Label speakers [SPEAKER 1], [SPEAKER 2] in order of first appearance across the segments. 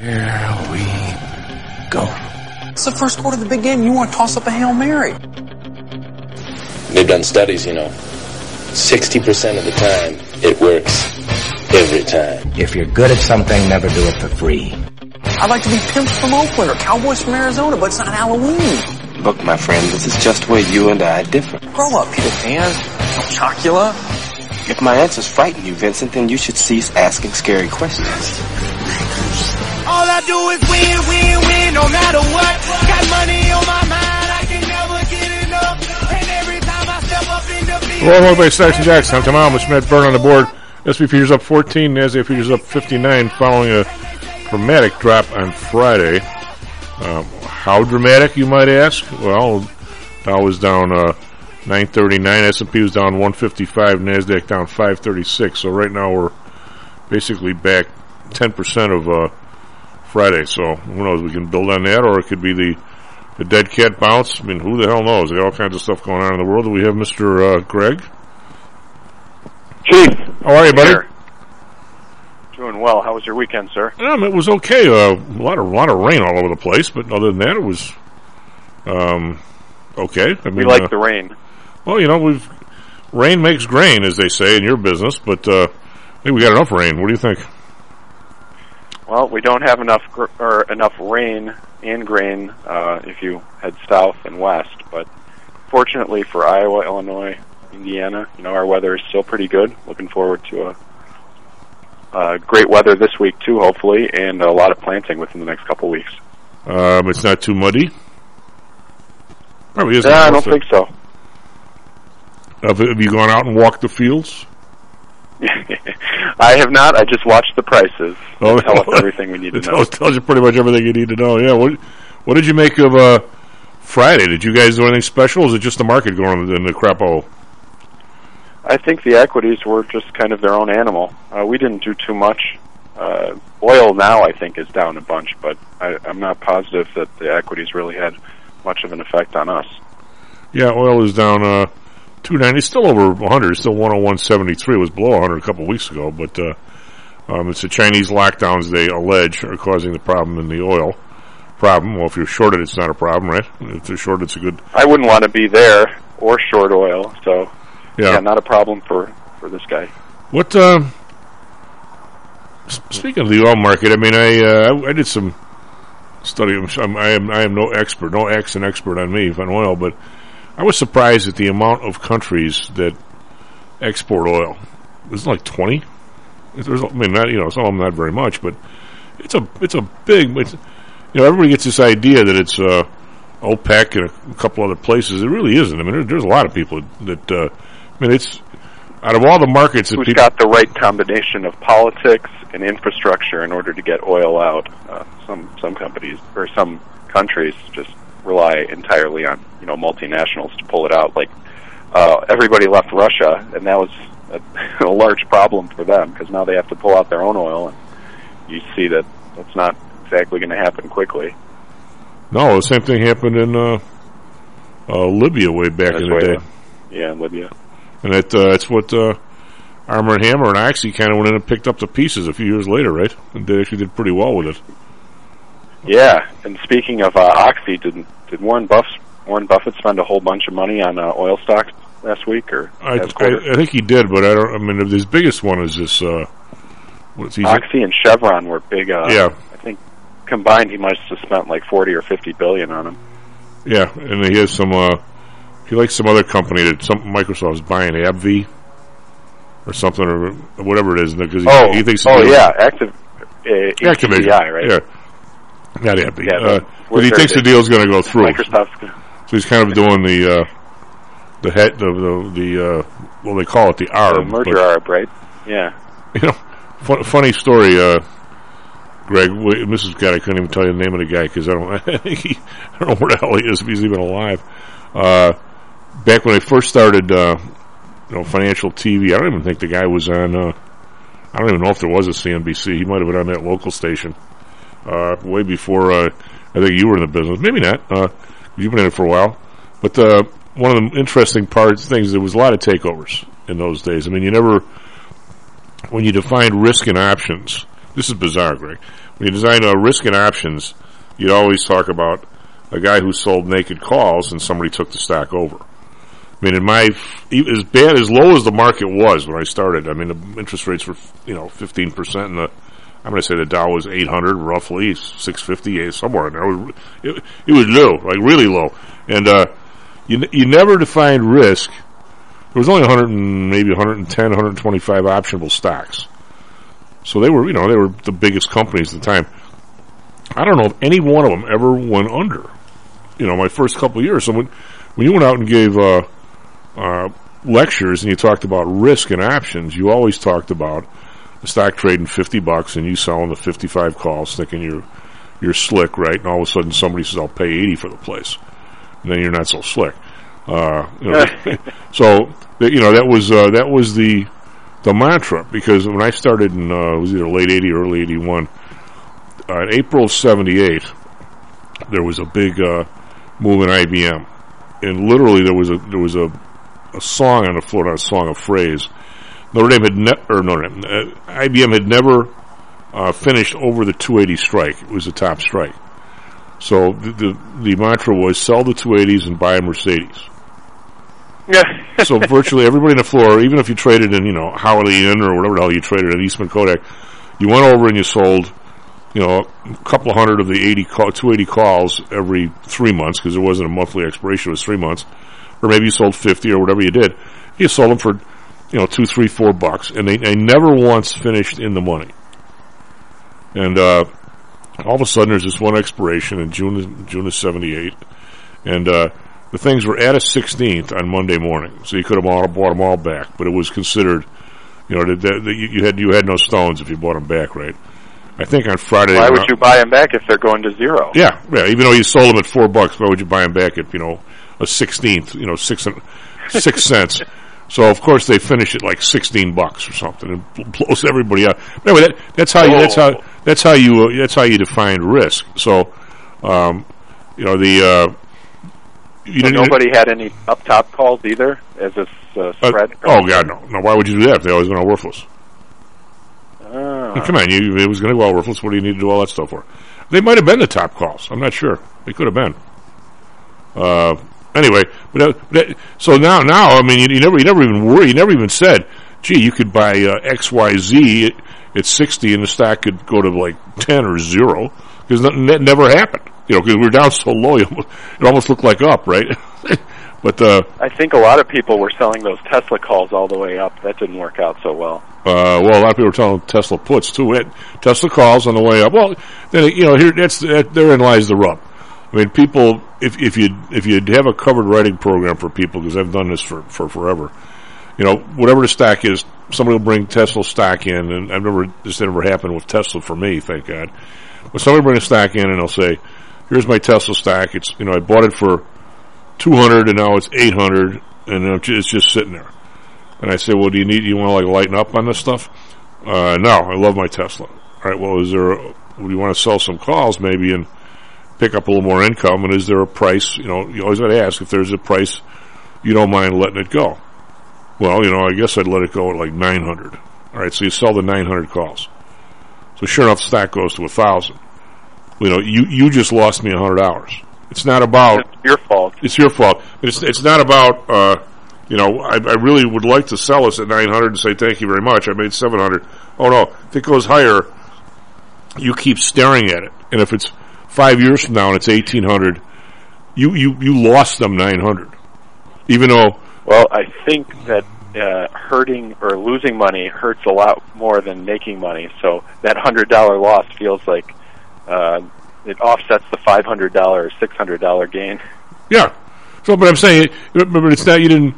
[SPEAKER 1] Here we go.
[SPEAKER 2] It's the first quarter of the big game. You want to toss up a Hail Mary.
[SPEAKER 3] They've done studies, you know. 60% of the time, it works every time.
[SPEAKER 1] If you're good at something, never do it for free.
[SPEAKER 2] I'd like to be pimps from Oakland or cowboys from Arizona, but it's not Halloween.
[SPEAKER 4] Look, my friend, this is just where you and I differ.
[SPEAKER 2] Grow up, Peter Pan. No Chocula.
[SPEAKER 4] If my answers frighten you, Vincent, then you should cease asking scary questions.
[SPEAKER 5] All I do is win, win, win, no matter what. Got money on my mind, I can never get enough. And every time I step up in the field.
[SPEAKER 6] Hello, everybody. Stocks and Jocks. I'm Tom. Mr. Matt Byrne on the board. SP futures up 14. NASDAQ futures up 59 following a dramatic drop on Friday. Um, how dramatic, you might ask? Well, Dow was down uh, 939. S&P was down 155. NASDAQ down 536. So right now we're basically back 10% of uh, Friday. So who knows? We can build on that, or it could be the the dead cat bounce. I mean, who the hell knows? There's all kinds of stuff going on in the world. We have Mr. Uh, Greg.
[SPEAKER 7] Chief.
[SPEAKER 6] How are you, buddy?
[SPEAKER 7] Here. Doing well. How was your weekend, sir?
[SPEAKER 6] Um, it was okay. Uh, a lot of a lot of rain all over the place, but other than that, it was um, okay. I mean,
[SPEAKER 7] We like
[SPEAKER 6] uh,
[SPEAKER 7] the rain.
[SPEAKER 6] well, you know, we've rain makes grain, as they say in your business. But uh, I think we got enough rain. What do you think?
[SPEAKER 7] Well, we don't have enough gr- or enough rain and grain uh, if you head south and west. But fortunately for Iowa, Illinois, Indiana, you know our weather is still pretty good. Looking forward to a uh, great weather this week too, hopefully, and a lot of planting within the next couple weeks.
[SPEAKER 6] Um, it's not too muddy. Probably isn't.
[SPEAKER 7] Yeah, I don't think so.
[SPEAKER 6] Have, have you gone out and walked the fields?
[SPEAKER 7] I have not. I just watched the prices.
[SPEAKER 6] Oh,
[SPEAKER 7] tell us everything we need to know.
[SPEAKER 6] tells, you pretty much everything you need to know. Yeah. What What did you make of uh, Friday? Did you guys do anything special? Or is it just the market going in the crapo?
[SPEAKER 7] I think the equities were just kind of their own animal. Uh, we didn't do too much. Uh, oil now, I think, is down a bunch, but I, I'm not positive that the equities really had much of an effect on us.
[SPEAKER 6] Yeah, oil is down uh, two ninety. Still over one hundred. Still one hundred one seventy three. It Was below one hundred a couple weeks ago, but uh, um, it's the Chinese lockdowns they allege are causing the problem in the oil. Problem. Well, if you're shorted, it's not a problem, right? If you're shorted, it's a good.
[SPEAKER 7] I wouldn't want to be there or short oil, so
[SPEAKER 6] Yeah.
[SPEAKER 7] yeah, not a problem for for this guy.
[SPEAKER 6] What? Uh, speaking of the oil market, I mean, I uh, I, did some study. I'm, I'm- I am I am no expert, no accent expert on me on oil, but I was surprised at the amount of countries that export oil. There's like twenty. There's, I mean, not you know, some of them not very much, but it's a it's a big. It's, you know, everybody gets this idea that it's uh, OPEC and a couple other places. It really isn't. I mean, there, there's a lot of people that. Uh, I mean, it's out of all the markets that
[SPEAKER 7] Who's got the right combination of politics and infrastructure in order to get oil out? Uh, some some companies or some countries just rely entirely on you know multinationals to pull it out. Like uh, everybody left Russia, and that was a, a large problem for them because now they have to pull out their own oil. And you see that that's not exactly going to happen quickly.
[SPEAKER 6] No, the same thing happened in uh, uh, Libya way back in the
[SPEAKER 7] Venezuela.
[SPEAKER 6] day,
[SPEAKER 7] Yeah, in Libya.
[SPEAKER 6] and that uh, that's what uh, Armand Hammer and Oxy kind of went in and picked up the pieces a few years later, right? And they actually did pretty well with it.
[SPEAKER 7] Yeah, and speaking of uh, Oxy, did did Warren Buff Warren Buffett spend a whole bunch of money on uh, oil stocks last week or
[SPEAKER 6] I? I, I think he did, but I don't. I mean, his biggest one is this. Uh, what's he?
[SPEAKER 7] Oxy and Chevron were big. Uh,
[SPEAKER 6] Yeah.
[SPEAKER 7] I think combined he must have spent like forty or fifty billion on them.
[SPEAKER 6] Yeah, and he has some. Uh, he likes some other company that some Microsoft is buying, AbbVie, or something, or whatever it is, because he,
[SPEAKER 7] oh,
[SPEAKER 6] he thinks.
[SPEAKER 7] oh yeah, active. Uh, ATVI, right?
[SPEAKER 6] Yeah, not AbbVie.
[SPEAKER 7] Yeah,
[SPEAKER 6] uh,
[SPEAKER 7] but
[SPEAKER 6] he thinks the deal's going to go through.
[SPEAKER 7] Microsoft's
[SPEAKER 6] So he's kind of doing the uh, the head the the, the uh, well they call it the
[SPEAKER 7] the merger arb, right? Yeah.
[SPEAKER 6] You know, fun, funny story. Uh, Greg, Mrs. God, I couldn't even tell you the name of the guy because I don't. I, he, I don't know where the hell he is if he's even alive. Uh, back when I first started, uh, you know, financial TV, I don't even think the guy was on. Uh, I don't even know if there was a CNBC. He might have been on that local station uh, way before. Uh, I think you were in the business. Maybe not. Uh, you've been in it for a while. But uh, one of the interesting parts, things, there was a lot of takeovers in those days. I mean, you never, when you defined risk and options, this is bizarre, Greg. when you design uh, risk and options, you'd always talk about a guy who sold naked calls and somebody took the stock over. I mean, in my as bad as low as the market was when I started, I mean, the interest rates were you know fifteen percent, and the I'm going to say the Dow was eight hundred roughly, six fifty, somewhere in there. It was, it, it was low, like really low, and uh, you you never defined risk. There was only 100 and maybe 110, 125 optionable stocks. So they were, you know, they were the biggest companies at the time. I don't know if any one of them ever went under. You know, my first couple years. So when when you went out and gave uh, uh, lectures and you talked about risk and options, you always talked about stock trading fifty bucks and you selling the fifty five calls, thinking you're you're slick, right? And all of a sudden somebody says, "I'll pay eighty for the place," and then you're not so slick. Uh, you know, so you know that was uh, that was the the mantra because when I started in uh, it was either late eighty or early eighty one. Uh, in April of seventy eight, there was a big uh, move in IBM, and literally there was a there was a, a song on the floor, not a song, a phrase. Notre Dame had ne- or Notre Dame, uh, IBM had never uh, finished over the 280 strike. It was the top strike. So the, the the mantra was sell the 280s and buy a Mercedes. Yeah. so virtually everybody on the floor, even if you traded in, you know, Holiday Inn or whatever the hell you traded at Eastman Kodak, you went over and you sold, you know, a couple of hundred of the 80 call, 280 calls every three months because there wasn't a monthly expiration, it was three months. Or maybe you sold 50 or whatever you did. You sold them for, you know, two, three, four bucks and they, they never once finished in the money. And, uh, all of a sudden there's this one expiration in June, June of 78. And, uh, the things were at a 16th on Monday morning, so you could have all, bought them all back, but it was considered, you know, that, that, that you, you had you had no stones if you bought them back, right? I think on Friday.
[SPEAKER 7] Why would you buy them back if they're going to zero?
[SPEAKER 6] Yeah, yeah. Even though you sold them at four bucks, why would you buy them back at you know a sixteenth? You know, six six cents. So of course they finish it like sixteen bucks or something, and blows everybody out. Anyway, that, that's how you that's how that's how you uh, that's how you define risk. So, um, you know the. Uh, you
[SPEAKER 7] So
[SPEAKER 6] didn't-
[SPEAKER 7] nobody had any up top calls either as a uh,
[SPEAKER 6] uh,
[SPEAKER 7] spread.
[SPEAKER 6] oh God, no, no. Why would you do that if they always went out worthless?
[SPEAKER 7] Ah.
[SPEAKER 6] Come on, you, it was going to go out worthless. What do you need to do all that stuff for? They might have been the top calls. I'm not sure. They could have been. Anyway, but, uh, but uh, so now, now, I mean, you, you never, you never even worry. You never even said, "Gee, you could buy uh, X, Y, Z at 60, and the stock could go to like 10 or zero because that never happened. You know, because we were down so low, it almost looked like up, right? but uh,
[SPEAKER 7] I think a lot of people were selling those Tesla calls all the way up. That didn't work out so well.
[SPEAKER 6] Uh, well, a lot of people were telling Tesla puts too. It Tesla calls on the way up. Well, then you know here that's that, therein lies the rub. I mean, people if if you if you have a covered writing program for people because I've done this for for forever. You know, whatever the stack is, somebody will bring Tesla stock in, and I've never this never happened with Tesla for me, thank God. But somebody will bring a stack in, and they'll say, "Here's my Tesla stack. It's you know I bought it for two hundred, and now it's eight hundred, and it's just sitting there." And I say, well, do you need, Do you want to like lighten up on this stuff? Uh, no, I love my Tesla. All right, well, is there, a, do you want to sell some calls maybe and pick up a little more income? And is there a price, you know, you always got to ask if there's a price you don't mind letting it go. Well, you know, I guess I'd let it go at like 900. All right, so you sell the 900 calls. So sure enough, the stack goes to a thousand. You know, you, you just lost me a hundred hours. It's not about,
[SPEAKER 7] It's your fault.
[SPEAKER 6] it's your fault. It's it's not about uh, you know I, I really would like to sell us at nine hundred and say thank you very much. I made seven hundred. Oh no, if it goes higher, you keep staring at it, and if it's five years from now and it's eighteen hundred, you you you lost them nine hundred. Even though
[SPEAKER 7] Well, I think that uh, hurting or losing money hurts a lot more than making money. So that hundred dollar loss feels like uh, it offsets the five hundred dollar or six hundred dollar gain.
[SPEAKER 6] Yeah. So, but I'm saying, but it's not you didn't.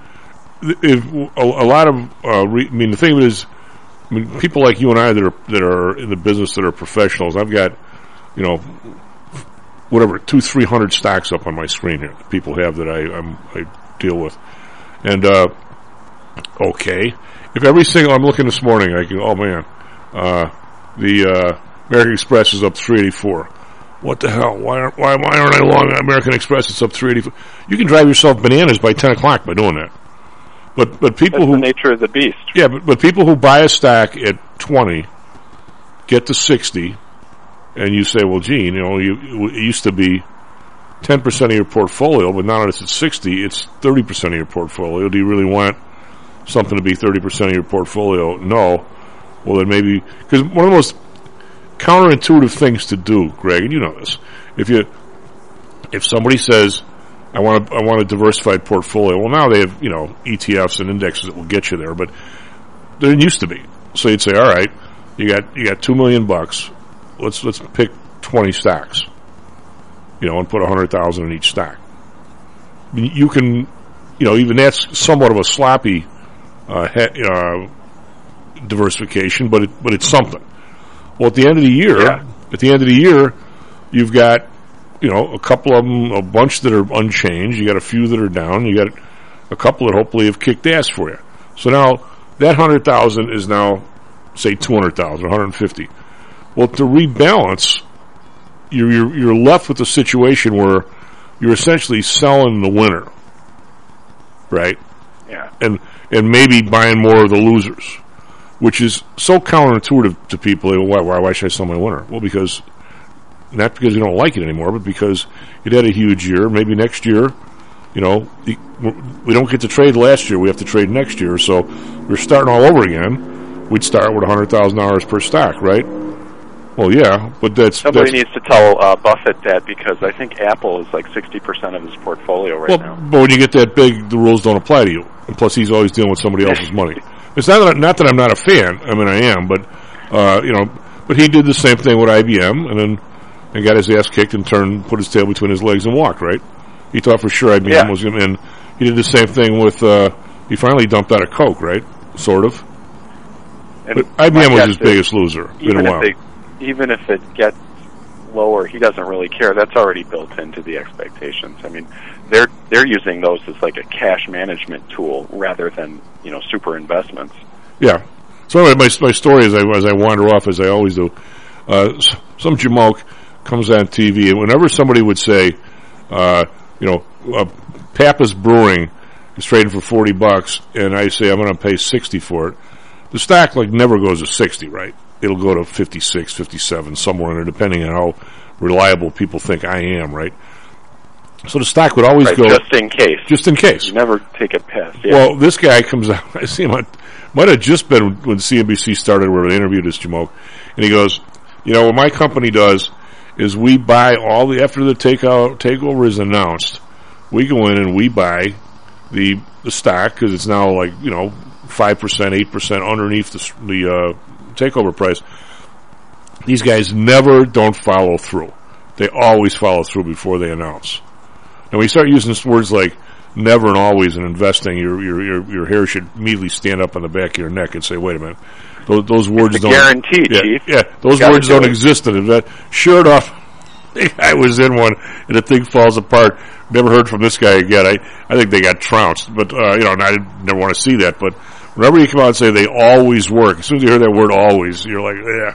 [SPEAKER 6] If a, a lot of, uh, re, I mean, the thing is, I mean, people like you and I that are that are in the business that are professionals. I've got, you know, whatever two, three hundred stacks up on my screen here. that People have that I I'm, I deal with, and uh, okay, if every single I'm looking this morning, I can. Oh man, uh, the uh, American Express is up three eighty four. What the hell? Why aren't why, why aren't I long American Express? It's up three eighty four. You can drive yourself bananas by ten o'clock by doing that. But but people
[SPEAKER 7] That's
[SPEAKER 6] who
[SPEAKER 7] the nature of the beast.
[SPEAKER 6] yeah, but, but people who buy a stack at 20, get to 60, and you say, well, Gene, you know, you, it used to be 10% of your portfolio, but now that it's at 60, it's 30% of your portfolio. Do you really want something to be 30% of your portfolio? No. Well, then maybe, because one of the most counterintuitive things to do, Greg, and you know this, if you, if somebody says, I want a, I want a diversified portfolio, well, now they have, you know, ETFs and indexes that will get you there, but there used to be. So you'd say, all right, you got, you got two million bucks. Let's, let's pick 20 stocks you know, and put a hundred thousand in each stock. You can, you know, even that's somewhat of a sloppy uh, he, uh, diversification, but it, but it's something. Well, at the end of the year,
[SPEAKER 7] Yeah.
[SPEAKER 6] at the end of the year, you've got, you know, a couple of them, a bunch that are unchanged. You got a few that are down. You got a couple that hopefully have kicked ass for you. So now that hundred thousand is now, say, two hundred thousand, one hundred fifty. Well, to rebalance, you're, you're you're left with a situation where you're essentially selling the winner, right?
[SPEAKER 7] Yeah.
[SPEAKER 6] And and maybe buying more of the losers, which is so counterintuitive to people. They go, Why, why why should I sell my winner? Well, because not because you don't like it anymore, but because it had a huge year. Maybe next year, you know, we don't get to trade last year. We have to trade next year. So we're starting all over again. We'd start with hundred thousand dollars per stock, right? Well, yeah, but that's
[SPEAKER 7] Somebody
[SPEAKER 6] that's,
[SPEAKER 7] needs to tell uh, Buffett that because I think Apple is like 60% of his portfolio right
[SPEAKER 6] Well,
[SPEAKER 7] now.
[SPEAKER 6] but when you get that big, the rules don't apply to you. And plus, he's always dealing with somebody else's money. It's not that, not that I'm not a fan. I mean, I am, but uh, you know, but he did the same thing with IBM, and then and got his ass kicked and turned, put his tail between his legs and walked. Right? He thought for sure IBM
[SPEAKER 7] Yeah.
[SPEAKER 6] was going to. And he did the same thing with. Uh, he finally dumped out of Coke, right? Sort of.
[SPEAKER 7] And
[SPEAKER 6] But IBM was his biggest loser in a while.
[SPEAKER 7] they, even if it gets lower, he doesn't really care. That's already built into the expectations. I mean, they're they're using those as like a cash management tool rather than you know super investments.
[SPEAKER 6] Yeah. So anyway, my my story as I as I wander off as I always do. Uh, some jamoke comes on TV, and whenever somebody would say, uh, you know, uh, Pappas Brewing is trading for forty bucks, and I say I'm going to pay sixty for it, the stock like never goes to sixty, right? It'll go to 56, 57, somewhere in there, depending on how reliable people think I am, right? So the stock would always
[SPEAKER 7] Right,
[SPEAKER 6] go
[SPEAKER 7] just in case.
[SPEAKER 6] just in case.
[SPEAKER 7] You never take it past. Yeah.
[SPEAKER 6] Well, this guy comes out. I see him. On, might have just been when CNBC started, where they interviewed this Jamoke, and he goes, "You know what my company does is we buy all the after the takeout takeover is announced, we go in and we buy the the stock because it's now like you know five percent, eight percent underneath the the uh, takeover price. These guys never don't follow through. They always follow through before they announce. Now when you start using words like never and always in investing, your, your, your, your hair should immediately stand up on the back of your neck and say, wait a minute. Those, those words don't.
[SPEAKER 7] guarantee,
[SPEAKER 6] yeah,
[SPEAKER 7] Chief.
[SPEAKER 6] Yeah, those words
[SPEAKER 7] do
[SPEAKER 6] don't
[SPEAKER 7] it.
[SPEAKER 6] exist in it. Sure enough, I was in one and the thing falls apart. Never heard from this guy again. I, I think they got trounced, but, uh, you know, and I didn't- never want to see that. But whenever you come out and say they always work, as soon as you hear that word always, you're like, yeah.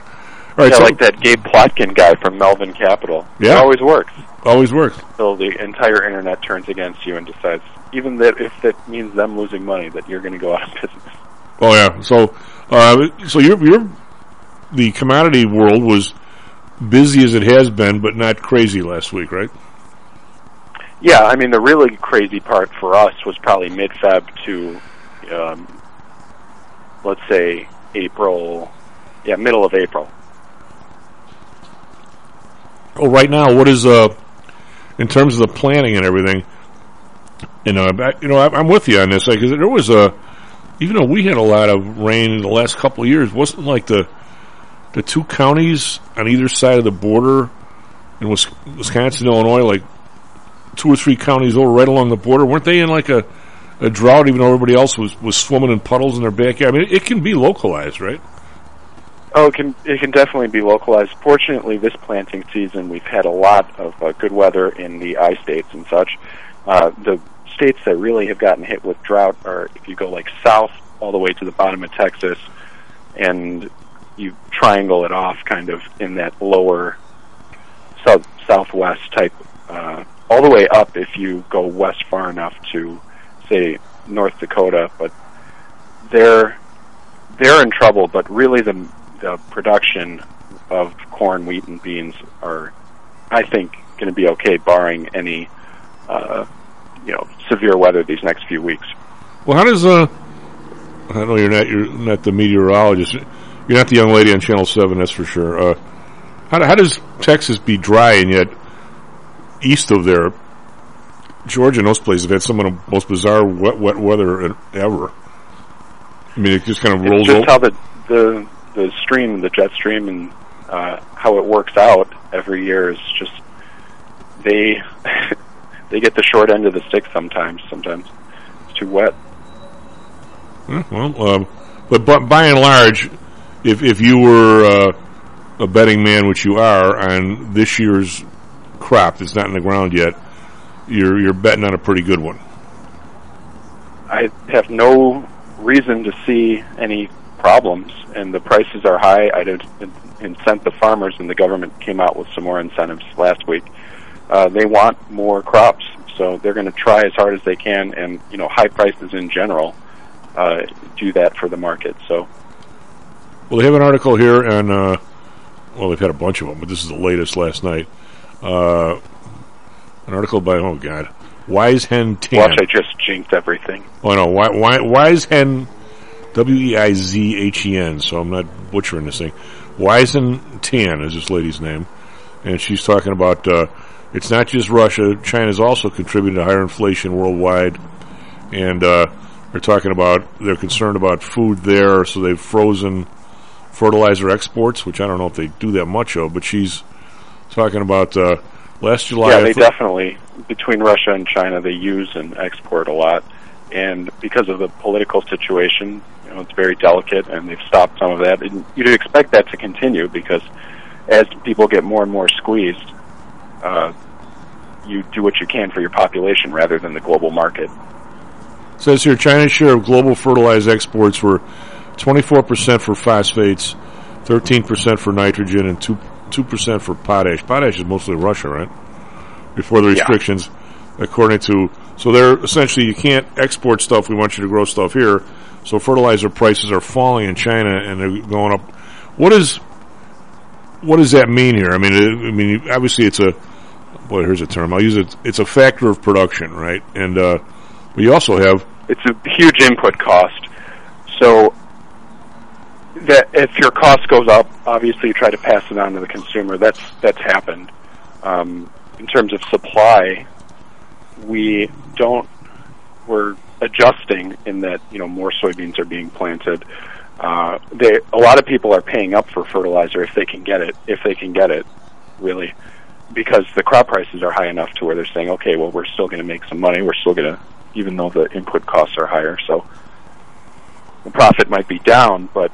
[SPEAKER 6] All right,
[SPEAKER 7] yeah,
[SPEAKER 6] so
[SPEAKER 7] like that Gabe Plotkin guy from Melvin Capital.
[SPEAKER 6] Yeah.
[SPEAKER 7] It always works.
[SPEAKER 6] always works.
[SPEAKER 7] Till the entire internet turns against you and decides, even that if that means them losing money, that you're going to go out of business.
[SPEAKER 6] Oh yeah. So, uh, so your your the commodity world was busy as it has been, but not crazy last week, right?
[SPEAKER 7] Yeah, I mean the really crazy part for us was probably mid-Feb to, um, let's say April, yeah, middle of April.
[SPEAKER 6] Oh, right now, what is uh in terms of the planning and everything? You know, I, you know, I, I'm with you on this because there was a even though we had a lot of rain in the last couple of years, wasn't like the the two counties on either side of the border in Wisconsin, Illinois, like two or three counties over right along the border, weren't they in like a a drought? Even though everybody else was was swimming in puddles in their backyard. I mean, it can be localized, right?
[SPEAKER 7] Oh, it can it can definitely be localized. Fortunately, this planting season we've had a lot of uh, good weather in the I states and such. Uh, the states that really have gotten hit with drought are if you go like south all the way to the bottom of Texas, and you triangle it off kind of in that lower south southwest type, uh, all the way up if you go west far enough to say North Dakota, but they're they're in trouble. But really, the the production of corn, wheat, and beans are, I think, going to be okay, barring any, uh, you know, severe weather these next few weeks.
[SPEAKER 6] Well, how does uh? I know you're not you're not the meteorologist. You're not the young lady on Channel Seven, that's for sure. Uh, how, how does Texas be dry and yet east of there, Georgia and those places have had some of the most bizarre wet wet weather ever. I mean, it just kind of rolls.
[SPEAKER 7] It's just
[SPEAKER 6] over.
[SPEAKER 7] how the the the stream, the jet stream, and uh, how it works out every year is just they they get the short end of the stick sometimes. Sometimes it's too wet.
[SPEAKER 6] Hmm, Well, um, but, but by and large, if if you were uh, a betting man, which you are, on this year's crop that's not in the ground yet, you're you're betting on a pretty good one.
[SPEAKER 7] I have no reason to see any problems, and the prices are high. I did incent the farmers, and the government came out with some more incentives last week. Uh, they want more crops, so they're going to try as hard as they can, and you know, high prices in general uh, do that for the market. So
[SPEAKER 6] Well, they have an article here, and uh, well, they've had a bunch of them, but this is the latest last night. Uh, an article by oh god, Weizhen Tan.
[SPEAKER 7] watch, I just jinxed everything.
[SPEAKER 6] Oh no, why, why, Weizhen, W E I Z H E N. So I'm not butchering this thing. Weizhen Tan is this lady's name, and she's talking about uh, it's not just Russia. China's also contributing to higher inflation worldwide, and uh, they're talking about they're concerned about food there, so they've frozen fertilizer exports, which I don't know if they do that much of. But she's talking about uh, last July.
[SPEAKER 7] yeah, they
[SPEAKER 6] thought-
[SPEAKER 7] definitely between Russia and China they use and export a lot, and because of the political situation, you know, it's very delicate, and they've stopped some of that. And you'd expect that to continue because as people get more and more squeezed, uh, you do what you can for your population rather than the global market.
[SPEAKER 6] Says here China's share of global fertilizer exports were 24% for phosphates, 13% for nitrogen, and 2, 2% for potash. Potash is mostly Russia, right? Before the
[SPEAKER 7] Yeah.
[SPEAKER 6] restrictions, according to. So they're essentially, you can't export stuff, we want you to grow stuff here. So fertilizer prices are falling in China and they're going up. What is. What does that mean here? I mean, it, I mean, obviously it's a, boy, here's a term. I'll use it. It's a factor of production, right? And, uh, but you also have
[SPEAKER 7] it's a huge input cost. So that if your cost goes up, obviously you try to pass it on to the consumer. That's that's happened. Um, in terms of supply, we don't. We're adjusting in that you know more soybeans are being planted. Uh, they a lot of people are paying up for fertilizer if they can get it. If they can get it, really, because the crop prices are high enough to where they're saying, okay, well, we're still going to make some money. We're still going to, even though the input costs are higher. So the profit might be down, but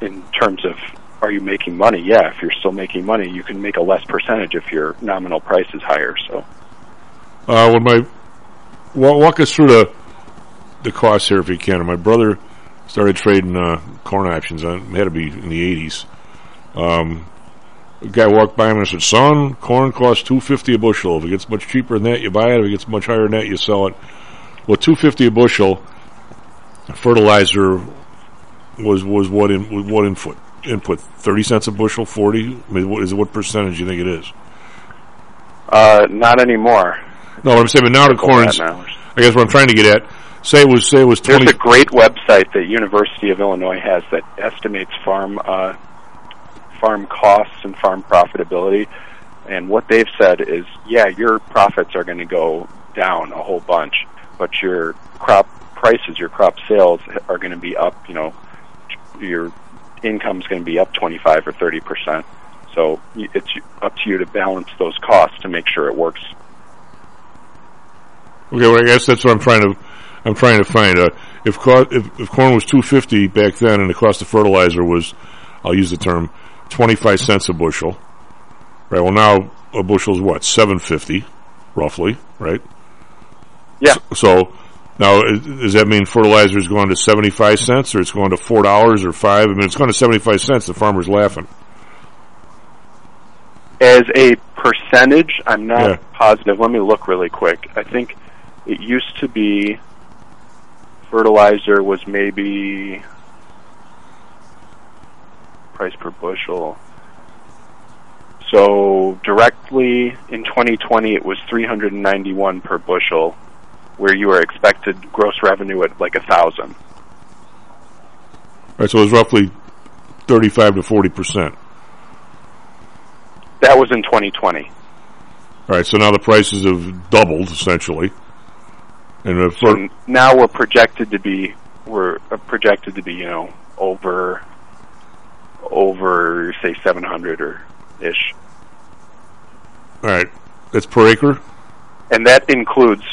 [SPEAKER 7] in terms of are you making money? Yeah, if you're still making money, you can make a less percentage if your nominal price is higher. So
[SPEAKER 6] Uh, when my wa- walk us through the the costs here if you can. My brother started trading uh, corn options. On, it had to be in the eighties. Um, a guy walked by him and said, "Son, corn costs two fifty a bushel. If it gets much cheaper than that, you buy it. If it gets much higher than that, you sell it." Well, two fifty a bushel. Fertilizer was was what in was what input input thirty cents a bushel, forty. I mean, what is what percentage do you think it is?
[SPEAKER 7] uh, not anymore.
[SPEAKER 6] No, what I'm saying, but now the corn's. I guess what I'm trying to get at. Say it was say it was
[SPEAKER 7] There's
[SPEAKER 6] twenty.
[SPEAKER 7] a great website that University of Illinois has that estimates farm uh, farm costs and farm profitability. And what they've said is, yeah, your profits are going to go down a whole bunch, but your crop prices, your crop sales are going to be up. You know, your income's going to be up 25 or 30 percent. So it's up to you to balance those costs to make sure it works.
[SPEAKER 6] Okay, well, I guess that's what I'm trying to. I'm trying to find. Uh, if, co- if if corn was two fifty back then, and the cost of fertilizer was, I'll use the term, twenty five cents a bushel. Right. Well, now a bushel is what seven fifty, roughly. Right.
[SPEAKER 7] Yeah.
[SPEAKER 6] So now, does that mean fertilizer is going to seventy five cents, or it's going to four dollars or five? I mean, it's going to seventy five cents. The farmer's laughing.
[SPEAKER 7] As a percentage, I'm not
[SPEAKER 6] Yeah.
[SPEAKER 7] positive. Let me look really quick. I think it used to be fertilizer was maybe price per bushel. So directly in 2020, it was 391 per bushel, where you were expected gross revenue at like a thousand.
[SPEAKER 6] Right, so it was roughly 35 to 40 percent.
[SPEAKER 7] That was in 2020.
[SPEAKER 6] All right, so now the prices have doubled essentially, and
[SPEAKER 7] So now we're projected to be we're uh, projected to be you know over over say 700 or ish,
[SPEAKER 6] all right, that's per acre.
[SPEAKER 7] and that includes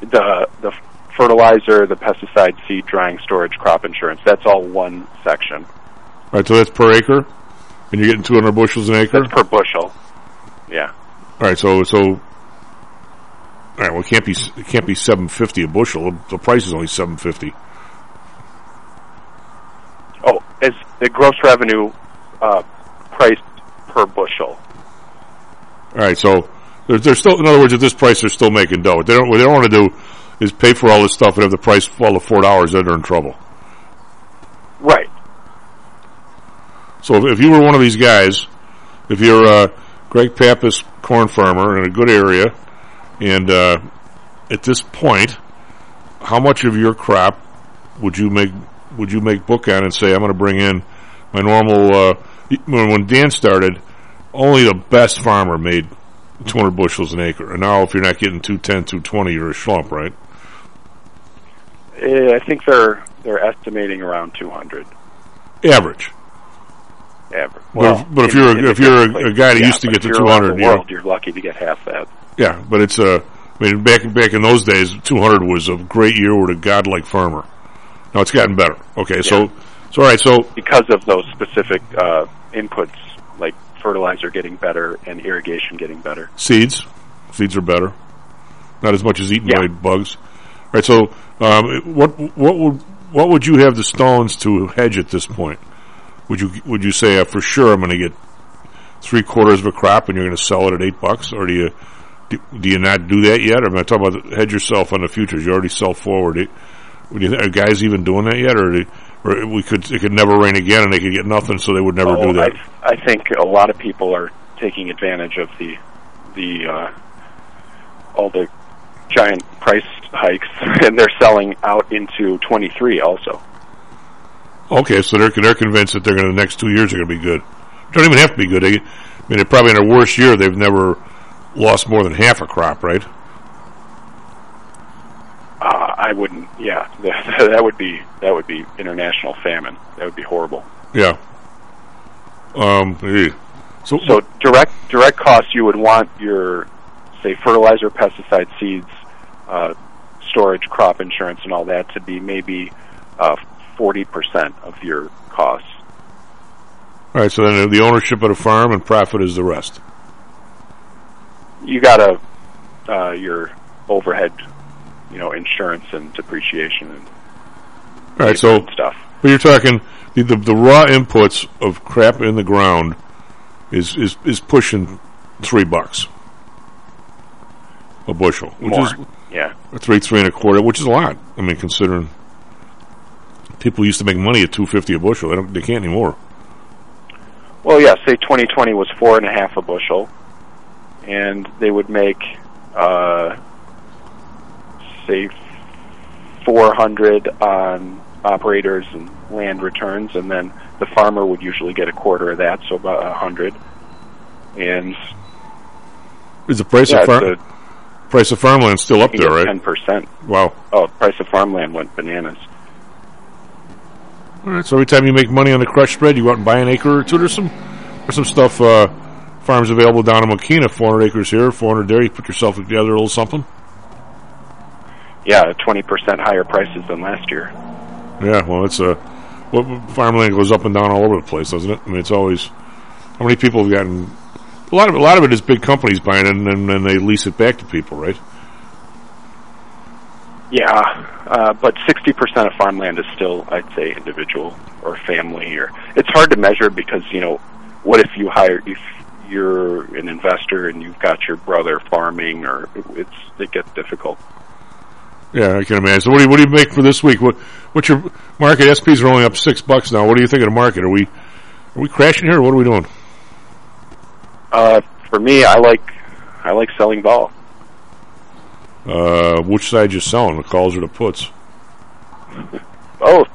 [SPEAKER 7] the the fertilizer, the pesticide, seed drying, storage, crop insurance. That's all one section.
[SPEAKER 6] All right, so that's per acre, and you're getting 200 bushels an acre.
[SPEAKER 7] That's per bushel. Yeah.
[SPEAKER 6] All right, so so. All right, well, it can't be it can't be 750 a bushel. The price is only 750.
[SPEAKER 7] Oh, it's the gross revenue uh, priced per bushel.
[SPEAKER 6] All right, so they're, they're still, in other words, at this price, they're still making dough. What they don't, what they don't want to do is pay for all this stuff and have the price fall to four dollars. Then they're in trouble.
[SPEAKER 7] Right.
[SPEAKER 6] So if, if you were one of these guys, if you're a Greg Pappas corn farmer in a good area, and uh, at this point, how much of your crop would you make? Would you make book on and say, "I'm going to bring in my normal"? Uh, when Dan started, only the best farmer made 200 bushels an acre, and now if you're not getting 210, 220, you're a schlump, right?
[SPEAKER 7] Eh, I think they're they're estimating around 200
[SPEAKER 6] Average.
[SPEAKER 7] average.
[SPEAKER 6] Well, but if
[SPEAKER 7] in-
[SPEAKER 6] you're a- if you're a- guy that
[SPEAKER 7] places,
[SPEAKER 6] used to get to 200,
[SPEAKER 7] the
[SPEAKER 6] you're-
[SPEAKER 7] world, you're lucky to get half that.
[SPEAKER 6] Yeah, but it's a. I mean, back back in those days, 200 was a great year with a godlike farmer. Now it's gotten better. Okay, so so all right, so
[SPEAKER 7] because of those specific uh, inputs, like fertilizer getting better and irrigation getting better.
[SPEAKER 6] seeds, seeds are better, not as much as eaten
[SPEAKER 7] Yeah.
[SPEAKER 6] by bugs. All right, so um, what what would what would you have the stones to hedge at this point? Would you would you say uh, for sure I'm going to get three quarters of a crop and you're going to sell it at eight bucks, or do you do, do you not do that yet? Or am I talking about hedge yourself on the futures? You already sell forward. You, are guys even doing that yet, or, do, or we could it could never rain again and they could get nothing, so they would never
[SPEAKER 7] Oh,
[SPEAKER 6] do that?
[SPEAKER 7] I, I think a lot of people are taking advantage of the the uh, all the giant price hikes, and they're selling out into 23 also.
[SPEAKER 6] Okay, so they're they're convinced that they're going to the next two years are going to be good. Don't even have to be good. They, I mean, they're probably in their worst year. They've never lost more than half a crop, right?
[SPEAKER 7] Uh, I wouldn't. Yeah, that would be that would be international famine. That would be horrible.
[SPEAKER 6] Yeah. Um. eh. So,
[SPEAKER 7] So direct direct costs, you would want your say fertilizer, pesticide, seeds, uh, storage, crop insurance, and all that to be maybe uh, forty percent of your costs.
[SPEAKER 6] all right. So then the ownership of the farm and profit is the rest.
[SPEAKER 7] You got to uh, your overhead, you know, insurance and depreciation and
[SPEAKER 6] All right. So,
[SPEAKER 7] stuff.
[SPEAKER 6] but you're talking the, the the raw inputs of crap in the ground is is is pushing three bucks a bushel, which
[SPEAKER 7] More,
[SPEAKER 6] is
[SPEAKER 7] yeah.
[SPEAKER 6] three, three and a quarter, which is a lot. I mean, considering people used to make money at two fifty a bushel, they don't, they can't anymore.
[SPEAKER 7] Well, yeah. Say 2020 was four and a half a bushel, and they would make, uh, say, 400 on operators and land returns, and then the farmer would usually get a quarter of that, so about a hundred. And
[SPEAKER 6] Is the price
[SPEAKER 7] yeah,
[SPEAKER 6] of farm price of farmland still up there, right?
[SPEAKER 7] Ten percent.
[SPEAKER 6] Wow.
[SPEAKER 7] Oh, price of farmland went bananas.
[SPEAKER 6] All right. So every time you make money on the crush spread, you go out and buy an acre or two. or some there's some stuff uh, farms available down in Mokena, 400 acres here, 400 there. You put yourself together a little something.
[SPEAKER 7] Yeah, twenty percent higher prices than last year.
[SPEAKER 6] Yeah. Well, it's a what farmland goes up and down all over the place, doesn't it? I mean, it's always how many people have gotten. A lot of a lot of it is big companies buying it and then then they lease it back to people, right?
[SPEAKER 7] Yeah, uh, but sixty percent of farmland is still, I'd say, individual or family. Or it's hard to measure because you know, what if you hire if you're an investor and you've got your brother farming, or it's it gets difficult.
[SPEAKER 6] Yeah, I can imagine. So what do you what do you make for this week? What what's your market? SPs are only up six bucks now. What do you think of the market? Are we are we crashing here? or What are we doing?
[SPEAKER 7] Uh, for me, I like I like selling vol.
[SPEAKER 6] Uh, which side you selling, the calls or the puts?
[SPEAKER 7] Both.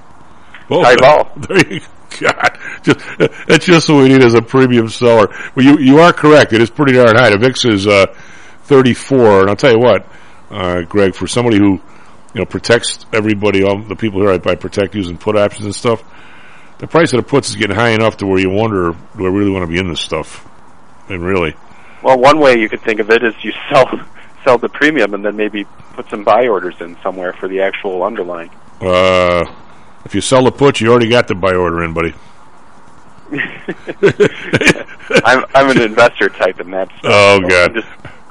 [SPEAKER 6] Both.
[SPEAKER 7] High vol.
[SPEAKER 6] There you God, just, that's just what we need as a premium seller. Well, you you are correct. It is pretty darn high. The VIX is uh, 34, and I'll tell you what, uh, Greg, for somebody who you know protects everybody, all the people here I protect using put options and stuff, the price of the puts is getting high enough to where you wonder, do I really want to be in this stuff? And really,
[SPEAKER 7] Well, one way you could think of it is you sell sell the premium and then maybe put some buy orders in somewhere for the actual underlying.
[SPEAKER 6] uh, if you sell the puts, you already got the buy order in, buddy.
[SPEAKER 7] I'm I'm an investor type in that. Stuff,
[SPEAKER 6] Oh,
[SPEAKER 7] so
[SPEAKER 6] God.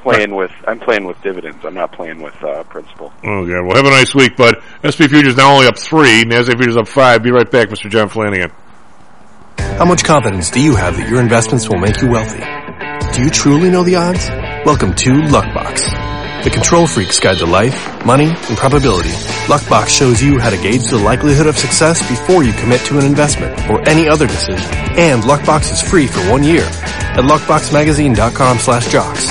[SPEAKER 7] I'm playing with I'm playing with dividends. I'm not playing with uh, principal.
[SPEAKER 6] Oh, God. Well, have a nice week, bud. SP Futures now only up three. NASDAQ Futures up five. Be right back, Mr. John Flanagan.
[SPEAKER 8] How much confidence do you have that your investments will make you wealthy? Do you truly know the odds? Welcome to Luckbox, the control freak's guide to life, money, and probability. Luckbox shows you how to gauge the likelihood of success before you commit to an investment or any other decision. And Luckbox is free for one year at luckboxmagazine.com slash jocks.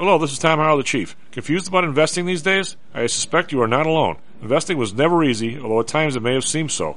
[SPEAKER 6] Hello, this is Tom Howell, the Chief. Confused about investing these days? I suspect you are not alone. Investing was never easy, although at times it may have seemed so.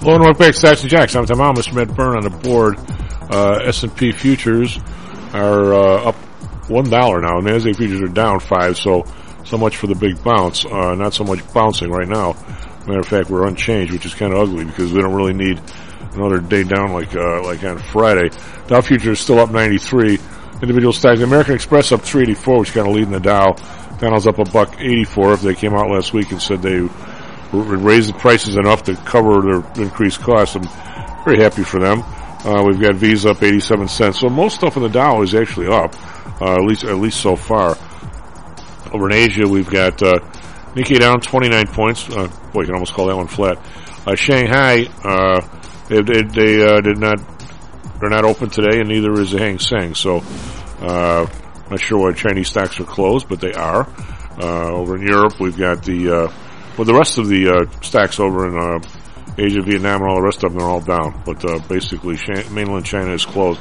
[SPEAKER 6] Back to Stocks and Jocks. I'm Tom Mr. Matt Byrne on the board. Uh, S&P futures are uh, up one dollar now. and Nasdaq futures are down five. So so much for the big bounce. Uh, not so much bouncing right now. Matter of fact, we're unchanged, which is kind of ugly because we don't really need another day down like uh, like on Friday. Dow futures still up 93. Individual stocks. American Express up 384, which kind of leading the Dow. Donald's up a buck 84. If they came out last week and said they raise the prices enough to cover their increased costs, I'm very happy for them. Uh, we've got Visa up 87 cents. So most stuff in the Dow is actually up, uh, at least at least so far. Over in Asia, we've got uh, Nikkei down 29 points. Uh, boy, you can almost call that one flat. Uh, Shanghai, uh, they, they, they uh, did not, they're not open today, and neither is the Hang Seng. So, uh, not sure why Chinese stocks are closed, but they are. Uh, over in Europe, we've got the, uh, well, the rest of the uh, stocks over in uh, Asia, Vietnam, and all the rest of them are all down. But uh, basically, mainland China is closed.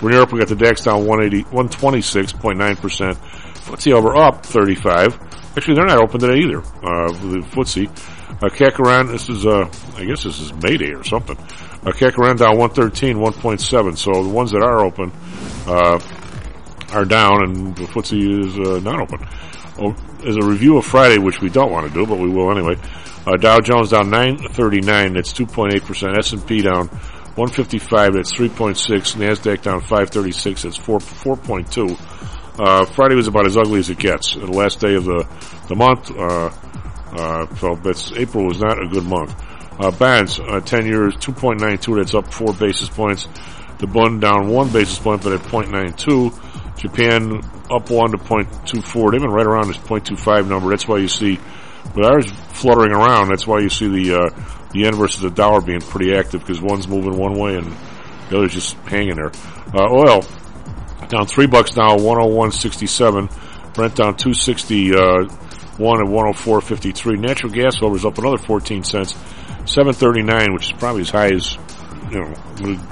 [SPEAKER 6] We're in Europe, we got the DAX down 180, 126.9%. FTSE over up 35. Actually, they're not open today either. Uh, the FTSE. Uh, Kakaran, this is, uh, I guess this is May Day or something. Uh, Kakaran down 113, 1.7. So the ones that are open, uh, are down and the FTSE is, uh, not open. Oh, as a review of Friday, which we don't want to do, but we will anyway. Uh, Dow Jones down 939, that's 2.8%. S&P down 155, that's 3.6. NASDAQ down 536, that's 4, 4.2. Uh, Friday was about as ugly as it gets. The last day of the, the month, uh, uh, so that's, April was not a good month. Uh, bonds, uh, 10 years, 2.92, that's up 4 basis points. The bund down 1 basis point, but at 0.92. Japan up 1 to 0.24. They've been right around this 0.25 number. That's why you see, with ours fluttering around, that's why you see the, uh, the yen versus the dollar being pretty active because one's moving one way and the other's just hanging there. Uh, oil, down three bucks now, 101.67. Brent down 260, uh, one at 104.53. Natural gas is up another 14 cents, 739, which is probably as high as, you know,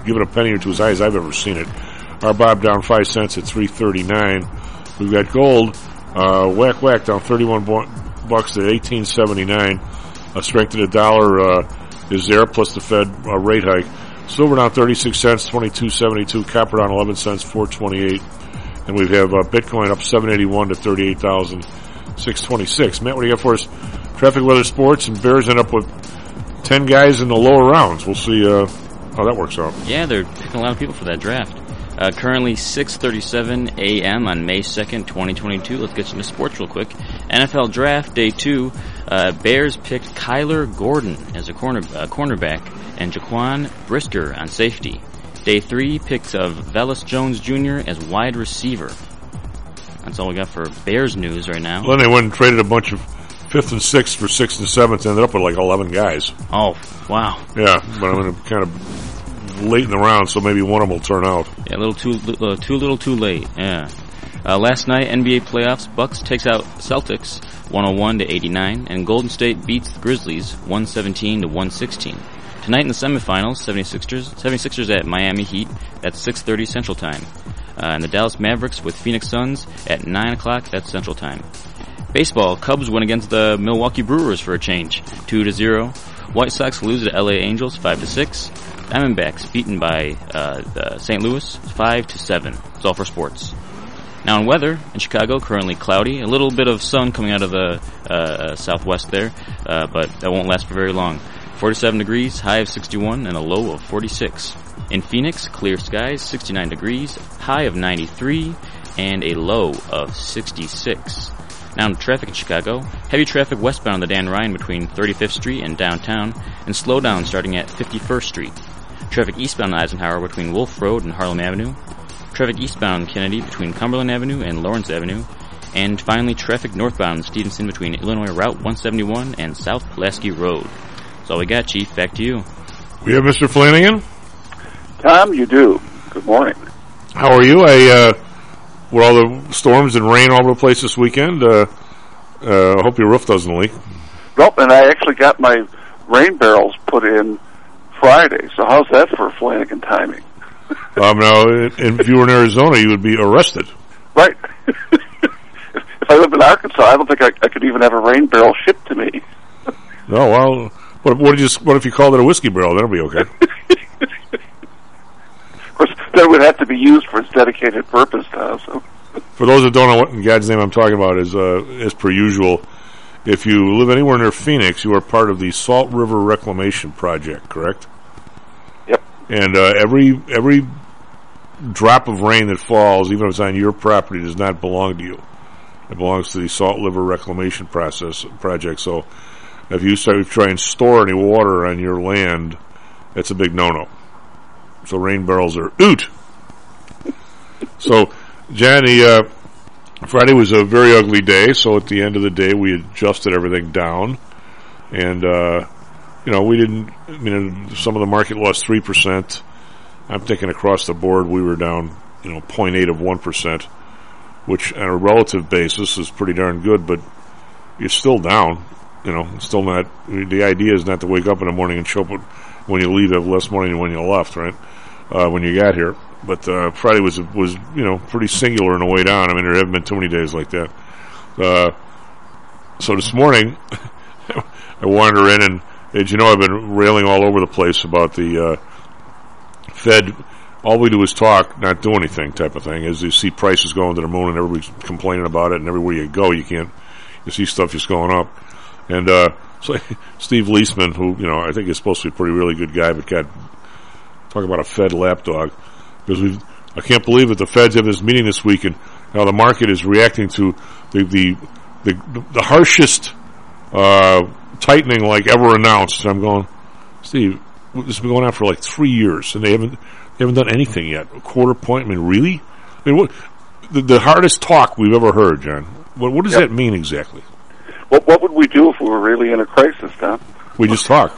[SPEAKER 6] give it a penny or two as high as I've ever seen it. RBOB down five cents at 339. We've got gold, uh, whack whack down 31 bu- bucks at 1879. A strength of the dollar, uh, is there plus the Fed uh, rate hike. Silver down 36 cents, 22.72. Copper down 11 cents, 428. And we have uh, Bitcoin up 781 to 38,626. Matt, what do you got for us? Traffic, weather, sports, and Bears end up with 10 guys in the lower rounds. We'll see uh, how that works out.
[SPEAKER 9] Yeah, they're picking a lot of people for that draft. Uh, currently 6:37 a.m. on May 2nd, 2022. Let's get into sports real quick. NFL Draft Day Two. Uh, Bears picked Kyler Gordon as a corner uh, cornerback and Jaquan Brisker on safety. Day three picks of Velus Jones Jr. as wide receiver. That's all we got for Bears news right now.
[SPEAKER 6] Well, then they went and traded a bunch of fifth and sixth for sixth and seventh, ended up with like 11 guys.
[SPEAKER 9] Oh, wow.
[SPEAKER 6] Yeah, but I'm going to kind of late in the round, so maybe one of them will turn out.
[SPEAKER 9] Yeah, a little too, uh, too little, too late. Yeah. Uh, last night, NBA playoffs, Bucks takes out Celtics 101 to 89, and Golden State beats the Grizzlies 117 to 116. Tonight in the semifinals, 76ers, 76ers at Miami Heat at 6:30 Central Time, uh, and the Dallas Mavericks with Phoenix Suns at 9 o'clock. at Central Time. Baseball, Cubs win against the Milwaukee Brewers for a change, 2 to 0. White Sox lose to LA Angels 5 to 6. Diamondbacks beaten by uh, St. Louis 5 to 7. It's all for sports. Now in weather, in Chicago, currently cloudy. A little bit of sun coming out of the uh, uh, southwest there, uh, but that won't last for very long. 47 degrees, high of 61, and a low of 46. In Phoenix, clear skies, 69 degrees, high of 93, and a low of 66. Now in traffic in Chicago, heavy traffic westbound on the Dan Ryan between 35th Street and downtown, and slowdown starting at 51st Street. Traffic eastbound on Eisenhower between Wolf Road and Harlem Avenue. Traffic eastbound Kennedy between Cumberland Avenue and Lawrence Avenue. And finally, traffic northbound Stevenson between Illinois Route 171 and South Pulaski Road. That's all we got, Chief. Back to you.
[SPEAKER 6] We have Mr. Flanagan.
[SPEAKER 10] Tom, you do. Good morning.
[SPEAKER 6] How are you? I, uh, with all the storms and rain all over the place this weekend, uh, uh, I hope your roof doesn't leak.
[SPEAKER 10] Nope, and I actually got my rain barrels put in Friday. So how's that for Flanagan timing?
[SPEAKER 6] Um, now, if you were in Arizona, you would be arrested.
[SPEAKER 10] Right. if I lived in Arkansas, I don't think I, I could even have a rain barrel shipped to me.
[SPEAKER 6] No, well, what, what, you, what if you called it a whiskey barrel? That'll be okay.
[SPEAKER 10] Of course, that would have to be used for its dedicated purpose now. So.
[SPEAKER 6] For those that don't know what in God's name I'm talking about, is uh, as per usual, if you live anywhere near Phoenix, you are part of the Salt River Reclamation Project, correct?
[SPEAKER 10] Yep.
[SPEAKER 6] And uh, every every drop of rain that falls, even if it's on your property, does not belong to you. It belongs to the Salt River Reclamation Process Project. So, if you start try and store any water on your land, that's a big no-no. So rain barrels are oot. so, Johnny, uh, Friday was a very ugly day. So at the end of the day, we adjusted everything down, and uh, you know we didn't. I mean, some of the market lost three percent. I'm thinking across the board we were down, you know, 0.8 of one percent, which on a relative basis is pretty darn good. But you're still down. You know, still not. The idea is not to wake up in the morning and show up when you leave have less money than when you left, right? Uh, when you got here. But uh, Friday was was you know pretty singular in the way down. I mean, there haven't been too many days like that. Uh, so this morning, I wander in and, as you know, I've been railing all over the place about the uh, Fed. All we do is talk, not do anything, type of thing. As you see prices going to the moon and everybody's complaining about it, and everywhere you go, you can't. You see stuff just going up, and uh, so Steve Liesman, who you know I think is supposed to be a pretty really good guy, but God, talk about a Fed lapdog because we I can't believe that the Feds have this meeting this week and how the market is reacting to the the the, the harshest uh, tightening like ever announced. And I'm going, Steve, this has been going on for like three years and they haven't they haven't done anything yet. A quarter point. I mean, really? I mean, what the, the hardest talk we've ever heard, John? What, what does
[SPEAKER 10] Yep.
[SPEAKER 6] that mean exactly?
[SPEAKER 10] What what would we do if we were really in a crisis, Tom?
[SPEAKER 6] We just talk.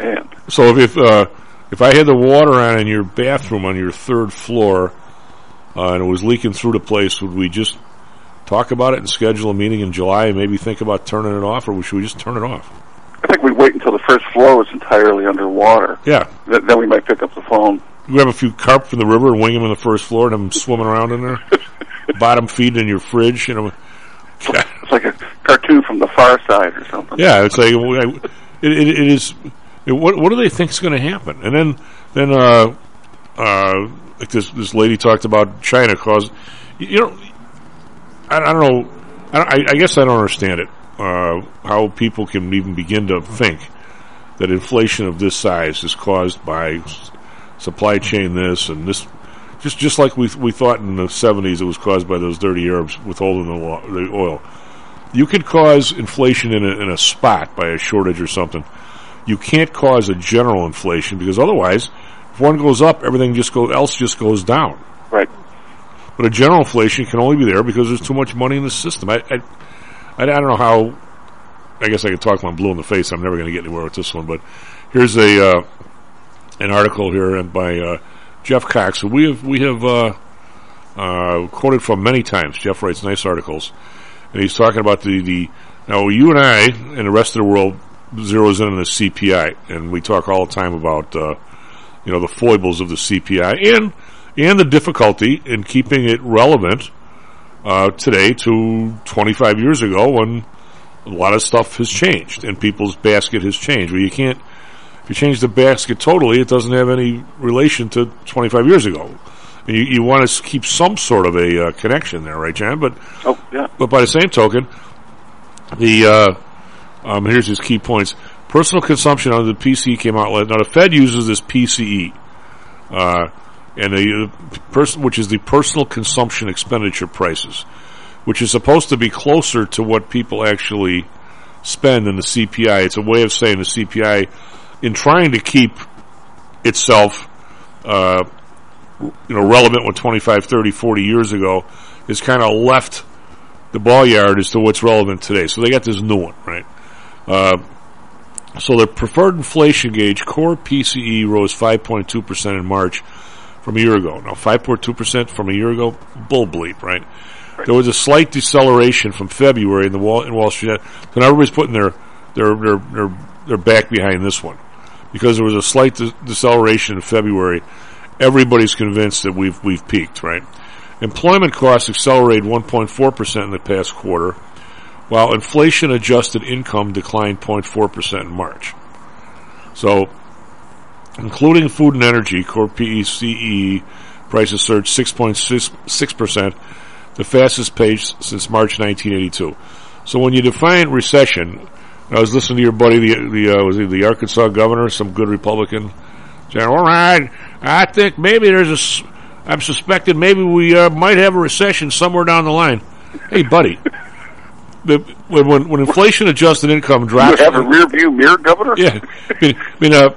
[SPEAKER 10] Man,
[SPEAKER 6] So if if, uh, if I had the water on in your bathroom on your third floor uh, and it was leaking through the place, would we just talk about it and schedule a meeting in July and maybe think about turning it off, or should we just turn it off?
[SPEAKER 10] I think we'd wait until the first floor was entirely underwater.
[SPEAKER 6] Yeah,
[SPEAKER 10] Th- then we might pick up the phone.
[SPEAKER 6] grab a few carp from the river and wing them in the first floor and have them swimming around in there, bottom feeding in your fridge. You know,
[SPEAKER 10] It's like a cartoon from the Far Side or something.
[SPEAKER 6] Yeah, it's like it, it, it is. What what do they think is going to happen? And then then uh, uh, like this this lady talked about China cause you, know I, I don't know I, I, guess I don't understand it uh, how people can even begin to think that inflation of this size is caused by supply chain this and this just just like we we thought in the 70s it was caused by those dirty Arabs withholding the, lo- the oil you could cause inflation in a, in a spot by a shortage or something. You can't cause a general inflation because otherwise, if one goes up, everything just goes else just goes down.
[SPEAKER 10] Right.
[SPEAKER 6] But a general inflation can only be there because there's too much money in the system. I I, I, I don't know how. I guess I could talk when I'm blue in the face. I'm never going to get anywhere with this one. But here's a uh, an article here and by uh, Jeff Cox, who we have we have uh, uh, quoted from many times. Jeff writes nice articles and he's talking about the, the now you and I and the rest of the world zeroes in on the CPI, and we talk all the time about uh, you know the foibles of the CPI and and the difficulty in keeping it relevant uh, today to 25 years ago when a lot of stuff has changed and people's basket has changed. Well, you can't if you change the basket totally, it doesn't have any relation to 25 years ago. And you, you want to keep some sort of a uh, connection there, right, John? But
[SPEAKER 10] Oh, yeah.
[SPEAKER 6] but by the same token, the uh, um, here's his key points. Personal consumption under the PCE came out. Now the Fed uses this PCE, uh, and the person, which is the personal consumption expenditure prices, which is supposed to be closer to what people actually spend than the CPI. It's a way of saying the CPI, in trying to keep itself, uh, you know, relevant when 25, 30, 40 years ago, is kind of left the ball yard as to what's relevant today. So they got this new one, right? Uh, so the preferred inflation gauge, core PCE, rose 5.2% in March from a year ago. Now, 5.2% from a year ago, bull bleep, right? There was a slight deceleration from February in the Wall, in Wall Street. So now everybody's putting their, their, their, their, their back behind this one. Because there was a slight de- deceleration in February, everybody's convinced that we've, we've peaked, right? Employment costs accelerated 1.4% in the past quarter, while inflation adjusted income declined 0.4% in March. So, including food and energy, core PECE prices surged 6.6%, the fastest pace since March 1982. So when you define recession, I was listening to your buddy, the, the uh, was he the Arkansas governor, some good Republican, saying, "All right, I think maybe there's a, I'm suspected maybe we uh, might have a recession somewhere down the line." Hey, buddy, the, when, when when inflation adjusted income drops.
[SPEAKER 10] You have a rear view mirror, Governor?
[SPEAKER 6] yeah, I mean, I mean uh,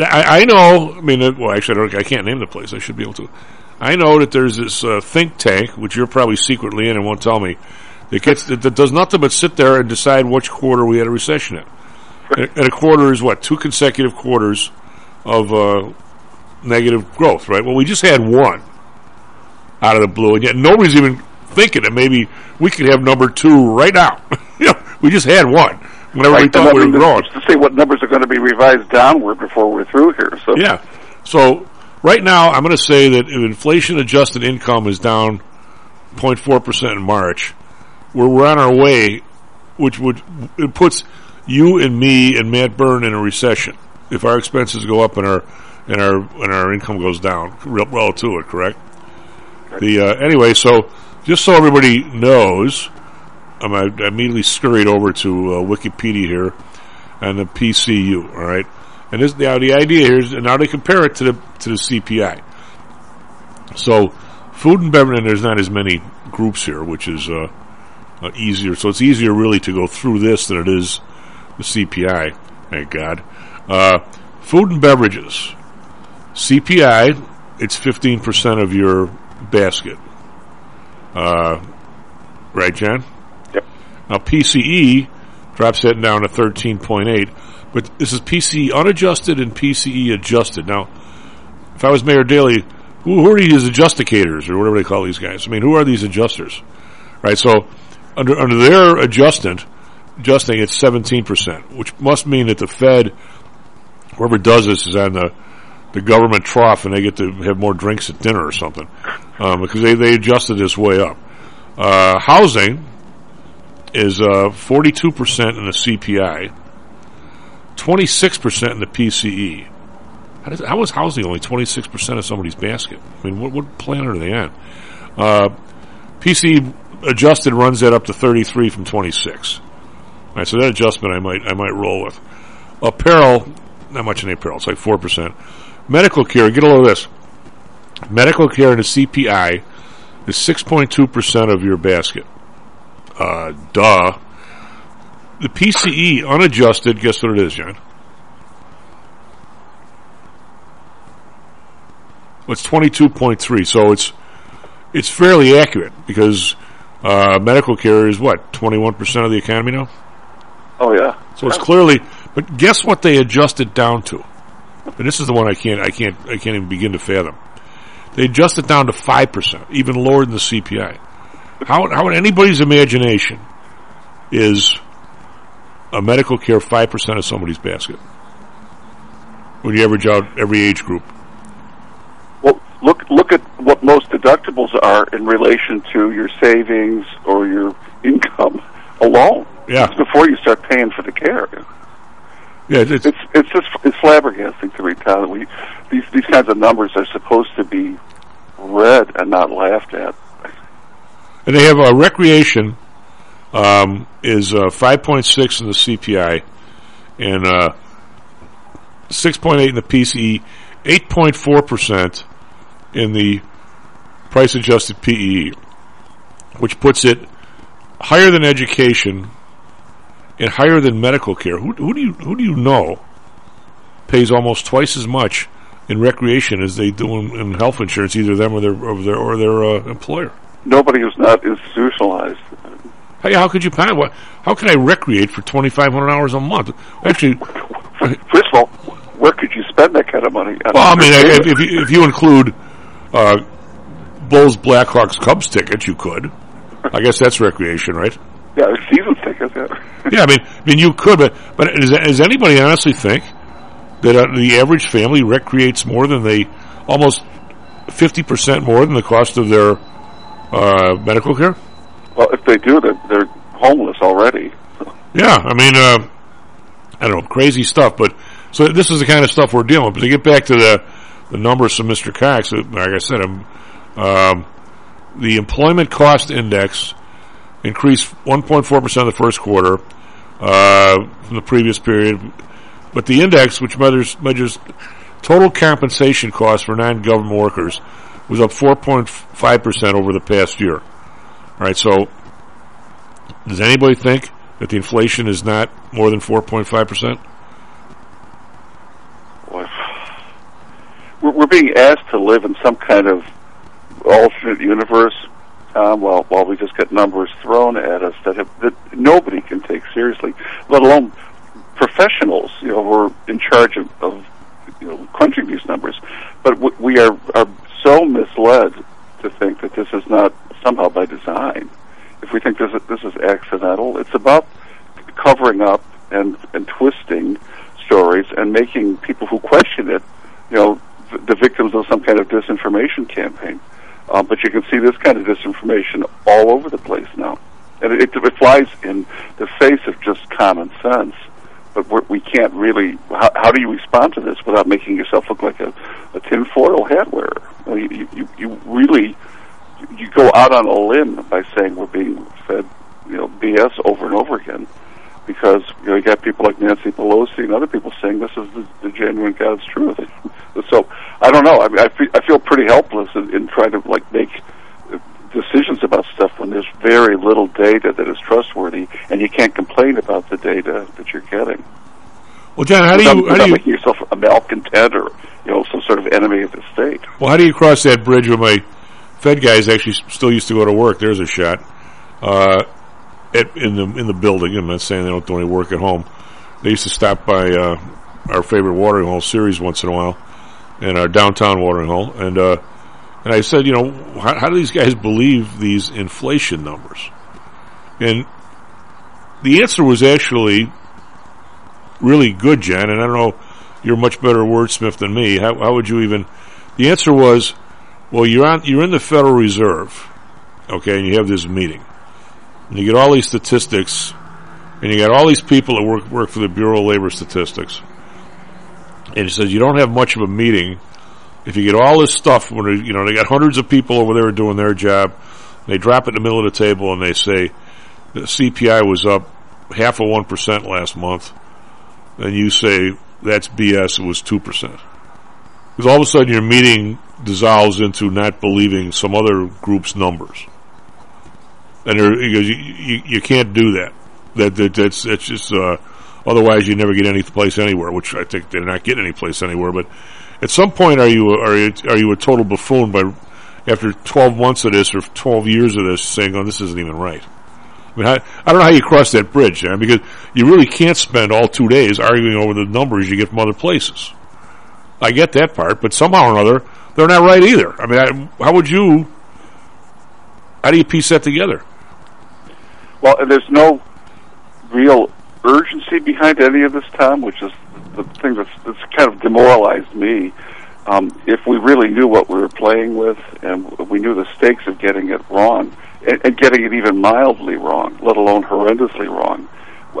[SPEAKER 6] I, I know. I mean, uh, well, actually, I, don't, I can't name the place. I should be able to. I know that there's this uh, think tank, which you're probably secretly in and won't tell me, that gets that, that does nothing but sit there and decide which quarter we had a recession in. And, and a quarter is what two consecutive quarters of uh, negative growth, right? Well, we just had one out of the blue, and yet nobody's even thinking that maybe we could have number two right now. you know, we just had one. Whenever we
[SPEAKER 10] Right,
[SPEAKER 6] thought we were
[SPEAKER 10] I
[SPEAKER 6] growing.
[SPEAKER 10] To see what numbers are going to be revised downward before we're through here. So
[SPEAKER 6] Yeah. So right now, I'm going to say that if inflation adjusted income is down 0.4 percent in March, we're, we're on our way, which would it puts you and me and Matt Byrne in a recession if our expenses go up and our and our and our income goes down relative to it. Correct. The uh, anyway, so just so everybody knows, I'm, I immediately scurried over to uh, Wikipedia here and the PCU. All right, and this now the idea here is now they compare it to the to the CPI. So, food and beverage, and there's not as many groups here, which is uh, uh, easier. So it's easier really to go through this than it is the CPI. Thank God. Uh, food and beverages. CPI, it's 15% of your basket. Uh, right, John?
[SPEAKER 10] Yep.
[SPEAKER 6] Now, PCE drops that down to 13.8, but this is PCE unadjusted and PCE adjusted. Now, if I was Mayor Daley, who, who are these adjusticators or whatever they call these guys? I mean, who are these adjusters? Right, so under, under their adjustment, adjusting it's 17%, which must mean that the Fed, whoever does this is on the, the government trough and they get to have more drinks at dinner or something. Um, because they, they adjusted this way up. Uh, housing is, uh, 42% in the CPI, 26% in the PCE. How, does, how is housing only 26% of somebody's basket? I mean, what, what planet are they on? Uh, PCE adjusted runs that up to 33 from 26. All right, so that adjustment I might I might roll with. Apparel, not much in apparel. It's like four percent. Medical care, get a load of this. Medical care in the CPI is six point two percent of your basket. Uh, duh. The PCE unadjusted, guess what it is, John? Well, it's twenty two point three, so it's it's fairly accurate because uh, medical care is what twenty one percent of the economy now.
[SPEAKER 10] Oh yeah.
[SPEAKER 6] So it's clearly, but guess what they adjusted down to? And this is the one I can't, I can't, I can't even begin to fathom. They adjust it down to five percent, even lower than the CPI. How, how in anybody's imagination is a medical care five percent of somebody's basket when you average out every age group?
[SPEAKER 10] Well, look look at what most deductibles are in relation to your savings or your income alone.
[SPEAKER 6] Yeah.
[SPEAKER 10] It's before you start paying for the care.
[SPEAKER 6] Yeah, it's
[SPEAKER 10] it's, it's just it's flabbergasting to me, that We these these kinds of numbers are supposed to be read and not laughed at.
[SPEAKER 6] And they have a recreation um, is uh, 5.6 in the CPI and uh, 6.8 in the PCE, 8.4 percent in the price adjusted PEE, which puts it higher than education and higher than medical care. Who, who do you who do you know pays almost twice as much in recreation as they do in, in health insurance, either them or their or their, or their uh, employer?
[SPEAKER 10] Nobody who's not institutionalized.
[SPEAKER 6] Hey, how could you plan? What? How can I recreate for twenty five hundred hours a month? Actually,
[SPEAKER 10] First of all, where could you spend that kind of money? on
[SPEAKER 6] well, I mean, if, if, you, if you include uh, Bulls, Blackhawks, Cubs tickets, you could. I guess that's recreation, right?
[SPEAKER 10] yeah, season tickets. Yeah.
[SPEAKER 6] Yeah, I mean, I mean, you could, but but does, does anybody honestly think that uh, the average family recreates more than they almost fifty percent more than the cost of their uh, medical care?
[SPEAKER 10] Well, if they do, they're, they're homeless already.
[SPEAKER 6] Yeah, I mean, uh, I don't know, crazy stuff. But so this is the kind of stuff we're dealing with. But to get back to the the numbers from Mr. Cox, uh, like I said, um, um, the employment cost index increased 1.4 percent in the first quarter uh, from the previous period, but the index, which measures measures total compensation costs for non-government workers, was up 4.5 percent over the past year. All right, so does anybody think that the inflation is not more than 4.5 percent?
[SPEAKER 10] Boy, we're, we're being asked to live in some kind of alternate universe um, while while we just get numbers thrown at us that have that nobody can take seriously, let alone professionals. You know, who are in charge of, of you know crunching these numbers. But w- we are are so misled to think that this is not somehow by design. If we think this is, this is accidental, it's about covering up and and twisting stories and making people who question it, you know, the, the victims of some kind of disinformation campaign. Um, but you can see this kind of disinformation all over the place now, and it, it flies in the face of just common sense. But we're, we can't really. How, how do you respond to this without making yourself look like a, a tinfoil hat wearer? I mean, you, you, you really you go out on a limb by saying we're being fed, you know, BS over and over again, because you know you got people like Nancy Pelosi and other people saying this is the, the genuine God's truth. So I don't know. I mean, I feel, I feel pretty helpless in, in trying to like make decisions about stuff when there's very little data that is trustworthy, and you can't complain about the data that you're getting.
[SPEAKER 6] Well, John, how do
[SPEAKER 10] without,
[SPEAKER 6] you how do you
[SPEAKER 10] making yourself a malcontent or you know some sort of enemy of the state?
[SPEAKER 6] Well, how do you cross that bridge when my Fed guys actually still used to go to work? There's a shot. Uh, at, in the in the building. I'm not saying they don't do any work at home. They used to stop by uh, our favorite watering hole series once in a while, and our downtown watering hole. And uh, and I said, you know, how, how do these guys believe these inflation numbers? And the answer was actually really good, Jen. And I don't know, you're much better wordsmith than me. How, how would you even? The answer was, well, you're on, you're in the Federal Reserve, okay, and you have this meeting, and you get all these statistics, and you got all these people that work work for the Bureau of Labor Statistics, and he says you don't have much of a meeting if you get all this stuff. When you know they got hundreds of people over there doing their job, they drop it in the middle of the table and they say the CPI was up half of one percent last month, and you say that's BS. It was two percent. Because all of a sudden your meeting dissolves into not believing some other group's numbers, and there, he goes, you, you, you can't do that. That, that that's that's just uh, otherwise you never get any place anywhere. Which I think they're not getting any place anywhere. But at some point, are you are you are you a total buffoon by after twelve months of this or twelve years of this saying, "Oh, this isn't even right." I mean, I, I don't know how you cross that bridge, John, because you really can't spend all two days arguing over the numbers you get from other places. I get that part, but somehow or another, they're not right either. I mean, I, how would you? How do you piece that together?
[SPEAKER 10] Well, there's no real urgency behind any of this, Tom, which is the thing that's, that's kind of demoralized me. Um, if we really knew what we were playing with and we knew the stakes of getting it wrong and, and getting it even mildly wrong, let alone horrendously wrong,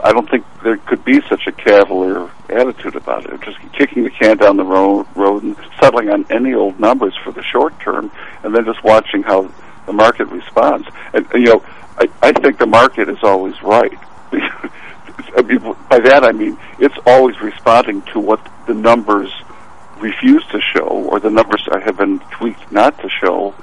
[SPEAKER 10] I don't think there could be such a cavalier attitude about it. Just kicking the can down the road, road and settling on any old numbers for the short term, and then just watching how the market responds. And, and you know, I, I think the market is always right. I mean, by that I mean it's always responding to what the numbers refuse to show, or the numbers have been tweaked not to show,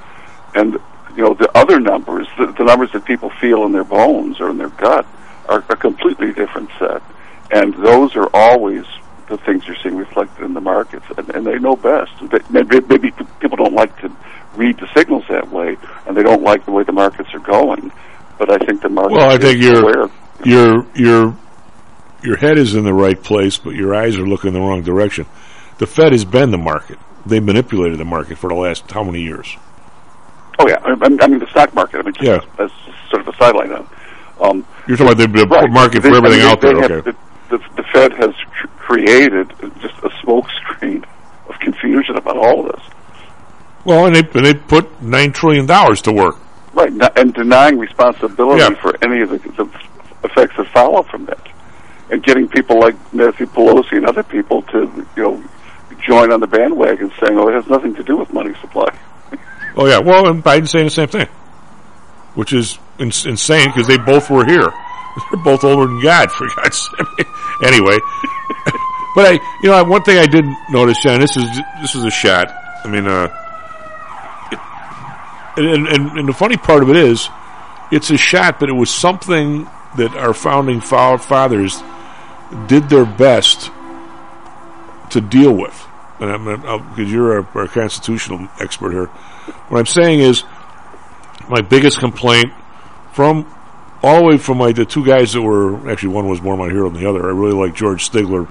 [SPEAKER 10] and you know the other numbers, the, the numbers that people feel in their bones or in their gut, are a completely different set, and those are always the things you're seeing reflected in the markets, and, and they know best. Maybe, maybe people don't like to read the signals that way, and they don't like the way the markets are going. But I think the market.
[SPEAKER 6] Well, I
[SPEAKER 10] is
[SPEAKER 6] think
[SPEAKER 10] aware.
[SPEAKER 6] your your your your head is in the right place, but your eyes are looking in the wrong direction. The Fed has been the market; they manipulated the market for the last how many years?
[SPEAKER 10] Oh yeah, I, I I mean the stock market. I mean, just
[SPEAKER 6] Yeah.
[SPEAKER 10] as sort of a sideline. on. Um,
[SPEAKER 6] You're talking about the, the
[SPEAKER 10] right.
[SPEAKER 6] market
[SPEAKER 10] They-
[SPEAKER 6] for
[SPEAKER 10] I
[SPEAKER 6] everything
[SPEAKER 10] mean,
[SPEAKER 6] out there.
[SPEAKER 10] have-
[SPEAKER 6] Okay.
[SPEAKER 10] The, the, the Fed has cr- created just a smokescreen of confusion about all of this.
[SPEAKER 6] Well, and they and they put nine trillion dollars to work.
[SPEAKER 10] Right, and denying responsibility
[SPEAKER 6] Yeah.
[SPEAKER 10] for any of the, the effects that follow from that, and getting people like Nancy Pelosi and other people to, you know, join on the bandwagon, saying, "Oh, it has nothing to do with money supply."
[SPEAKER 6] Oh yeah. Well, and Biden's saying the same thing, which is ins- insane because they both were here. They're both older than God, for God's sake. anyway, but I, you know, one thing I did notice, and This is this is a shot. I mean, uh, and, and and the funny part of it is, it's a shot, but it was something that our founding fa- fathers did their best to deal with. And because you're a, a constitutional expert here. What I'm saying is, my biggest complaint from all the way from my the two guys that were actually one was more my hero than the other. I really like George Stigler.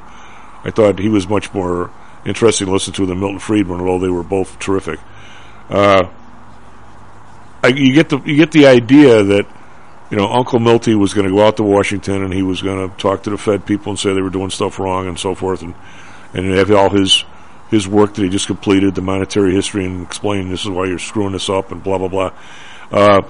[SPEAKER 6] I thought he was much more interesting to listen to than Milton Friedman, although they were both terrific. Uh, I, you get the you get the idea that you know Uncle Milty was going to go out to Washington and he was going to talk to the Fed people and say they were doing stuff wrong and so forth, and and have all his his work that he just completed, the monetary history, and explain this is why you're screwing this up and blah blah blah. Uh,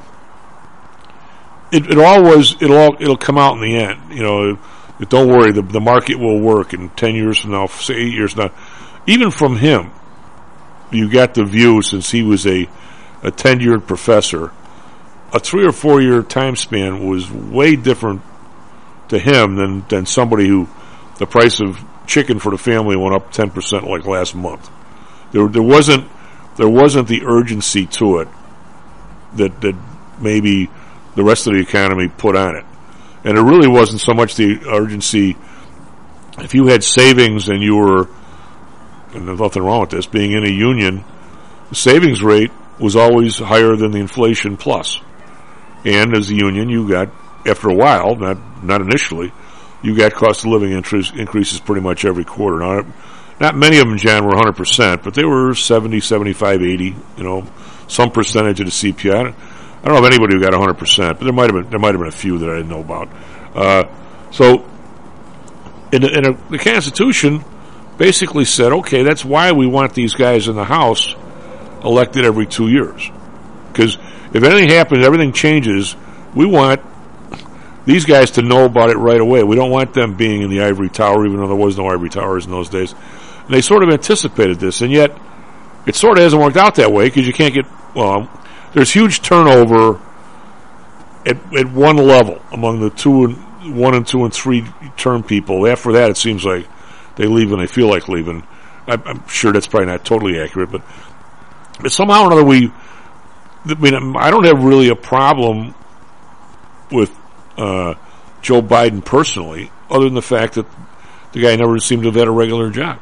[SPEAKER 6] it, it all was it'll all it'll come out in the end. You know, don't worry, the the market will work in ten years from now, say eight years now. Even from him, you got the view since he was a a tenured professor. A three or four year time span was way different to him than than somebody who the price of chicken for the family went up ten percent like last month. There there wasn't there wasn't the urgency to it that that maybe the rest of the economy put on it. And it really wasn't so much the urgency. If you had savings and you were, and there's nothing wrong with this, being in a union, the savings rate was always higher than the inflation plus. And as a union, you got, after a while, not, not initially, you got cost of living increases pretty much every quarter. Now, not many of them, John, were 100%, but they were 70, 75, 80, you know, some percentage of the CPI. I don't know of anybody who got 100 percent, but there might have been there might have been a few that I didn't know about. Uh, so, in, in a, the Constitution basically said, okay, that's why we want these guys in the House elected every two years, because if anything happens, everything changes. We want these guys to know about it right away. We don't want them being in the ivory tower, even though there was no ivory towers in those days. And they sort of anticipated this, and yet it sort of hasn't worked out that way because you can't get well there's huge turnover at, at one level among the two and one and two and three term people. After that, it seems like they leave when they feel like leaving. I'm sure that's probably not totally accurate, but, but somehow or another, we. I mean, I don't have really a problem with uh, Joe Biden personally, other than the fact that the guy never seemed to have had a regular job.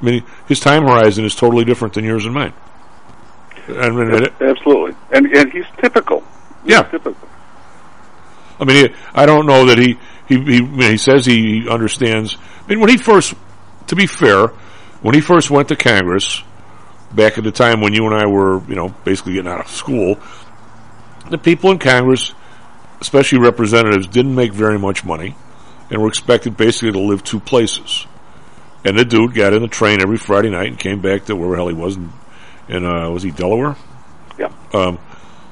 [SPEAKER 6] I mean, his time horizon is totally different than yours and mine. I mean, it,
[SPEAKER 10] Absolutely, and and he's typical. He's
[SPEAKER 6] Yeah.
[SPEAKER 10] typical.
[SPEAKER 6] I mean, he, I don't know that he he he, I mean, he says he understands. I mean, when he first, to be fair, when he first went to Congress, back at the time when you and I were, you know, basically getting out of school, the people in Congress, especially representatives, didn't make very much money, and were expected basically to live two places. And the dude got in the train every Friday night and came back to where the hell he was in, in uh, was he Delaware?
[SPEAKER 10] Yeah.
[SPEAKER 6] Um,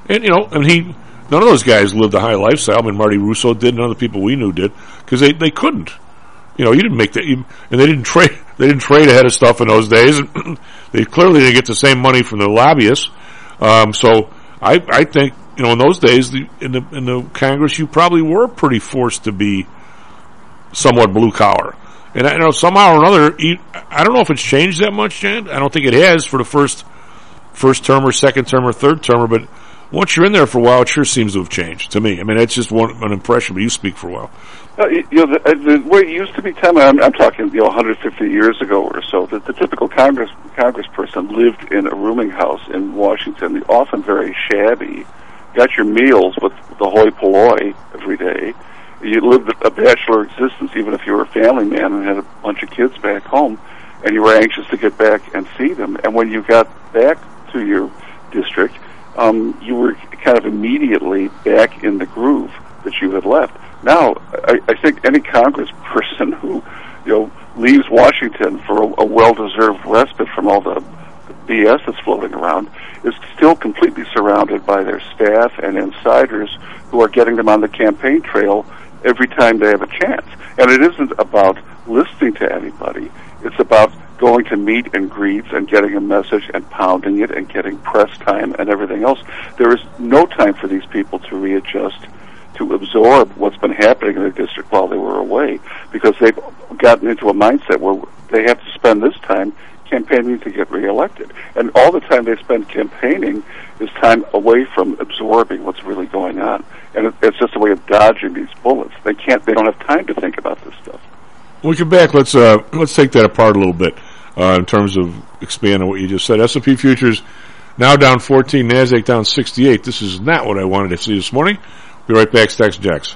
[SPEAKER 6] and you know, and he, none of those guys lived a high lifestyle. I mean, Marty Russo did. None of the people we knew did because they, they couldn't. You know, you didn't make that, you, and they didn't trade. They didn't trade ahead of stuff in those days. they clearly didn't get the same money from the lobbyists. Um, so I, I think you know, in those days, the, in the in the Congress, you probably were pretty forced to be somewhat blue collar. And I you know somehow or another, I don't know if it's changed that much, Jan. I don't think it has for the first first term or second term or third term, but once you're in there for a while, it sure seems to have changed to me. I mean, that's just one an impression, but you speak for a while.
[SPEAKER 10] You you know, the, uh, the way it used to be, Tim, I'm, I'm talking, you know, 150 years ago or so, that the typical Congress congressperson lived in a rooming house in Washington, often very shabby, got your meals with the hoi polloi every day. You lived a bachelor existence, even if you were a family man and had a bunch of kids back home, and you were anxious to get back and see them. And when you got back to your district, um, you were kind of immediately back in the groove that you had left. Now, I, I think any congressperson who, you know, leaves Washington for a, a well-deserved respite from all the, the BS that's floating around is still completely surrounded by their staff and insiders who are getting them on the campaign trail every time they have a chance. And it isn't about listening to anybody. It's about going to meet and greets and getting a message and pounding it and getting press time and everything else. There is no time for these people to readjust to absorb what's been happening in their district while they were away because they've gotten into a mindset where they have to spend this time campaigning to get reelected. And all the time they spend campaigning is time away from absorbing what's really going on. And it's just a way of dodging these bullets. They can't, they don't have time to think about this stuff.
[SPEAKER 6] When come back, let's uh, let's take that apart a little bit. uh, in terms of expanding what you just said. S&P futures now down 14, Nasdaq down 68. This is not what I wanted to see this morning. Be right back, Stocks Jocks.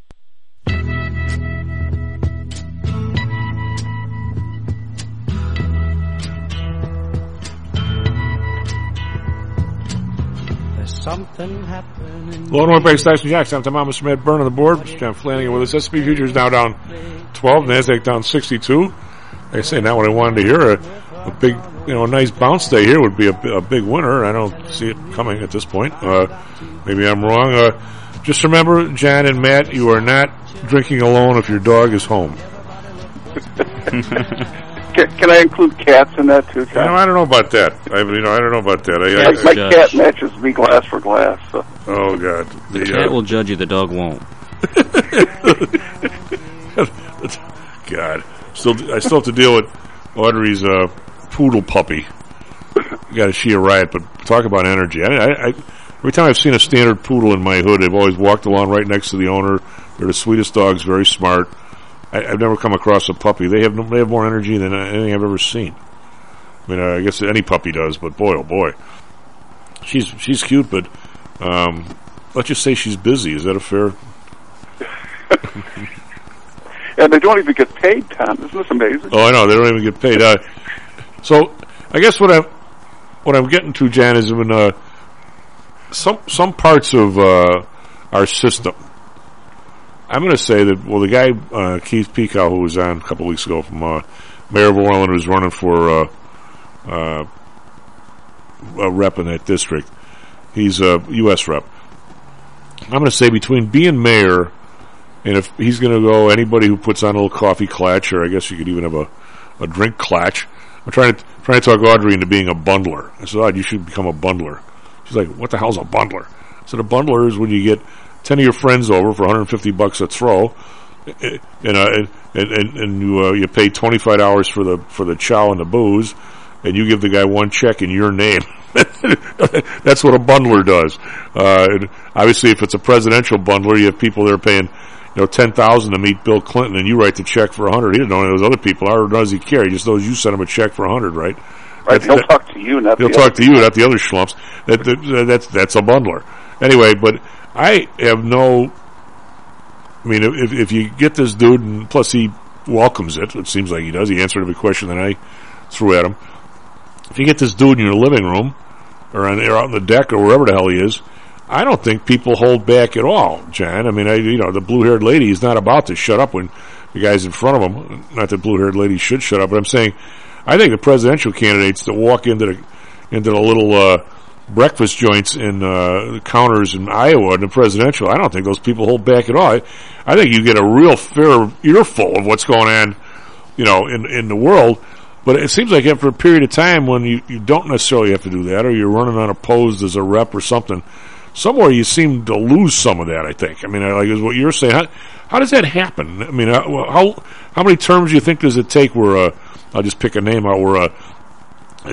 [SPEAKER 5] Something happening.
[SPEAKER 6] Low and Winnipeg Stocks and Jocks. I'm Tom Mr. Matt Byrne on the board. Mr. John Flanagan with us. S&P futures now down 12. Nasdaq down 62. Like I say, not what I wanted to hear. A, a big, you know, a nice bounce day here would be a, a big winner. I don't see it coming at this point. Uh, maybe I'm wrong. Uh, just remember, John and Matt, you are not drinking alone if your dog is home.
[SPEAKER 10] Can, can I include cats in that too?
[SPEAKER 6] You know, I don't know about that. I mean, you know, I don't know about that. I,
[SPEAKER 10] My,
[SPEAKER 6] I,
[SPEAKER 10] my cat matches me glass for glass. So.
[SPEAKER 6] Oh God,
[SPEAKER 9] The cat will judge you, the dog won't.
[SPEAKER 6] God, still, I still have to deal with Audrey's uh, poodle puppy. Got a she a riot, but talk about energy. I, I, I, every time I've seen a standard poodle in my hood, they've always walked along right next to the owner. They're the sweetest dogs, very smart. I, I've never come across a puppy. They have they have more energy than anything I've ever seen. I mean, I guess any puppy does, but boy, oh boy, she's she's cute, but um, let's just say she's busy. Is that a fair?
[SPEAKER 10] And they don't even get paid, Tom. Isn't this amazing?
[SPEAKER 6] Oh, I know they don't even get paid. Uh, so I guess what I'm what I'm getting to, Jan, is when uh, some some parts of uh, our system. I'm going to say that well, the guy uh, Keith Pekau, who was on a couple weeks ago from uh, Mayor of Orland, who's running for uh, uh, a rep in that district. He's a U.S. rep. I'm going to say between being mayor and if he's going to go, anybody who puts on a little coffee clutch, or I guess you could even have a, a drink clutch. I'm trying to trying to talk Audrey into being a bundler. I said, "Oh, you should become a bundler." She's like, "What the hell's a bundler?" I said, "A bundler is when you get ten of your friends over for 150 bucks a throw, eh, and uh, and and, and you uh, you pay 25 dollars for the for the chow and the booze, and you give the guy one check in your name." That's what a bundler does. Uh, and obviously, if it's a presidential bundler, you have people that are paying you know, ten thousand to meet Bill Clinton, and you write the check for a hundred. He didn't know any of those other people. How does he care? He just knows you sent him a check for a hundred, right?
[SPEAKER 10] Right,
[SPEAKER 6] That-
[SPEAKER 10] he'll
[SPEAKER 6] that-
[SPEAKER 10] talk to you, not
[SPEAKER 6] he'll
[SPEAKER 10] the
[SPEAKER 6] talk
[SPEAKER 10] other
[SPEAKER 6] to you, not the other schlumps. That, that that's that's a bundler. Anyway, but I have no. I mean, if if you get this dude, and plus he welcomes it, it seems like he does. He answered every question that I threw at him. If you get this dude in your living room, or, on, or out on the deck, or wherever the hell he is, I don't think people hold back at all, John. I mean, I, you know, the blue-haired lady is not about to shut up when the guy's in front of him. Not that blue-haired lady should shut up, but I'm saying, I think the presidential candidates that walk into the into the little uh, breakfast joints and uh, counters in Iowa in the presidential. I don't think those people hold back at all. I, I think you get a real fair earful of what's going on, you know, in in the world. But it seems like after a period of time when you, you don't necessarily have to do that, or you're running unopposed as a rep or something, somewhere you seem to lose some of that. I think. I mean, like is what you're saying. How, how does that happen? I mean, uh, how how many terms do you think does it take where uh, I'll just pick a name out where uh, a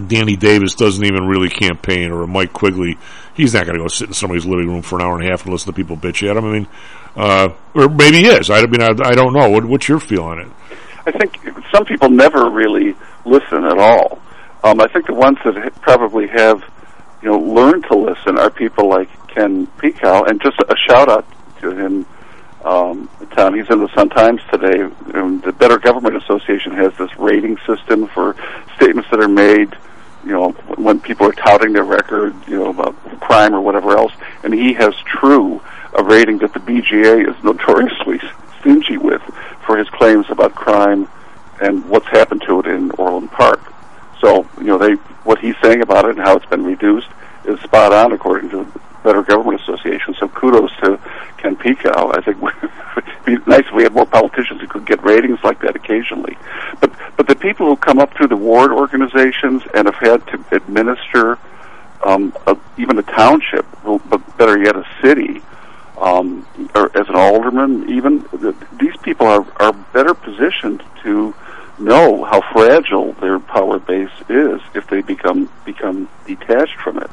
[SPEAKER 6] Danny Davis doesn't even really campaign, or Mike Quigley, he's not going to go sit in somebody's living room for an hour and a half and listen to people bitch at him. I mean, uh, or maybe he is. I mean, I, I don't know. What, what's your feel on it?
[SPEAKER 10] I think some people never really listen at all. Um, I think the ones that ha- probably have, you know, learned to listen are people like Ken Pekau, and just a shout out to him. Um, Tom, he's in the Sun Times today. Um, the Better Government Association has this rating system for statements that are made, you know, when people are touting their record, you know, about crime or whatever else, and he has true a rating that the BGA is notoriously stingy with for his claims about crime and what's happened to it in Orland Park. So, you know, they what he's saying about it and how it's been reduced is spot on according to Better Government Association. So kudos to Ken Pekau. I think it'd be nice if we had more politicians who could get ratings like that occasionally. But but the people who come up through the ward organizations and have had to administer um, a, even a township, but better yet, a city, um, or as an alderman, even th- these people are are better positioned to know how fragile their power base is if they become become detached from it,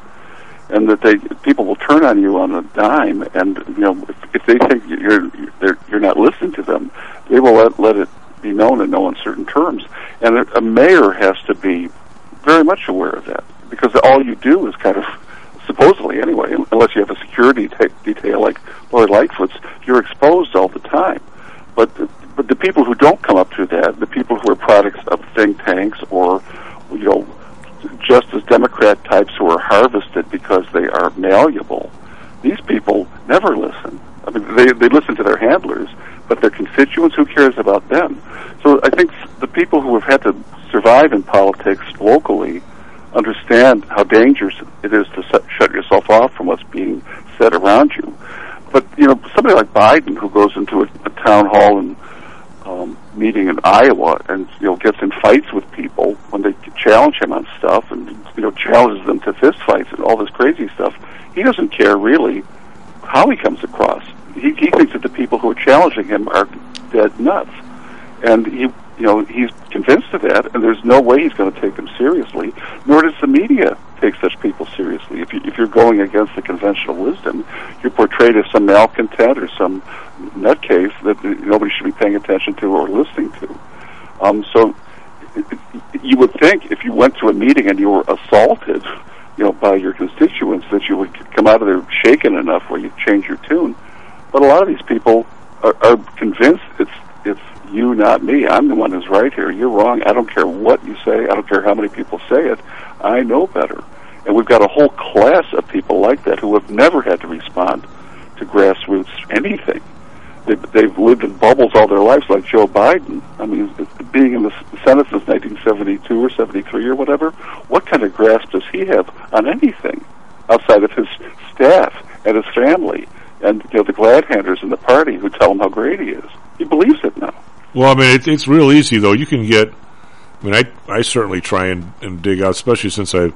[SPEAKER 10] and that they people will turn on you on a dime, and you know if, if they think you're you're, you're not listening to them, they will let let it be known in no uncertain terms, and a, mayor has to be very much aware of that because all you do is kind of supposedly anyway, unless you have a security ta detail like Lori Lightfoot's, you're exposed all the time. But but the people who don't come up through that, the people who are products of think tanks or you know just as Democrat types who are harvested because they are malleable, these people never listen. I mean, they they listen to their handlers, but their constituents, who cares about them? So I think the people who have had to survive in politics locally understand how dangerous it is to set, shut yourself off from what's being said around you. But you know, somebody like Biden who goes into a, a town hall and meeting in Iowa and you know gets in fights with people when they challenge him on stuff and you know challenges them to fist fights and all this crazy stuff. He doesn't care really how he comes across. He, he thinks that the people who are challenging him are dead nuts, and he you know he's convinced of that. And there's no way he's going to take them seriously. Nor does the media take such people seriously. If you if you're going against the conventional wisdom, you're portrayed as some malcontent or some nutcase that nobody should be paying attention to or listening to. Um, so you would think if you went to a meeting and you were assaulted, you know, by your constituents, that you would come out of there shaken enough where you change your tune. But a lot of these people are, are convinced it's it's you, not me. I'm the one who's right here. You're wrong. I don't care what you say. I don't care how many people say it. I know better. And we've got a whole class of people like that who have never had to respond to grassroots anything. They've, they've lived in bubbles all their lives, like Joe Biden. I mean, being in the Senate since 1972 or 73 or whatever, what kind of grasp does he have on anything outside of his staff and his family and you know the glad handers in the party who tell him how great he is? He believes it now.
[SPEAKER 6] Well, I mean, it, it's real easy though. You can get. I mean, I I certainly try and, and dig out, especially since I.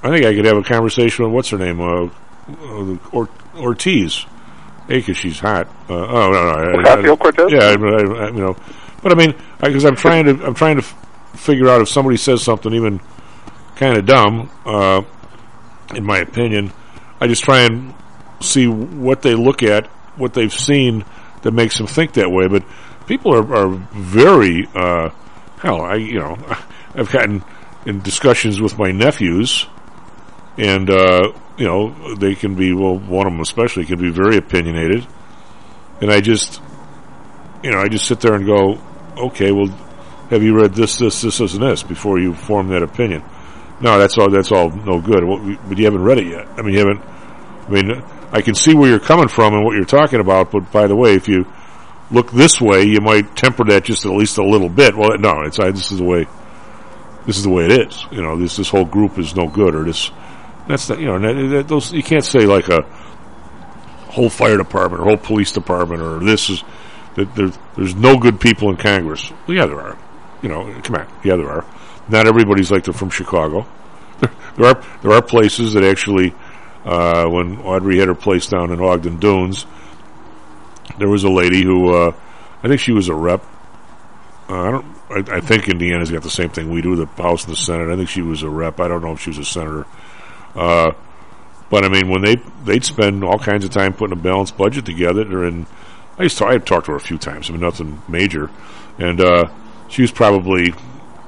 [SPEAKER 6] I think I could have a conversation with what's her name, uh, uh, or, Ortiz. A, because she's hot. Uh, oh no, no,
[SPEAKER 10] Ocasio-Cortez?
[SPEAKER 6] Yeah, I, I, I, you know, but I mean, because I'm trying to, I'm trying to f- figure out if somebody says something even kind of dumb, uh, in my opinion, I just try and see what they look at, what they've seen that makes them think that way. But people are, are very, uh, hell, I, you know, I've gotten in discussions with my nephews, and uh, you know, they can be well, one of them especially can be very opinionated, and I just, you know, I just sit there and go, okay, well, have you read this, this, this, this, and this before you form that opinion? No, that's all. That's all no good. But you haven't read it yet. I mean, you haven't. I mean, I can see where you're coming from and what you're talking about. But by the way, if you look this way, you might temper that just at least a little bit. Well, no, it's I, this is the way this is the way it is. You know, this this whole group is no good, or this that's not, you know that, that, those you can't say like a whole fire department or whole police department or this is that there, there's no good people in Congress. Well, yeah, there are. You know, come on, yeah, there are. Not everybody's like they're from Chicago. There, there are there are places that actually, uh, when Audrey had her place down in Ogden Dunes, there was a lady who uh, I think she was a rep. Uh, I don't. I, I think Indiana's got the same thing we do, the House and the Senate. I think she was a rep. I don't know if she was a senator. Uh, but I mean, when they they'd spend all kinds of time putting a balanced budget together, and I used to I talked to her a few times. I mean, nothing major, and uh, she was probably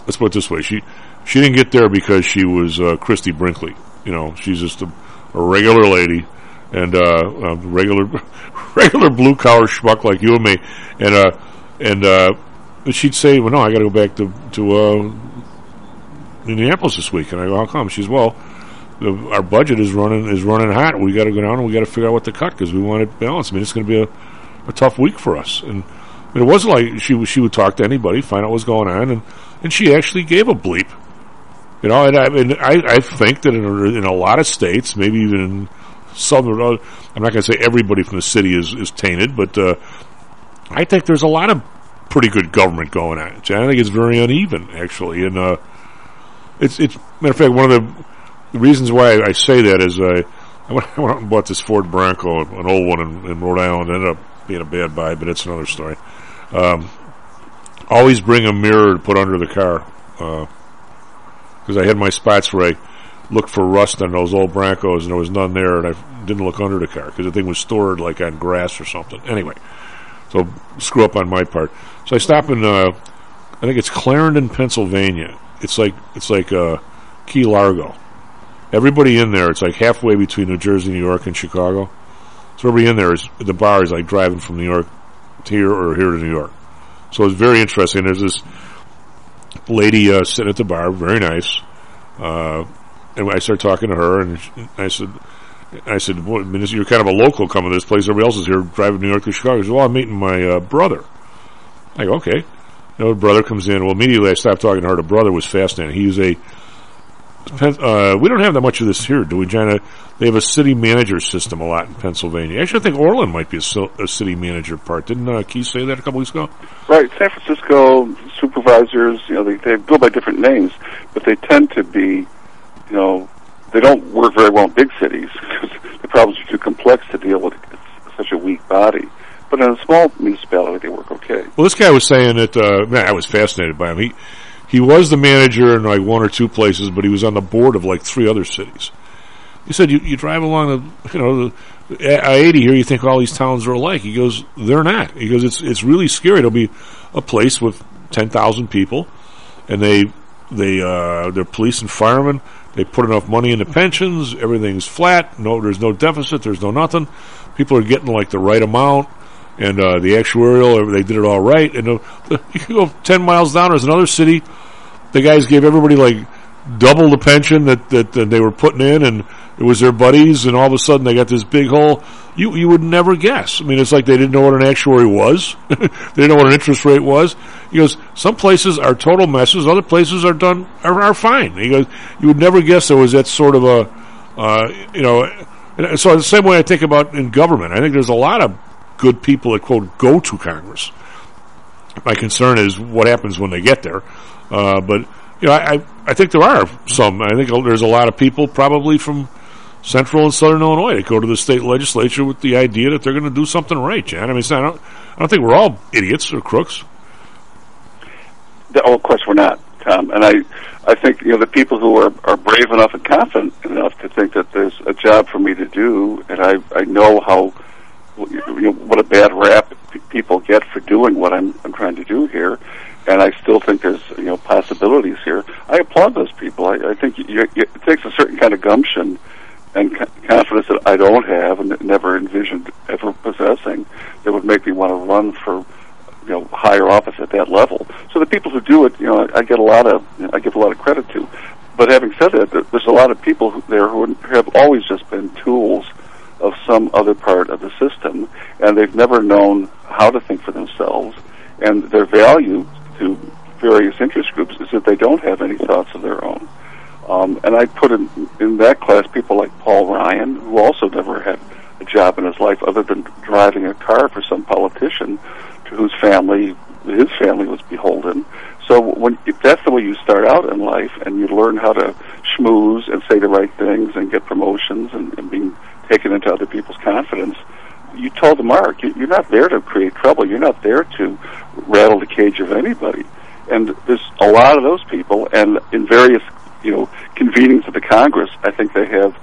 [SPEAKER 6] let's put it this way she she didn't get there because she was uh, Christie Brinkley. You know, she's just a, a regular lady and uh, a regular regular blue collar schmuck like you and me, and uh, and uh, she'd say, "Well, no, I got to go back to to uh, Indianapolis this week." And I go, "How come?" She's, "Well." Our budget is running is running hot. We got to go down and we got to figure out what to cut because we want it balanced. I mean, it's going to be a, a tough week for us. And I mean, it wasn't like she she would talk to anybody, find out what's going on, and and she actually gave a bleep. You know, and I mean, I, I think that in a, in a lot of states, maybe even in some, I'm not going to say everybody from the city is is tainted, but uh, I think there's a lot of pretty good government going on. I think it's very uneven, actually, and uh, it's it's matter of fact one of the the reasons why I say that is I, I went, I went out and bought this Ford Bronco, an old one in, in Rhode Island. It ended up being a bad buy, but it's another story. Um, always bring a mirror to put under the car because uh, I had my spots where I looked for rust on those old Broncos, and there was none there, and I didn't look under the car because the thing was stored like on grass or something. Anyway, so screw up on my part. So I stop in, uh, I think it's Clarendon, Pennsylvania. It's like it's like uh, Key Largo everybody in there, it's like halfway between New Jersey, New York, and Chicago. So everybody in there is the bar is like driving from New York to here or here to New York. So it's very interesting. There's this lady uh, sitting at the bar, very nice. Uh, and I started talking to her, and I said, "I said, well, I mean, you're kind of a local coming to this place. Everybody else is here driving New York to Chicago." She said, "Well, I'm meeting my uh, brother." I go, "Okay." You know, brother comes in. Well, immediately I stopped talking to her. The brother was fascinating. He was a uh, we don't have that much of this here, do we, Jenna? They have a city manager system a lot in Pennsylvania. Actually, I think Orland might be a, a city manager part. Didn't uh, Keith say that a couple weeks ago?
[SPEAKER 10] Right. San Francisco supervisors, you know, they, they go by different names, but they tend to be, you know, they don't work very well in big cities because the problems are too complex to deal with such a weak body. But in a small municipality, they work okay.
[SPEAKER 6] Well, this guy was saying that, uh, man, I was fascinated by him. He, he was the manager in like one or two places, but he was on the board of like three other cities. He said, "You, you drive along the, you know, the I eighty here. You think all these towns are alike." He goes, "They're not." He goes, "It's it's really scary. It'll be a place with ten thousand people, and they they uh, they're police and firemen. They put enough money into pensions. Everything's flat. No, there's no deficit. There's no nothing. People are getting like the right amount." And uh, the actuarial, they did it all right. And uh, you can go ten miles down. There's another city the guys gave everybody like double the pension that, that, that they were putting in, and it was their buddies, and all of a sudden they got this big hole. You you would never guess. I mean, it's like they didn't know what an actuary was. they didn't know what an interest rate was. He goes, some places are total messes, other places are done are, are fine. He goes, you would never guess there was that sort of a, uh, you know. So the same way I think about in government, I think there's a lot of good people that quote go to Congress. My concern is what happens when they get there. Uh, but you know, I, I think there are some. I think there's a lot of people probably from central and southern Illinois that go to the state legislature with the idea that they're going to do something right, Jan. I mean, not, I, don't, I don't think we're all idiots or crooks.
[SPEAKER 10] Oh, of course we're not, Tom. And I, I think you know the people who are, are brave enough and confident enough to think that there's a job for me to do, and I, I know how, you know, what a bad rap people get for doing what I'm, I'm trying to do here and I still think there's you know possibilities here. I applaud those people. I, I think you, you, it takes a certain kind of gumption and co- confidence that I don't have and never envisioned ever possessing that would make me want to run for you know higher office at that level. So the people who do it, you know, I get a lot of I give a lot of credit to. But having said that, there's a lot of people there who have always just been tools of some other part of the system, and they've never known how to think for themselves, and their value to various interest groups is that they don't have any thoughts of their own. Um, and I put in, in that class people like Paul Ryan, who also never had a job in his life other than driving a car for some politician to whose family his family was beholden. So when if that's the way you start out in life, and you learn how to schmooze and say the right things and get promotions and, and being taken into other people's confidence, you toe the mark. You- You're not there to create trouble. You're not there to rattle the cage of anybody. And there's a lot of those people, and in various, you know, convenings of the Congress, I think they have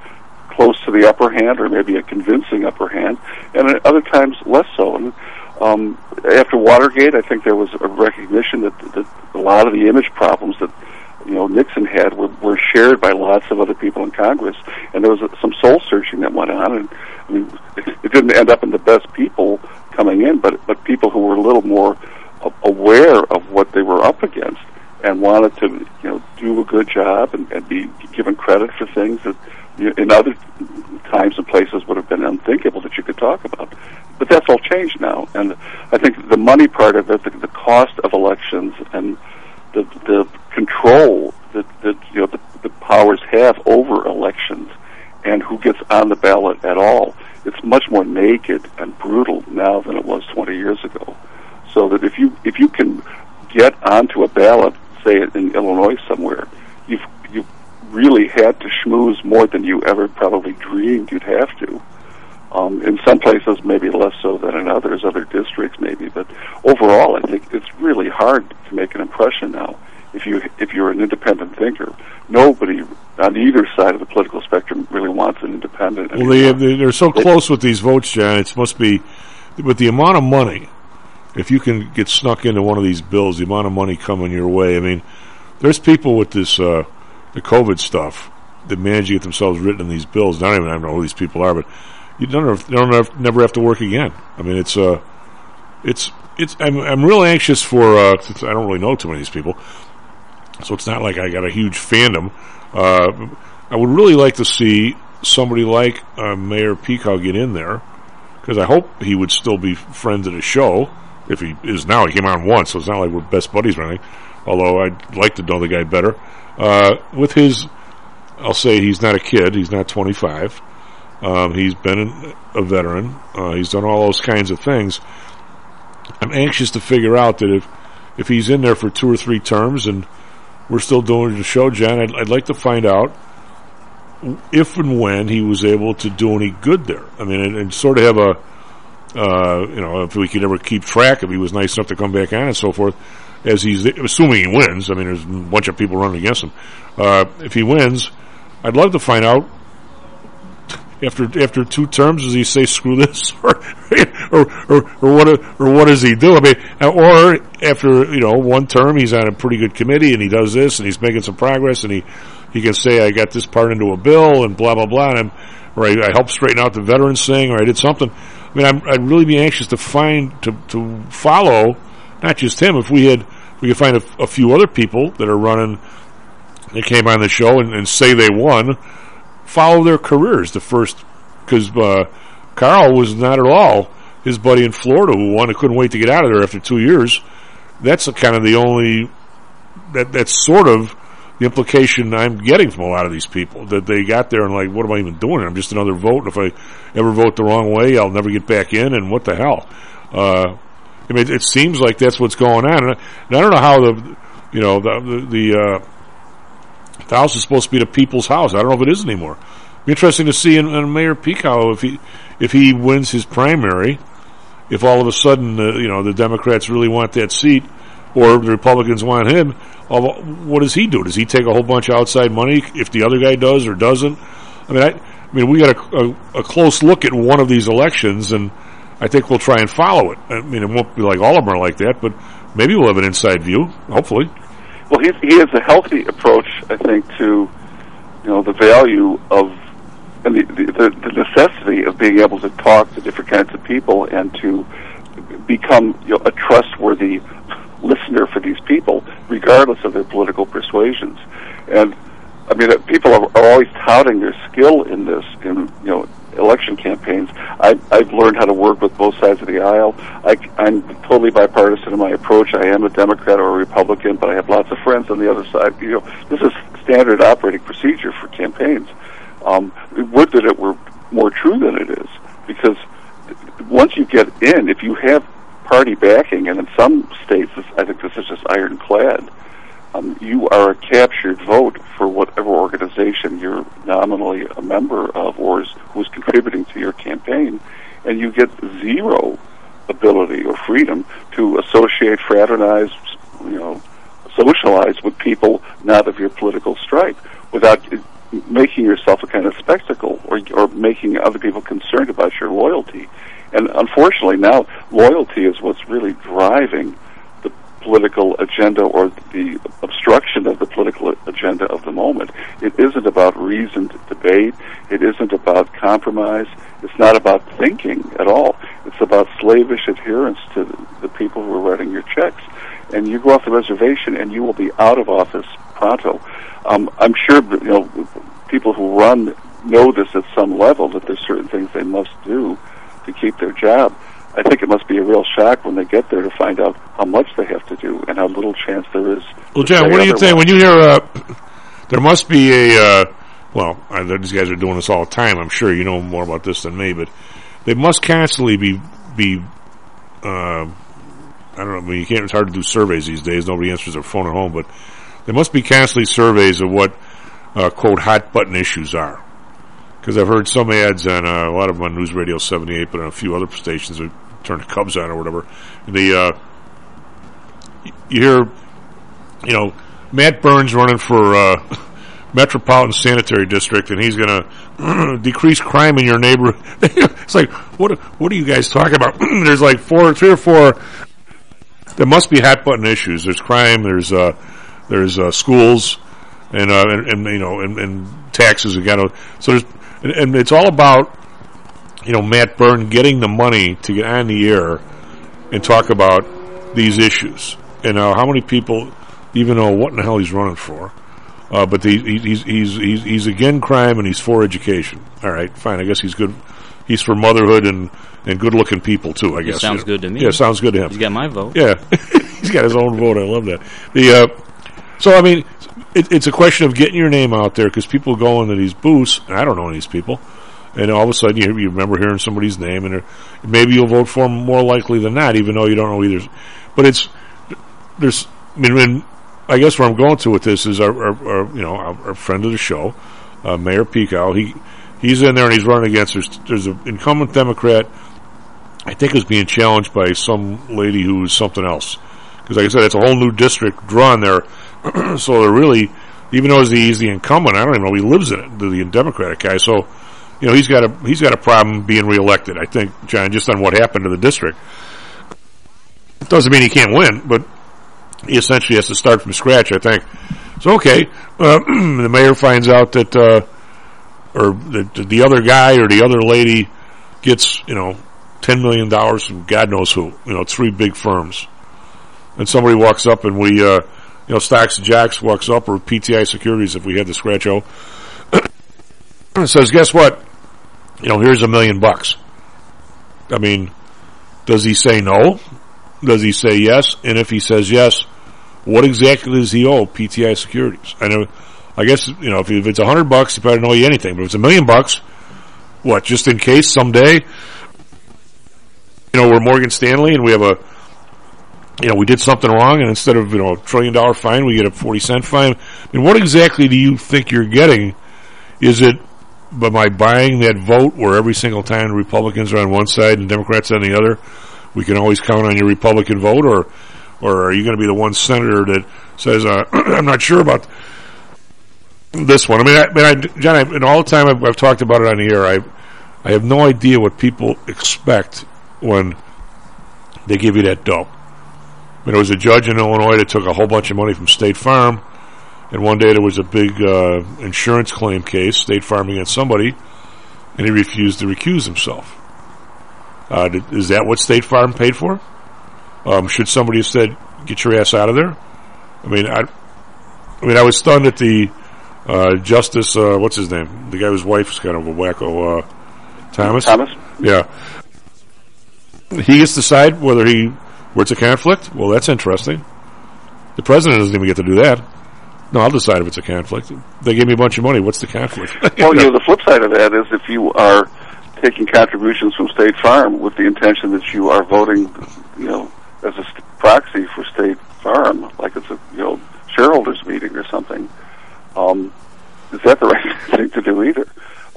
[SPEAKER 10] close to the upper hand, or maybe a convincing upper hand, and at other times less so. And um, after Watergate, I think there was a recognition that, that a lot of the image problems that you know Nixon had were, were shared by lots of other people in Congress, and there was uh, some soul searching that went on. And I mean, it, it didn't end up in the best people coming in, but but people who were a little more a- aware of what they were up against and wanted to you know do a good job and, and be given credit for things that you know, in other times and places would have been unthinkable that you could talk about. But that's all changed now, and I think the money part of it, the, the cost of elections, and the the control that that you know the, the powers have over elections and who gets on the ballot at all. It's much more naked and brutal now than it was 20 years ago. So that if you if you can get onto a ballot, say in Illinois somewhere, you've you really had to schmooze more than you ever probably dreamed you'd have to. Um, in some places, maybe less so than in others, other districts maybe, but overall, I think it's really hard to make an impression now. If you if you're an independent thinker, nobody on either side of the political spectrum really wants an independent.
[SPEAKER 6] Well, they, they they're so close with these votes, John. It must be with the amount of money. If you can get snuck into one of these bills, the amount of money coming your way. I mean, there's people with this uh, the COVID stuff that manage to get themselves written in these bills. I don't even know who these people are, but you don't, don't have, never have to work again. I mean, it's uh, it's it's. I'm I'm real anxious for. Uh, I don't really know too many of these people, so it's not like I got a huge fandom. Uh, I would really like to see somebody like uh, Mayor Pekau get in there because I hope he would still be friends of the show. If he is now, he came on once, so it's not like we're best buddies or anything. Although I'd like to know the guy better. Uh, with his, I'll say he's not a kid. He's not 25. Um, he's been a veteran. Uh, he's done all those kinds of things. I'm anxious to figure out that if if he's in there for two or three terms and we're still doing the show, Jen, I'd, I'd like to find out if and when he was able to do any good there. I mean, and, and sort of have a, uh, you know, if we could ever keep track if he was nice enough to come back on and so forth, as he's assuming he wins. I mean, there's a bunch of people running against him. Uh, if he wins, I'd love to find out after after two terms, does he say screw this, or or or, or what or what does he do? I mean, or after you know one term, he's on a pretty good committee and he does this and he's making some progress and he he can say I got this part into a bill and blah blah blah, and I'm, or I, I helped straighten out the veterans thing, or I did something. I mean, I'm, I'd really be anxious to find to to follow not just him. If we had we could find a, a few other people that are running that came on the show and, and say they won follow their careers. The first, because uh, Carl was not at all his buddy in Florida who won. And couldn't wait to get out of there after two years. That's kind of the only that that's sort of the implication I'm getting from a lot of these people that they got there and like, what am I even doing? I'm just another vote. If I ever vote the wrong way, I'll never get back in. And what the hell? Uh, I mean, it seems like that's what's going on. And I, don't know how the, you know, the the, uh, the house is supposed to be the people's house. I don't know if it is anymore. Be interesting to see in, in Mayor Pekau if he if he wins his primary, if all of a sudden uh, you know the Democrats really want that seat, or the Republicans want him. What does he do? Does he take a whole bunch of outside money if the other guy does or doesn't? I mean, I, I mean, we got a, a, a close look at one of these elections, and I think we'll try and follow it. I mean, it won't be like all of them are like that, but maybe we'll have an inside view. Hopefully.
[SPEAKER 10] Well, he he has a healthy approach, I think, to you know the value of and the, the the necessity of being able to talk to different kinds of people and to become you know, a trustworthy listener for these people, regardless of their political persuasions. And I mean, people are, are always touting their skill in this, in you know, election campaigns. I, I've learned how to work with both sides of the aisle. I, I'm totally bipartisan in my approach. I am a Democrat or a Republican, but I have lots of friends on the other side. You know, this is standard operating procedure for campaigns. Um, would that it were more true than it is, because once you get in, if you have party backing, and in some states, I think this is just ironclad. Um, you are a captured vote for whatever organization you're nominally a member of, or is, who's contributing to your campaign, and you get zero ability or freedom to associate, fraternize, you know, socialize with people not of your political stripe, without making yourself a kind of spectacle or, or making other people concerned about your loyalty. And unfortunately, now loyalty is what's really driving the political agenda or the obstruction of the political agenda of the moment. It isn't about reasoned debate. It isn't about compromise. It's not about thinking at all. It's about slavish adherence to the people who are writing your checks. And you go off the reservation, and you will be out of office pronto. Um, I'm sure you know people who run know this at some level that there's certain things they must do to keep their job. I think it must be a real shock when they get there to find out how much they have to do and how little chance there is.
[SPEAKER 6] Well, John, what do you think when you hear uh, there must be a uh, well, these guys are doing this all the time. I'm sure you know more about this than me, but they must constantly be be. Uh, I don't know. I mean, you can't. It's hard to do surveys these days. Nobody answers their phone at home, but there must be constantly surveys of what uh, quote hot button issues are. Because I've heard some ads on uh, a lot of them on News Radio 78, but on a few other stations that turn the Cubs on or whatever. And they, uh, you hear, you know, Matt Burns running for uh, Metropolitan Sanitary District, and he's going to decrease crime in your neighborhood. it's like, what? What are you guys talking about? There's like four, three or four. There must be hot button issues. There's crime. There's uh, there's uh, schools, and, uh, and, and you know, and, and taxes again. So there's, and, and it's all about you know Matt Byrne getting the money to get on the air and talk about these issues. And uh, how many people even know what in the hell he's running for? Uh, but the, he, he's he's he's he's again crime and he's for education. All right, fine. I guess he's good. He's for motherhood and and good looking people too. I guess
[SPEAKER 9] sounds
[SPEAKER 6] you know.
[SPEAKER 9] good to me.
[SPEAKER 6] Yeah, sounds good to him.
[SPEAKER 9] He's got my vote.
[SPEAKER 6] Yeah, he's got his own vote. I love that. The uh, so I mean, it, it's a question of getting your name out there because people go into these booths. And I don't know these people, and all of a sudden you, you remember hearing somebody's name, and maybe you'll vote for them more likely than not, even though you don't know either. But it's there's. I mean, when, I guess where I'm going to with this is our, our, our you know our, our, friend of the show, uh, Mayor Pekau. He he's in there and he's running against. There's there's an incumbent Democrat. I think is being challenged by some lady who's something else. Because like I said, it's a whole new district drawn there, so they're really, even though he's the incumbent, I don't even know he lives in it. The Democratic guy, so you know he's got a he's got a problem being reelected. I think John, just on what happened to the district, it doesn't mean he can't win, but he essentially has to start from scratch. I think. So okay, uh, the mayor finds out that, uh, or the, the other guy or the other lady gets you know ten million dollars from God knows who. You know, three big firms, and somebody walks up and we, uh, you know, Stocks and Jocks walks up or PTI Securities if we had the scratch O, says, "Guess what? You know, here's a million bucks." I mean, does he say no? Does he say yes? And if he says yes, what exactly does he owe PTI Securities? I know, I guess you know if, if it's a hundred bucks, he probably don't owe you anything. But if it's a million bucks, what? Just in case someday, you know, we're Morgan Stanley and we have a, you know, we did something wrong, and instead of you know a trillion dollar fine, we get a forty cent fine. I mean, what exactly do you think you're getting? Is it by my buying that vote where every single time Republicans are on one side and Democrats on the other, we can always count on your Republican vote, or or are you going to be the one senator that says uh, I'm not sure about this one? I mean, I, I mean, I, John, I, and all the time I've, I've, talked about it on the air, I I have no idea what people expect when they give you that dope. Mean, there was a judge in Illinois that took a whole bunch of money from State Farm, and one day there was a big uh, insurance claim case, State Farm against somebody, and he refused to recuse himself. Uh, did, is that what State Farm paid for? Um, should somebody have said, "Get your ass out of there"? I mean, I, I mean, I was stunned at the uh, Justice. Uh, what's his name? The guy whose wife is kind of a wacko. Uh, Thomas.
[SPEAKER 10] Thomas.
[SPEAKER 6] Yeah. He gets to decide whether he where it's a conflict. Well, that's interesting. The president doesn't even get to do that. No, I'll decide if it's a conflict. They gave me a bunch of money. What's the conflict?
[SPEAKER 10] Well, you know, the flip side of that is if you are taking contributions from State Farm with the intention that you are voting, you know, as a st- proxy for State Farm, like it's a you know shareholders meeting or something, um, is that the right thing to do either?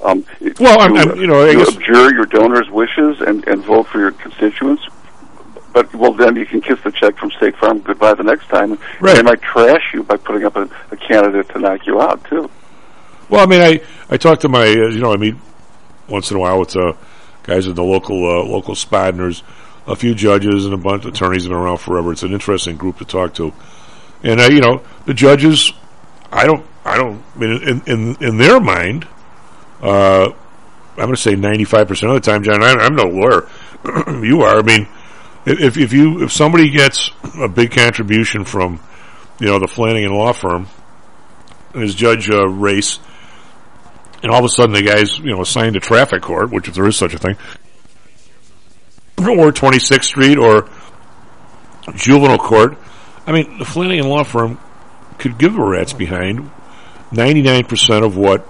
[SPEAKER 10] Um,
[SPEAKER 6] Well, I'm-
[SPEAKER 10] you,
[SPEAKER 6] I'm- you know, I
[SPEAKER 10] you abjure your donors' wishes and, and vote for your constituents. But well, then you can kiss the check from State Farm goodbye the next time.
[SPEAKER 6] Right.
[SPEAKER 10] They might trash you by putting up a, a candidate to knock you out too.
[SPEAKER 6] Well, I mean, I I talk to my uh, you know I meet once in a while with uh, guys in the local uh, local spot, and there's a few judges and a bunch of attorneys have been around forever. It's an interesting group to talk to, and uh, you know the judges. I don't I don't I mean in in in their mind. Uh, I'm going to say 95 percent of the time, John. I, I'm no lawyer. you are. I mean, if if you if somebody gets a big contribution from you know the Flanagan law firm and his judge uh, race and all of a sudden the guy's you know assigned to traffic court, which if there is such a thing, or 26th Street or juvenile court. I mean, the Flanagan law firm could give a rat's behind 99% of what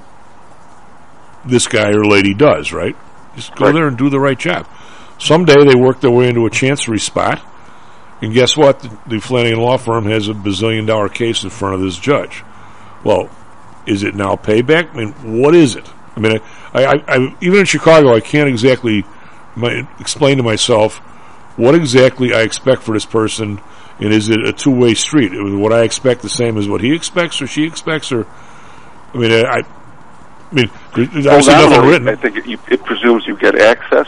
[SPEAKER 6] this guy or lady does, right? Just go there and do the right job. Someday they work their way into a chancery spot, and guess what? The, the Flanagan law firm has a bazillion dollar case in front of this judge. Well, is it now payback? I mean, what is it? I mean, I, I, I even in Chicago, I can't exactly my, explain to myself what exactly I expect for this person, and is it a two way street? Is what I expect the same as what he expects or she expects, or I mean, I, I mean, there's
[SPEAKER 10] Well,
[SPEAKER 6] nothing written.
[SPEAKER 10] I think it, you, it presumes you get access.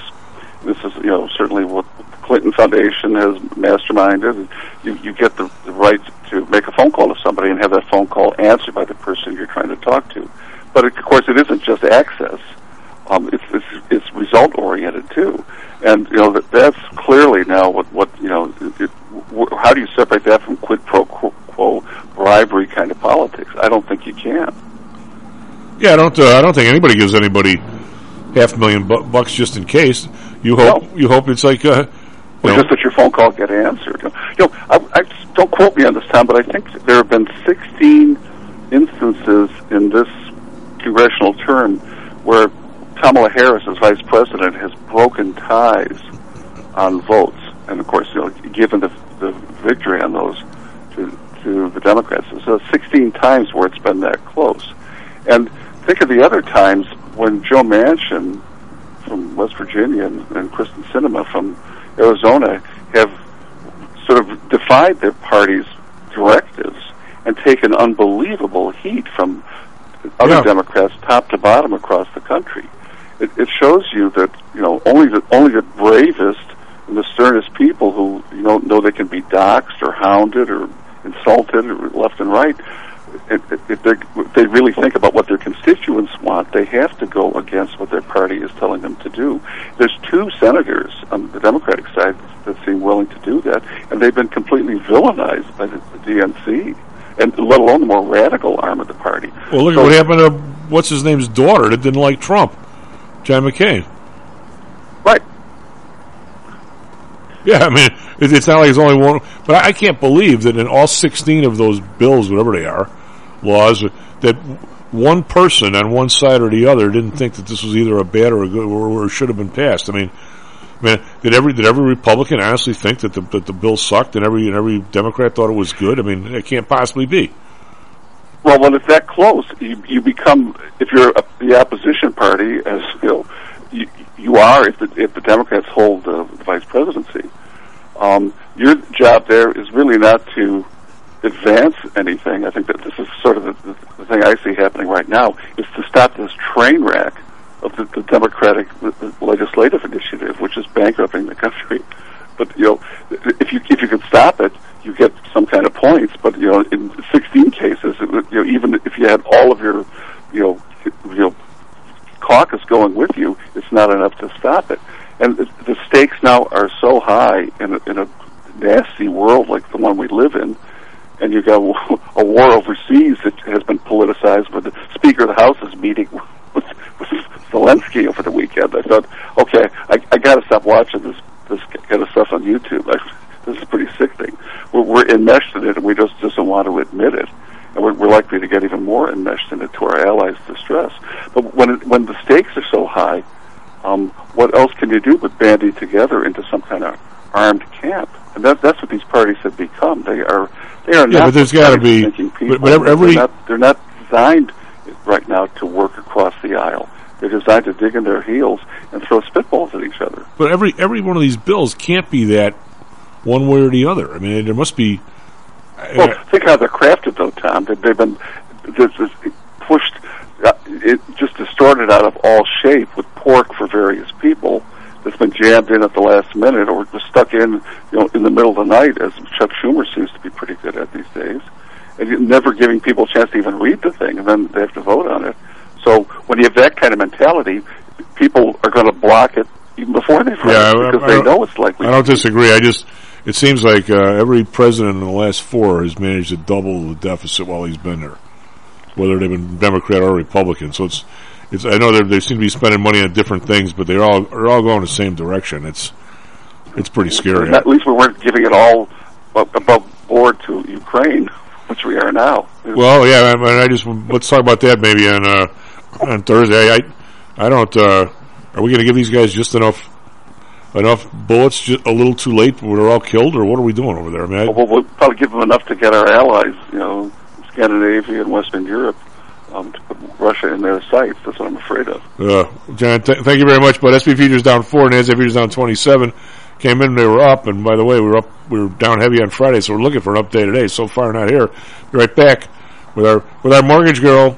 [SPEAKER 10] This is, you know, certainly what the Clinton Foundation has masterminded. You, you get the, the right to make a phone call to somebody and have that phone call answered by the person you're trying to talk to. But of course, it isn't just access. Um, it's, it's it's result oriented too, and you know that that's clearly now what what you know. It, it, how do you separate that from quid pro quo bribery kind of politics? I don't think you can.
[SPEAKER 6] Yeah, I don't. Uh, I don't think anybody gives anybody half a million bu- bucks just in case. You hope. You hope it's like. Uh,
[SPEAKER 10] Well, just that your phone call get answered. You know, I, I don't quote me on this, time, but I think there have been 16 instances in this congressional term where Kamala Harris, as vice president, has broken ties on votes, and of course, you know, given the the victory on those to to the Democrats. So 16 times where it's been that close, and think of the other times when Joe Manchin from West Virginia and, and Kyrsten Sinema from Arizona have sort of defied their party's directives and taken unbelievable heat from other
[SPEAKER 6] Yeah.
[SPEAKER 10] Democrats, top to bottom, across the country. It, it shows you that you know only the only the bravest and the sternest people who you know know they can be doxxed or hounded or insulted or left and right. If, if they if they really think about what their constituents want, they have to go against what their party is telling them to do. There's two senators on the Democratic side that seem willing to do that, and they've been completely villainized by the, the DNC, and let alone the more radical arm of the party.
[SPEAKER 6] well, look
[SPEAKER 10] So-
[SPEAKER 6] at what happened to what's his name's daughter that didn't like Trump, John McCain.
[SPEAKER 10] Right.
[SPEAKER 6] Yeah, I mean, it's not like it's only one. But I can't believe that in all 16 of those bills, whatever they are, laws, that one person on one side or the other didn't think that this was either a bad or a good or, or should have been passed. I mean, I mean, did every did every Republican honestly think that the that the bill sucked and every and every Democrat thought it was good? I mean, it can't possibly be.
[SPEAKER 10] Well, when it's that close, you, you become if you're a, the opposition party, as you know, you, you are if the if the Democrats hold the, the vice presidency. Um, your job there is really not to advance anything. I think that this is sort of the, the, thing I see happening right now is to stop this train wreck of the, the Democratic legislative initiative, which is bankrupting the country. But you know, if you if you could stop it, you get some kind of points. But you know, in 16 cases, it, you know, even if you had all of your, you know, you know, caucus going with you, it's not enough to stop it. And the, the stakes now are so high in a, in a nasty world like the one we live in and you've got a war overseas that has been politicized. But the Speaker of the House is meeting with, with Zelensky over the weekend. I thought, okay, I, I got to stop watching this this kind of stuff on YouTube. I, this is pretty sickening. We're, we're enmeshed in it, and we just doesn't want to admit it. And we're, we're likely to get even more enmeshed in it to our allies' distress. But when it, when the stakes are so high, um, what else can you do but bandy together into some kind of armed camp? And that, that's what these parties have become. They are they are
[SPEAKER 6] Yeah,
[SPEAKER 10] not
[SPEAKER 6] but there's gotta be-
[SPEAKER 10] thinking people.
[SPEAKER 6] but- every- every-
[SPEAKER 10] they're, not, they're not designed right now to work across the aisle. They're designed to dig in their heels and throw spitballs at each other.
[SPEAKER 6] But every every one of these bills can't be that one way or the other. I mean, there must be.
[SPEAKER 10] Well, think how they're crafted, though, Tom. They- They've been this is pushed, uh, it just distorted out of all shape with pork for various people. That's been jammed in at the last minute, or just stuck in, you know, in the middle of the night, as Chuck Schumer seems to be pretty good at these days. And you're never giving people a chance to even read the thing, and then they have to vote on it. So when you have that kind of mentality, people are going to block it even before they vote
[SPEAKER 6] Yeah, I-
[SPEAKER 10] because
[SPEAKER 6] I
[SPEAKER 10] they know it's likely.
[SPEAKER 6] I don't disagree. I just it seems like uh, every president in the last four has managed to double the deficit while he's been there, whether they've been Democrat or Republican. So it's it's. I know they seem to be spending money on different things, but they're all they're all going the same direction. It's it's pretty scary.
[SPEAKER 10] At least we weren't giving it all above board to Ukraine, which we are now.
[SPEAKER 6] Well, yeah, I, mean, I just let's talk about that maybe on uh, on Thursday. I I don't. Uh, are we going to give these guys just enough enough bullets? Just a little too late, when they're all killed, or what are we doing over there? I mean, I,
[SPEAKER 10] Well, we'll probably give them enough to get our allies, you know, Scandinavia and Western Europe, um, to Russia in their sights. That's what I'm afraid of.
[SPEAKER 6] Uh, John, th- thank you very much. But SP futures down four, and NASDAQ futures down twenty-seven. Came in, they were up, and by the way, we were up. We were down heavy on Friday, so we're looking for an update today. So far, not here. Be right back with our with our mortgage girl.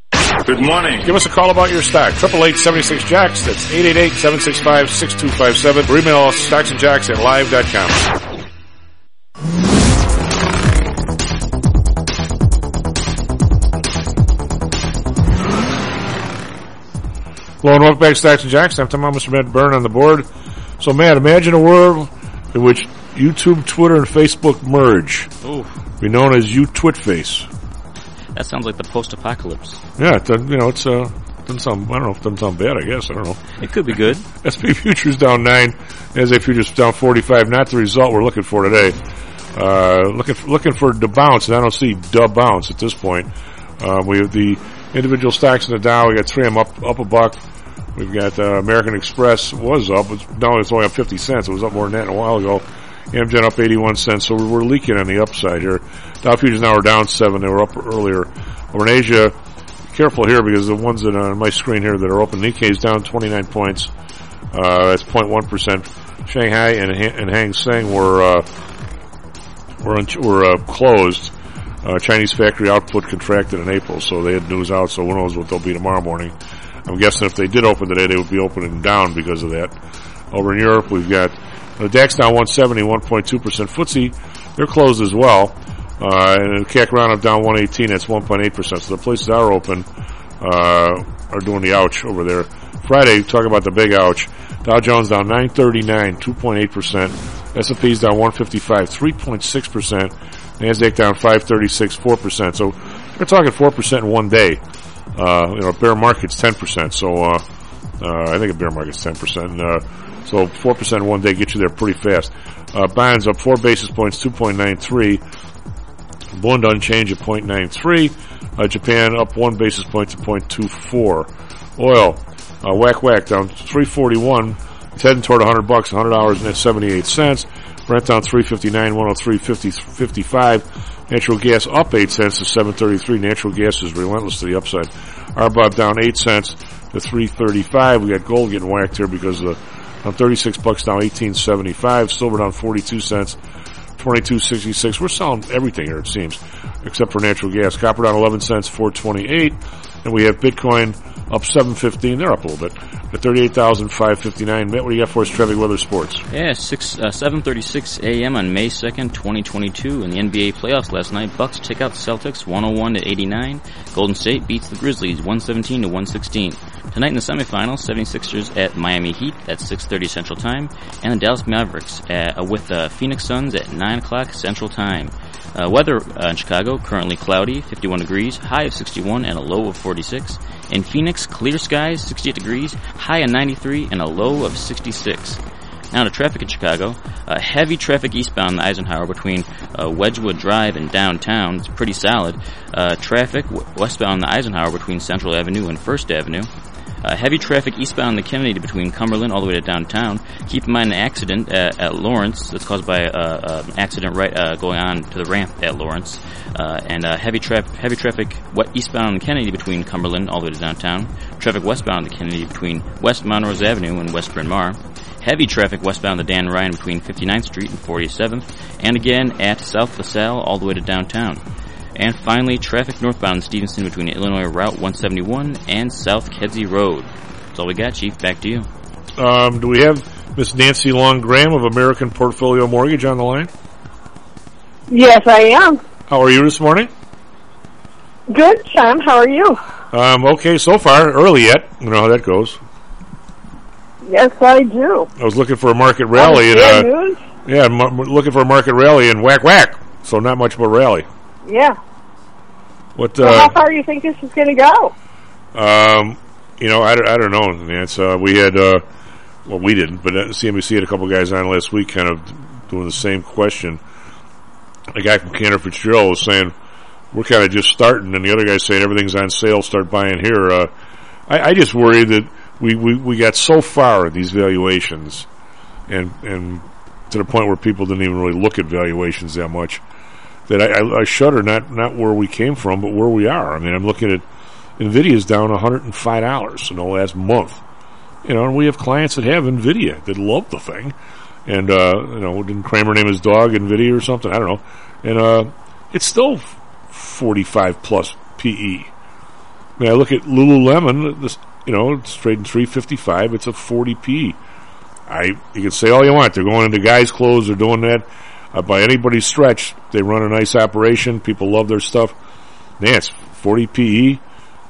[SPEAKER 6] Good morning. Give us a call about your stock. Triple eight seventy six jocks. That's 888-765-6257. Or email us stocksandjocks at live.com. Hello and welcome back to Stocks and Jocks. I'm Tom Mr. Matt Byrne on the board. So, Matt, imagine a world in which YouTube, Twitter, and Facebook merge.
[SPEAKER 9] Ooh.
[SPEAKER 6] Be known as you Twitface.
[SPEAKER 9] That sounds like the post-apocalypse.
[SPEAKER 6] Yeah, it you know, it's uh, doesn't sound. I don't know. It doesn't sound bad. I guess I don't know.
[SPEAKER 9] It could be good.
[SPEAKER 6] SP futures down nine. NSA futures down forty-five. Not the result we're looking for today. Uh, looking for, looking for the bounce, and I don't see the bounce at this point. Uh, we have the individual stocks in the Dow. We got 3M up up a buck. We've got uh, American Express was up. It's, now it's only up 50 cents. It was up more than that a while ago. Amgen up 81 cents. So we're leaking on the upside here. Dow futures now are down seven. They were up earlier. Over in Asia, careful here because the ones that are on my screen here that are open, Nikkei is down 29 points. Uh, that's 0.1 percent. Shanghai and, and Hang Seng were uh, were, un- were uh, closed. Uh, Chinese factory output contracted in April, so they had news out. So who knows what they'll be tomorrow morning? I'm guessing if they did open today, they would be opening down because of that. Over in Europe, we've got the DAX down 170, 1.2 percent. FTSE, they're closed as well, uh, and CAC roundup down 118. That's 1.8 percent. So the places are open uh, are doing the ouch over there. Friday, talk about the big ouch. Dow Jones down 939, 2.8 percent. S&P's down 155, 3.6 percent. Nasdaq down 536, 4 percent. So we're talking 4 percent in one day. Uh, you know, bear market's 10 percent. So uh, uh, I think a bear market's 10 percent. Uh, so 4 percent in one day gets you there pretty fast. Uh, bonds up 4 basis points, 2.93. Bund unchanged at 0.93. Uh, Japan up 1 basis point to 0.24. Oil, uh, whack whack down 341. It's heading toward 100 bucks, 100 dollars and 78 cents. Brent down 359, 103, 50, 55. Natural gas up 8 cents to 733. Natural gas is relentless to the upside. RBOB down 8 cents to 335. We got gold getting whacked here because the, on 36 bucks down 1875. Silver down 42 cents. 2266. We're selling everything here, it seems, except for natural gas. Copper down 11 cents, 428. And we have Bitcoin up 715. They're up a little bit at 38,559. Matt, what do you got for us, traffic, weather, sports?
[SPEAKER 9] Yeah, six uh, seven thirty six a.m. on May second, twenty twenty two. In the NBA playoffs last night, Bucks take out Celtics one hundred one to eighty nine. Golden State beats the Grizzlies one seventeen to one sixteen. Tonight in the semifinals, 76ers at Miami Heat at six thirty Central Time, and the Dallas Mavericks at, uh, with the Phoenix Suns at nine o'clock Central Time. Uh, weather uh, in Chicago currently cloudy, 51 degrees, high of 61 and a low of 46. In Phoenix, clear skies, 68 degrees, high of 93 and a low of 66. Now to traffic in Chicago. Uh, heavy traffic eastbound the Eisenhower between uh, Wedgewood Drive and downtown. It's pretty solid. Uh, traffic w- westbound the Eisenhower between Central Avenue and First Avenue. Uh, heavy traffic eastbound the Kennedy between Cumberland all the way to downtown. Keep in mind an accident at, at Lawrence that's caused by uh, an accident right uh, going on to the ramp at Lawrence. Uh, and uh, heavy, tra- heavy traffic eastbound the Kennedy between Cumberland all the way to downtown. Traffic westbound the Kennedy between West Montrose Avenue and West Bryn Mawr. Heavy traffic westbound the Dan Ryan between 59th Street and 47th. And again at South LaSalle all the way to downtown. And finally, traffic northbound in Stevenson between Illinois Route 171 and South Kedzie Road. That's all we got, Chief. Back to you.
[SPEAKER 6] Um, do we have Miss Nancy Long Graham of American Portfolio Mortgage on the line?
[SPEAKER 11] Yes, I am.
[SPEAKER 6] How are you this morning?
[SPEAKER 11] Good, Sam. How are you?
[SPEAKER 6] Um, okay, so far. Early yet. You know how that goes.
[SPEAKER 11] Yes, I do.
[SPEAKER 6] I was looking for a market rally. and, uh,
[SPEAKER 11] news?
[SPEAKER 6] Yeah, I'm m- looking for a market rally and whack whack. So not much of a rally.
[SPEAKER 11] Yeah.
[SPEAKER 6] What?
[SPEAKER 11] So how
[SPEAKER 6] Uh,
[SPEAKER 11] far do you think this is going to go?
[SPEAKER 6] um, you know, I, don't- I don't know, Nance. Uh, we had, uh, well, we didn't, but uh, CNBC had a couple guys on last week, kind of doing the same question. A guy from Cantor Fitzgerald was saying we're kind of just starting, and the other guy's saying everything's on sale. Start buying here. Uh, I, I just worry that we, we, we got so far at these valuations, and and to the point where people didn't even really look at valuations that much. That I, I, I shudder not not where we came from, but where we are. I mean, I'm looking at Nvidia's down 105 dollars in the last month. You know, and we have clients that have Nvidia that love the thing, and uh, you know, didn't Cramer name his dog Nvidia or something? I don't know. And uh, it's still 45 plus PE. I mean, I look at Lululemon. This, you know, it's trading 355. It's a 40 PE. I you can say all you want. They're going into guys' clothes. They're doing that. Uh, by anybody's stretch, they run a nice operation. People love their stuff. Nance, 40 PE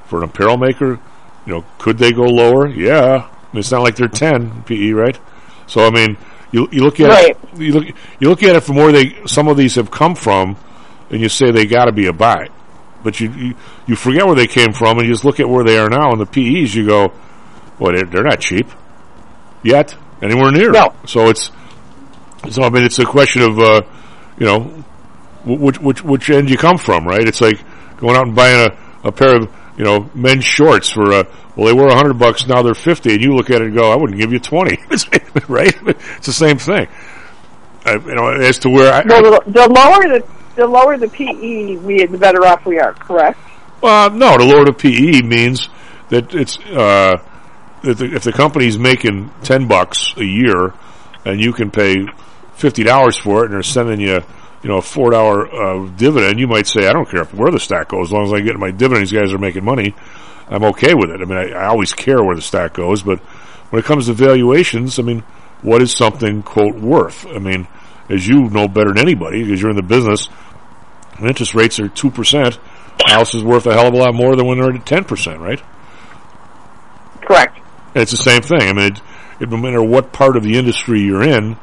[SPEAKER 6] for an apparel maker. You know, could they go lower? Yeah. I mean, it's not like they're 10 PE, right? So I mean, you you look at
[SPEAKER 11] Right.
[SPEAKER 6] it, you look you look at it from where they some of these have come from, and you say they got to be a buy, but you, you you forget where they came from, and you just look at where they are now, and the PEs you go, well, they're, they're not cheap yet, anywhere near.
[SPEAKER 11] No.
[SPEAKER 6] So it's so I mean, it's a question of uh, you know which which which end you come from, right? It's like going out and buying a, a pair of you know men's shorts for uh, well they were a hundred bucks now they're fifty, and you look at it and go, I wouldn't give you twenty, right? It's the same thing. I, you know, as to where I,
[SPEAKER 11] The, the lower the the lower the PE, we the better off we are. Correct.
[SPEAKER 6] Uh, no, the lower the PE means that it's uh, that the, if the company's making ten bucks a year, and you can pay fifty dollars for it, and they're sending you, you know, a four dollar uh, dividend, you might say, I don't care where the stock goes, as long as I get my dividend. These guys are making money. I'm okay with it. I mean, I, I always care where the stock goes, but when it comes to valuations, I mean, what is something quote worth? I mean, as you know better than anybody, because you're in the business, when interest rates are two percent, house is worth a hell of a lot more than when they're at ten percent, right?
[SPEAKER 11] Correct.
[SPEAKER 6] And it's the same thing. I mean, it, it no matter what part of the industry you're in.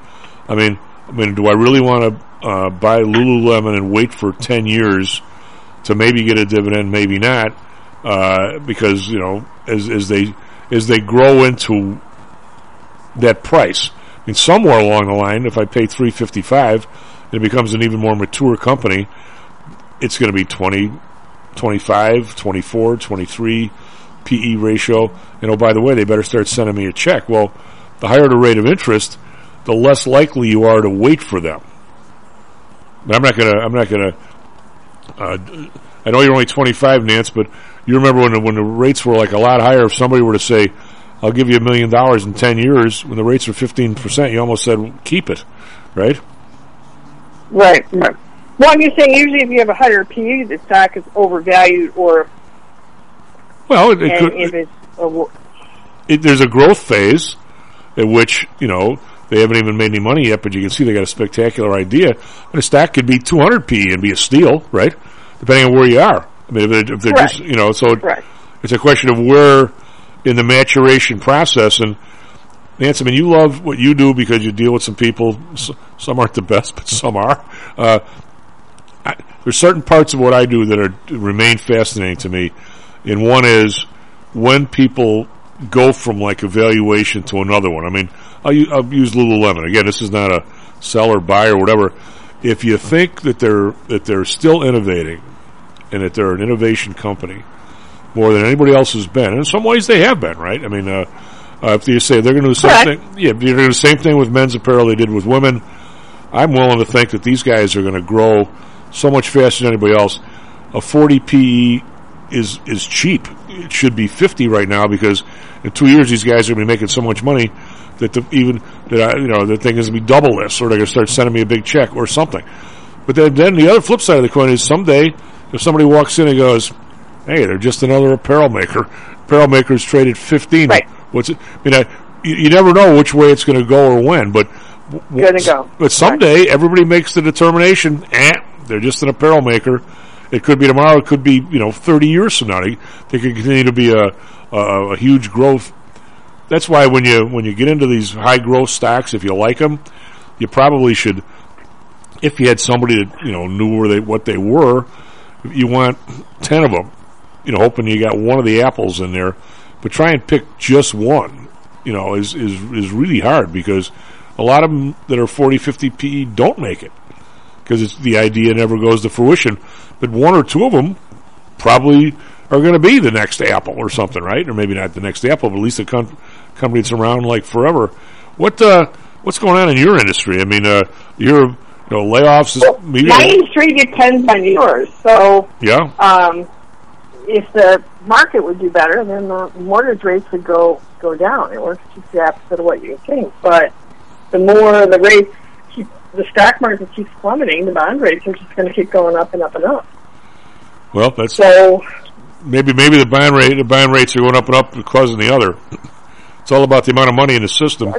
[SPEAKER 6] I mean, I mean, do I really want to uh, buy Lululemon and wait for ten years to maybe get a dividend, maybe not, uh, because you know, as as they as they grow into that price. I mean, somewhere along the line, if I pay three fifty five, it becomes an even more mature company. It's going to be 20, 25, 24, 23 PE ratio. And oh, by the way, they better start sending me a check. Well, the higher the rate of interest, the less likely you are to wait for them. But I'm not gonna. I'm not gonna. Uh, I know you're only 25, Nance, but you remember when the, when the rates were like a lot higher. If somebody were to say, "I'll give you a million dollars in 10 years," when the rates were 15 percent, you almost said, "Keep it," right?
[SPEAKER 11] Right. Right. Well, I'm just saying, usually if you have a higher PE, the stock is overvalued, or
[SPEAKER 6] Well, it, it could.
[SPEAKER 11] if it's a,
[SPEAKER 6] it, there's a growth phase at which you know they haven't even made any money yet, but you can see they got a spectacular idea. And a stack could be 200 p and be a steal, right? Depending on where you are. I mean, if they're, if they're
[SPEAKER 11] Correct.
[SPEAKER 6] just you know, so
[SPEAKER 11] Correct.
[SPEAKER 6] it's a question of where in the maturation process. And Nancy, I mean, you love what you do because you deal with some people. s- Some aren't the best, but some are. Uh, I, there's certain parts of what I do that are remain fascinating to me, and one is when people go from like a valuation to another one. I mean, I'll, u- I'll use Lululemon again. This is not a sell or buy or whatever. If you think that they're that they're still innovating and that they're an innovation company more than anybody else has been, and in some ways they have been, right? I mean, uh, uh, if you say they're going to do the same
[SPEAKER 11] Correct.
[SPEAKER 6] thing, yeah, they're going to do the same thing with men's apparel they did with women. I'm willing to think that these guys are going to grow so much faster than anybody else. A 40 PE is is cheap. It should be 50 right now because in two years these guys are going to be making so much money that the, even that I, you know the thing is going to be double this, or they're going to start sending me a big check or something. But then, then the other flip side of the coin is someday if somebody walks in and goes, "Hey, they're just another apparel maker. Apparel makers traded 15. What's it? I mean, I, you, you never know which way it's going to go or when, but
[SPEAKER 11] Gonna go.
[SPEAKER 6] But someday everybody makes the determination, eh, they're just an apparel maker. It could be tomorrow. It could be you know 30 years from now. They, they could continue to be a, a a huge growth. That's why when you when you get into these high growth stocks, if you like them, you probably should. If you had somebody that you know knew where they what they were, you want ten of them. You know, hoping you got one of the apples in there, but try and pick just one. You know, is is is really hard because a lot of them that are 40, 50 PE don't make it because it's the idea never goes to fruition. But one or two of them probably are going to be the next Apple or something, right? Or maybe not the next Apple, but at least a com- company that's around like forever. What uh, what's going on in your industry? I mean, uh, your you know layoffs. Is, maybe
[SPEAKER 11] my industry depends on yours. So,
[SPEAKER 6] yeah.
[SPEAKER 11] um, if the market would do better, then the mortgage rates would go go down. It works just the opposite of what you think. But the more the rates keep, the stock market keeps plummeting, the bond rates are just going to keep going up and up and up.
[SPEAKER 6] Well, that's
[SPEAKER 11] So,
[SPEAKER 6] maybe maybe the buying rate the buying rates are going up and up because of the other. It's all about the amount of money in the system.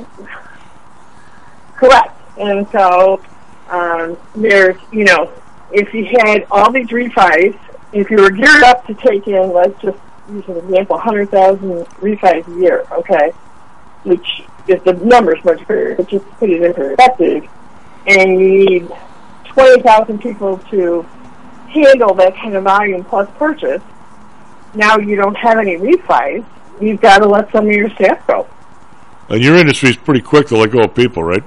[SPEAKER 11] correct. And so, um, there's, you know, if you had all these refis, if you were geared up to take in, let's just use an example, 100,000 refis a year, okay? which is the numbers much bigger, but just put it in perspective, and you need 20,000 people to handle that kind of volume plus purchase, now you don't have any refis, you've got to let some of your staff go.
[SPEAKER 6] And your industry is pretty quick to let go of people, right?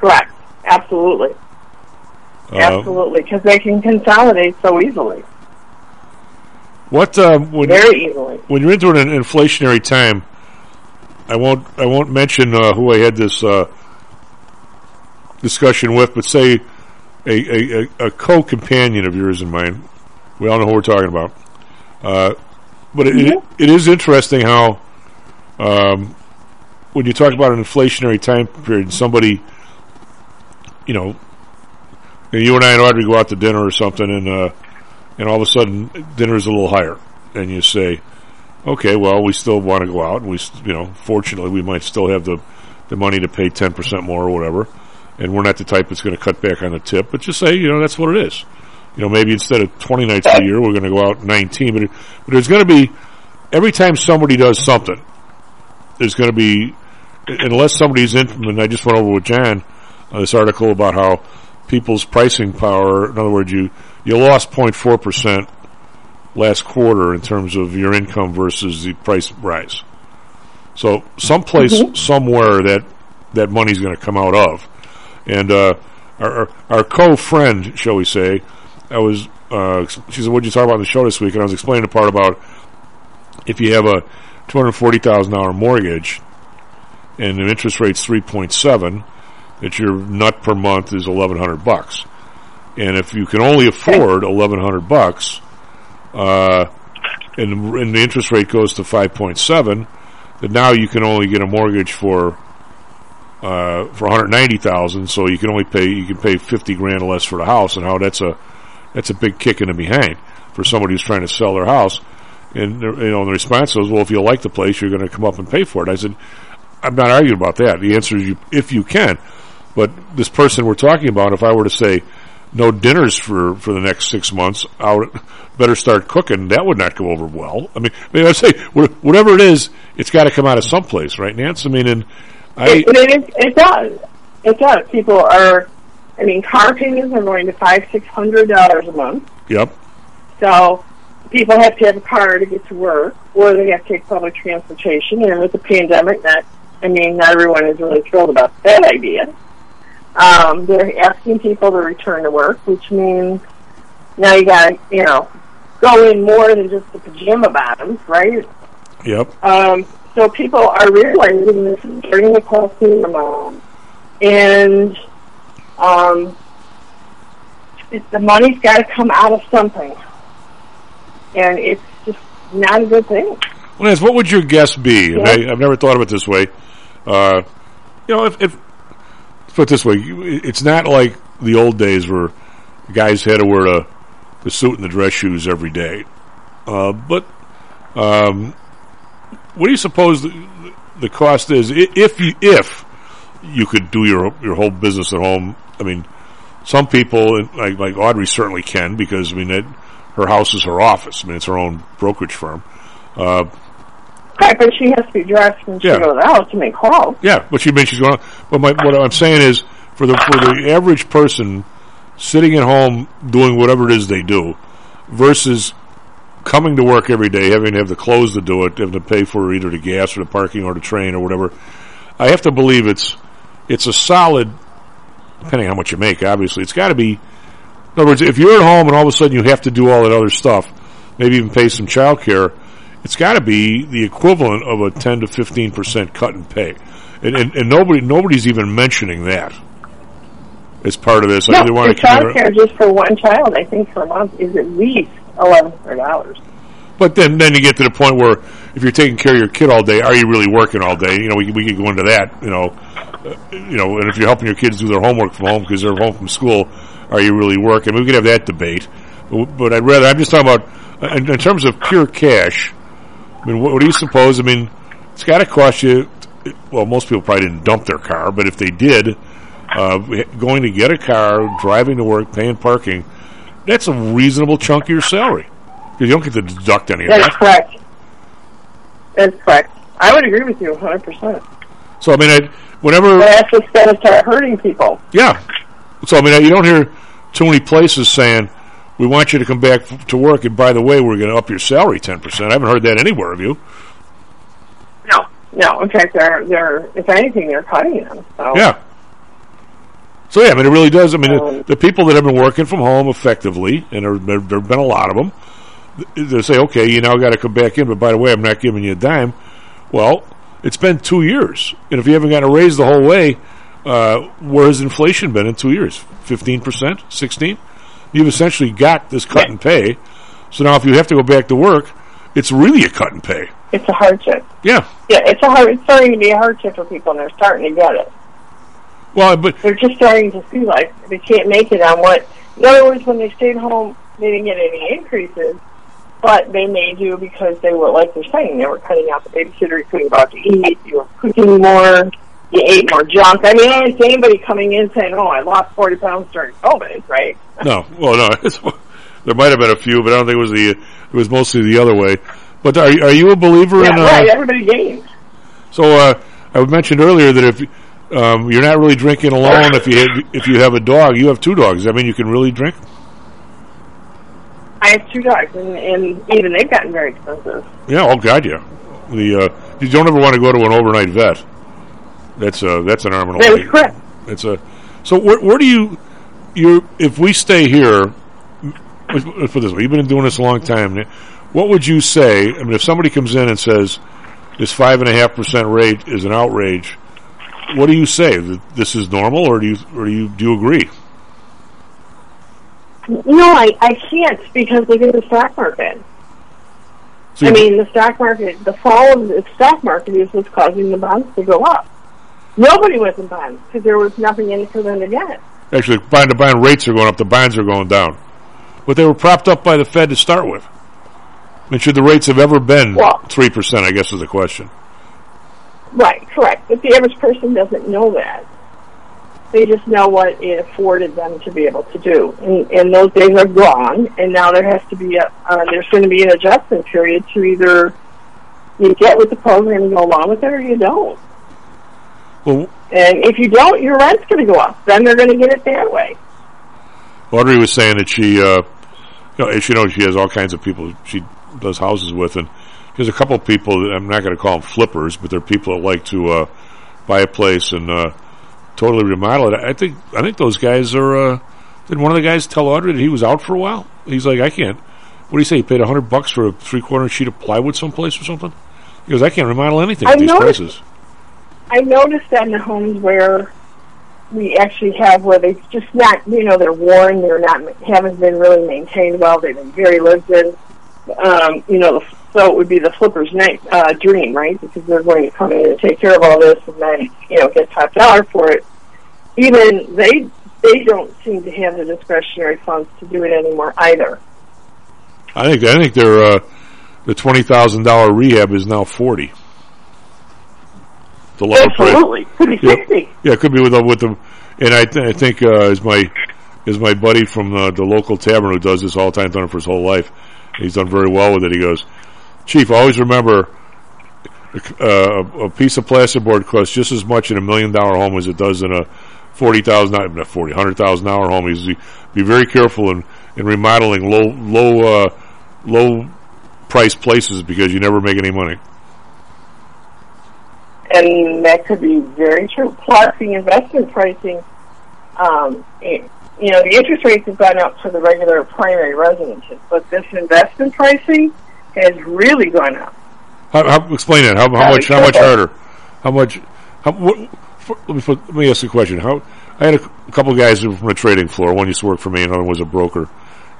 [SPEAKER 11] Correct. Absolutely.
[SPEAKER 6] Uh,
[SPEAKER 11] Absolutely. Because they can consolidate so easily.
[SPEAKER 6] What um, when
[SPEAKER 11] Very easily.
[SPEAKER 6] when you're into an inflationary time, I won't I won't mention uh, who I had this uh, discussion with, but say a, a, a, a co-companion of yours and mine. We all know who we're talking about. But it, it, it is interesting how um, when you talk about an inflationary time period, somebody, you know, and you and I and Audrey go out to dinner or something, and uh, and all of a sudden dinner's a little higher, and you say, okay, well, we still want to go out, and we, s- you know, fortunately, we might still have the the money to pay ten percent more or whatever, and we're not the type that's going to cut back on the tip, but just say, you know, that's what it is. You know, maybe instead of twenty nights a year, we're going to go out nineteen, but it, but there's going to be every time somebody does something, there's going to be unless somebody's in. And I just went over with John uh, this article about how people's pricing power. In other words, you you lost 0.4 percent last quarter in terms of your income versus the price rise. So someplace somewhere that that money's going to come out of, and uh, our our- our co-friend, shall we say, I was. Uh, she said, "What did you talk about on the show this week?" And I was explaining the part about if you have a two hundred forty thousand dollar mortgage and the interest rate's three point seven, that your nut per month is eleven hundred bucks. And if you can only afford eleven hundred bucks, uh, and, and the interest rate goes to five point seven, then now you can only get a mortgage for uh, for one hundred ninety thousand. So you can only pay you can pay fifty grand less for the house, and how that's a that's a big kick in the behind for somebody who's trying to sell their house. And you know, the response was, "Well, if you like the place, you're going to come up and pay for it." I said, "I'm not arguing about that. The answer is, you, if you can." But this person we're talking about, if I were to say no dinners for, for the next six months, I would better start cooking. That would not go over well. I mean, I mean, I say whatever it is, it's got to come out of someplace, right, Nance? I mean, and I
[SPEAKER 11] It, it, it does. It does. People are, I mean, car payments are going to five, six hundred dollars a month.
[SPEAKER 6] yep,
[SPEAKER 11] So people have to have a car to get to work, or they have to take public transportation. And with the pandemic, that I mean, not everyone is really thrilled about that idea. Um, they're asking people to return to work, which means now you got to, you know, go in more than just the pajama bottoms, right?
[SPEAKER 6] yep.
[SPEAKER 11] Um, so people are realizing this is starting to cost them the most. And um, it, the money's got to come out of something. And it's just not a good thing.
[SPEAKER 6] Well, Nance, what would your guess be? And I, I've never thought of it this way. Uh, you know, if, if put it this way, it's not like the old days where guys had to wear the, the suit and the dress shoes every day. Uh, but um, what do you suppose the, the cost is if you if you could do your your whole business at home? I mean, some people like like Audrey certainly can because I mean that her house is her office. I mean it's her own brokerage firm. Uh,
[SPEAKER 11] Right, but she has to be dressed when she
[SPEAKER 6] Yeah.
[SPEAKER 11] goes out to make calls.
[SPEAKER 6] Yeah, but she means she's going. But my, what I'm saying is, for the for the average person sitting at home doing whatever it is they do, versus coming to work every day, having to have the clothes to do it, having to pay for either the gas or the parking or the train or whatever. I have to believe it's it's a solid. Depending on how much you make, obviously, it's got to be. In other words, if you're at home and all of a sudden you have to do all that other stuff, maybe even pay some child care, it's got to be the equivalent of a 10 to 15 percent cut in pay, and, and, and nobody nobody's even mentioning that as part of this. I
[SPEAKER 11] No,
[SPEAKER 6] really want
[SPEAKER 11] the
[SPEAKER 6] to
[SPEAKER 11] child care just for one child, I think, per month is at least eleven hundred dollars.
[SPEAKER 6] But then, then you get to the point where if you're taking care of your kid all day, are you really working all day? You know, we we could go into that. You know, uh, you know, and if you're helping your kids do their homework from home because they're home from school, are you really working? We could have that debate. But, but I'd rather. I'm just talking about uh, in, in terms of pure cash. I mean, what, what do you suppose? I mean, it's got to cost you. Well, most people probably didn't dump their car, but if they did, uh, going to get a car, driving to work, paying parking, that's a reasonable chunk of your salary. You don't get to deduct any of that.
[SPEAKER 11] That's correct. That's correct. I would agree with you 100%.
[SPEAKER 6] So I mean, I, whenever
[SPEAKER 11] That's what's going to start hurting people.
[SPEAKER 6] Yeah. So I mean, you don't hear too many places saying we want you to come back to work, and by the way, we're going to up your salary ten percent. I haven't heard that anywhere. Have you?
[SPEAKER 11] No. No, in fact, they're, they're if anything, they're cutting them. So.
[SPEAKER 6] Yeah. So yeah, I mean, it really does. I mean, the, um. the people that have been working from home effectively, and there have been a lot of them, th- they say, okay, you now got to come back in, but by the way, I'm not giving you a dime. Well, it's been two years, and if you haven't gotten a raise the whole way, uh, where has inflation been in two years? Fifteen percent, sixteen. You've essentially got this cut in pay. So now, if you have to go back to work, it's really a cut in pay.
[SPEAKER 11] It's a hardship.
[SPEAKER 6] Yeah.
[SPEAKER 11] Yeah, it's a hard. It's starting to be a hardship for people, and they're starting to get it.
[SPEAKER 6] Well, but
[SPEAKER 11] They're just starting to see like they can't make it on what. In other words, when they stayed home, they didn't get any increases, but they may do because they were like they're saying they were cutting out the babysitter, you couldn't go out to eat, you were cooking more, you ate more junk. I mean, I don't see anybody coming in saying, "Oh, I lost forty pounds during COVID," right?
[SPEAKER 6] No, well, no. There might have been a few, but I don't think it was the. It was mostly the other way. But are you- are you a believer
[SPEAKER 11] Yeah,
[SPEAKER 6] in? Uh,
[SPEAKER 11] right. Everybody gains.
[SPEAKER 6] So uh, I mentioned earlier that if um, you're not really drinking alone, if you have, if you have a dog, you have two dogs. I mean you can really drink?
[SPEAKER 11] I have two dogs, and, and even they've gotten very expensive.
[SPEAKER 6] Yeah. Oh God, yeah. The uh, you don't ever want to go to an overnight vet. That's a that's an arm and a leg.
[SPEAKER 11] correct.
[SPEAKER 6] It's a. So where where do you you if we stay here? Let's put this way: you've been doing this a long time. What would you say? I mean, if somebody comes in and says this five and a half percent rate is an outrage, what do you say? That this is normal, or do you or do you do you agree?
[SPEAKER 11] No, I, I can't because look at the stock market.
[SPEAKER 6] So
[SPEAKER 11] I mean, the stock market, the fall of the stock market is what's causing the bonds to go up. Nobody was in bonds because there was nothing in it for them to get.
[SPEAKER 6] Actually, bond to bond rates are going up. The bonds are going down, but they were propped up by the Fed to start with. Mean, should the rates have ever been three percent? I guess is the question.
[SPEAKER 11] Right, correct. But the average person doesn't know that. They just know what it afforded them to be able to do, and, and those days are gone. And now there has to be a uh, there's going to be an adjustment period to either you get with the program and go along with it, or you don't.
[SPEAKER 6] Well,
[SPEAKER 11] And if you don't, your rent's going to go up. Then they're going to get it their way.
[SPEAKER 6] Audrey was saying that she, uh, you know, as you know, she has all kinds of people she does houses with, and there's a couple of people. That I'm not going to call them flippers, but they're people that like to uh, buy a place and uh, totally remodel it. I think I think those guys are. Uh, did one of the guys tell Audrey that he was out for a while? He's like, I can't. What do you say? He paid a hundred bucks for a three quarter sheet of plywood someplace or something? He goes, I can't remodel anything at
[SPEAKER 11] I've
[SPEAKER 6] these
[SPEAKER 11] noticed-
[SPEAKER 6] prices.
[SPEAKER 11] I noticed that in the homes where we actually have where they just not, you know, they're worn, they're not, haven't been really maintained well, they've been very lived in. Um, you know, so it would be the flipper's night, uh, dream, right? Because they're going to come in and take care of all this and then, you know, get top dollar for it. Even they, they don't seem to have the discretionary funds to do it anymore either.
[SPEAKER 6] I think I think their uh, the twenty thousand dollar rehab is now forty. The lower price.
[SPEAKER 11] Absolutely. Could be
[SPEAKER 6] Yeah.
[SPEAKER 11] 60.
[SPEAKER 6] Yeah, it could be with the, with the, and I, th- I think uh, is my is my buddy from uh, the local tavern who does this all the time, done it for his whole life. He's done very well with it. He goes, Chief, always remember, uh, a piece of plasterboard costs just as much in a million dollar home as it does in a forty thousand, not forty, hundred thousand dollar home. He's be very careful in, in remodeling low low uh, low price places because you never make any money.
[SPEAKER 11] and that could be very true. Plus, the investment pricing, um, it, you know, the interest rates have gone up for the regular primary residences, but this investment pricing has really gone up.
[SPEAKER 6] How, how, explain that. How, how much? How much harder? How much? How, what, for, let, me put, let me ask you a question. How I had a couple of guys who were from the trading floor. One used to work for me, and another was a broker,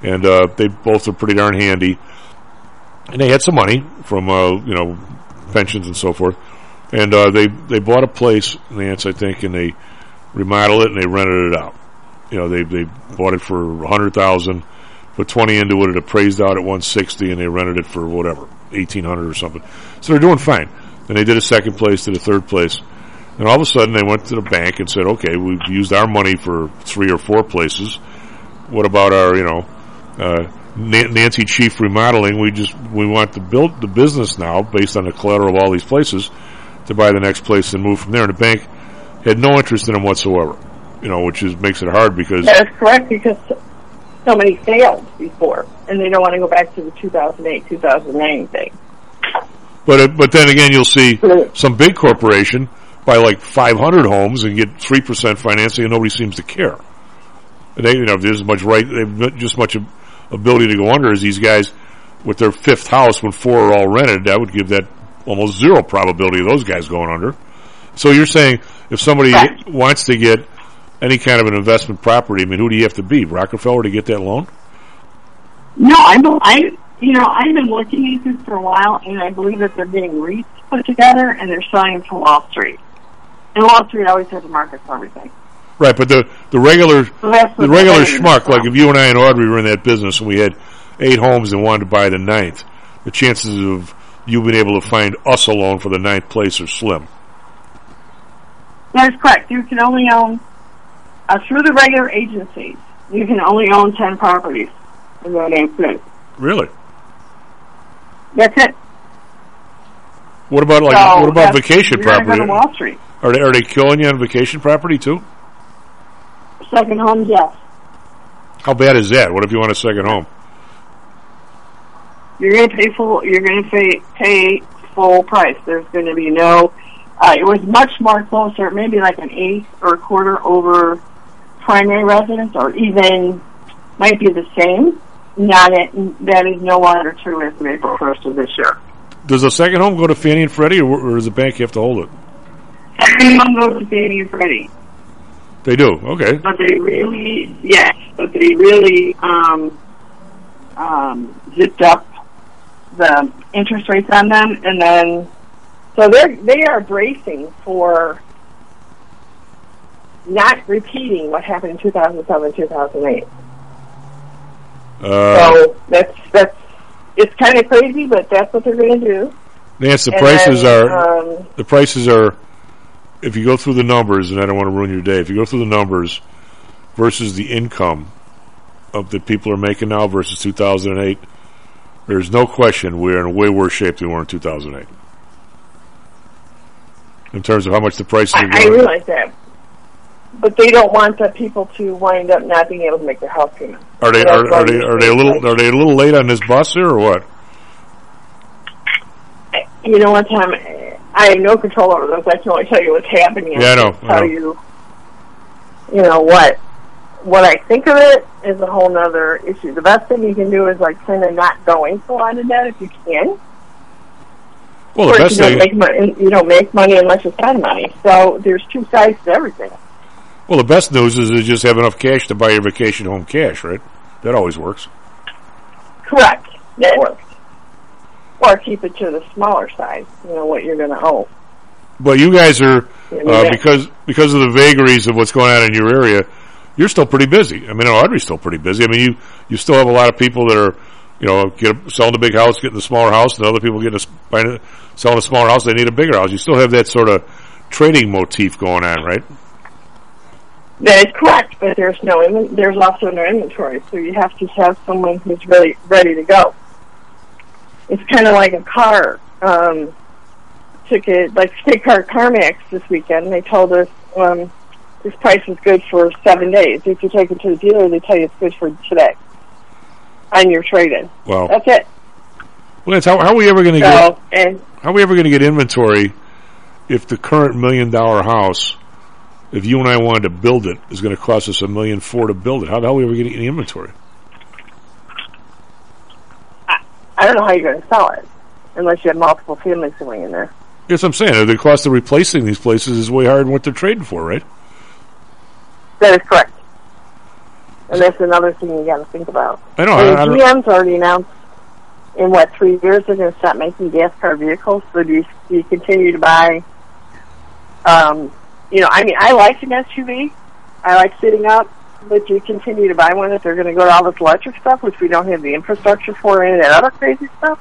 [SPEAKER 6] and uh, they both are pretty darn handy. And they had some money from uh, you know pensions and so forth, and uh, they they bought a place, Nance, I think, and they remodeled it and they rented it out. You know, they they bought it for a hundred thousand, put twenty into it, it appraised out at one sixty, and they rented it for whatever eighteen hundred or something. So they're doing fine. Then they did a second place, did a third place, and all of a sudden they went to the bank and said, "Okay, we've used our money for three or four places. What about our, you know, uh, Nancy Chief Remodeling. We just we want to build the business now based on the collateral of all these places to buy the next place and move from there. And the bank had no interest in them whatsoever. You know, which is makes it hard because
[SPEAKER 11] That is correct because so many failed before, and they don't want to go back to the 2008, 2009 thing.
[SPEAKER 6] But uh, but then again, you'll see some big corporation buy like 500 homes and get three percent financing, and nobody seems to care. And They, you know, there's as much right, they've just much ability to go under as these guys with their fifth house when four are all rented. That would give that almost zero probability of those guys going under. So you're saying if somebody wants to get any kind of an investment property, I mean, who do you have to be? Rockefeller to get that loan?
[SPEAKER 11] No, I, I, you know, I've been looking at this for a while, and I believe that they're getting REITs put together, and they're selling to Wall Street. And Wall Street always has a market for everything.
[SPEAKER 6] Right, but the the regular
[SPEAKER 11] So
[SPEAKER 6] the regular schmuck, like if you and I and Audrey were in that business and we had eight homes and wanted to buy the ninth, the chances of you being able to find us a loan for the ninth place are slim.
[SPEAKER 11] That is correct. You can only own, uh, through the regular agencies, you can only own 10 properties. And that ain't good.
[SPEAKER 6] Really?
[SPEAKER 11] That's it.
[SPEAKER 6] What about like
[SPEAKER 11] So
[SPEAKER 6] what about vacation property?
[SPEAKER 11] go Wall Street.
[SPEAKER 6] Are they are they killing you on vacation property too?
[SPEAKER 11] Second homes, yes.
[SPEAKER 6] How bad is that? What if you want a second home?
[SPEAKER 11] You're going to pay full. You're going to pay pay full price. There's going to be no. Uh, it was much more closer, maybe like an eighth or a quarter over primary residence, or even might be the same. Not it, that is no longer true as of April first of this year.
[SPEAKER 6] Does a second home go to Fannie and Freddie, or, or does the bank have to hold it?
[SPEAKER 11] Everyone goes to Fannie and Freddie,
[SPEAKER 6] They do. Okay.
[SPEAKER 11] but they really, yes, but they really um, um, zipped up the interest rates on them, and then so they're they are bracing for not repeating what happened in 2007, 2008.
[SPEAKER 6] Uh,
[SPEAKER 11] so that's that's it's kind of crazy, but that's what they're going to do.
[SPEAKER 6] Nance, the
[SPEAKER 11] And
[SPEAKER 6] prices
[SPEAKER 11] then,
[SPEAKER 6] are
[SPEAKER 11] um,
[SPEAKER 6] the prices are. If you go through the numbers, and I don't want to ruin your day, if you go through the numbers versus the income of the people are making now versus 2008, there's no question we're in a way worse shape than we were in 2008 in terms of how much the prices are
[SPEAKER 11] I, I
[SPEAKER 6] going.
[SPEAKER 11] realize that, but they don't want the people to wind up not being able to make their house payment.
[SPEAKER 6] Are they are, are they are they a little are they a little late on this bus here or what?
[SPEAKER 11] You know what, Tom? I have no control over those. I can only tell you what's happening.
[SPEAKER 6] Yeah, I know, I
[SPEAKER 11] Tell
[SPEAKER 6] know.
[SPEAKER 11] you, you know what? What I think of it is a whole nother issue. The best thing you can do is like kind of not go into a lot of debt if you can.
[SPEAKER 6] Well, the best
[SPEAKER 11] you
[SPEAKER 6] thing.
[SPEAKER 11] don't make money. You don't make money unless you spend money. So there's two sides to everything.
[SPEAKER 6] Well, the best news is to just have enough cash to buy your vacation home cash, right? That always works.
[SPEAKER 11] Correct. That works. Or keep it to the smaller side. You know what you're going to owe.
[SPEAKER 6] But you guys are uh, because because of the vagaries of what's going on in your area. You're still pretty busy. I mean, Audrey's still pretty busy. I mean, you you still have a lot of people that are you know get a, selling a big house, getting a smaller house, and other people getting a, s- buying a, selling a smaller house. They need a bigger house. You still have that sort of trading motif going on, right?
[SPEAKER 11] That is correct, but there's no inven- there's also no inventory, so you have to have someone who's really ready to go. It's kind of like a car. Um, took it like State Car CarMax this weekend. They told us um, this price is good for seven days. If you take it to the dealer, they tell you it's good for today on your trade-in.
[SPEAKER 6] Well,
[SPEAKER 11] That's it.
[SPEAKER 6] Lance, how, how are we ever going to
[SPEAKER 11] So,
[SPEAKER 6] get
[SPEAKER 11] and
[SPEAKER 6] how are we ever going to get inventory if the current million dollar house, if you and I wanted to build it, it, is going to cost us a million four to build it? How the hell are we ever going to get any inventory?
[SPEAKER 11] I don't know how you're going to sell it unless you have multiple families going in there.
[SPEAKER 6] Yes, I'm saying the cost of replacing these places is way higher than what they're trading for, right?
[SPEAKER 11] That is correct. And that's another thing you got to think about.
[SPEAKER 6] I know,
[SPEAKER 11] And
[SPEAKER 6] I- I
[SPEAKER 11] GM's already announced in what three years they're going to stop making gas car vehicles. So do you, do you continue to buy? Um, you know, I mean, I like an SUV. I like sitting up, but you continue to buy one if they're going to go to all this electric stuff, which we don't have the infrastructure for, and that other crazy stuff?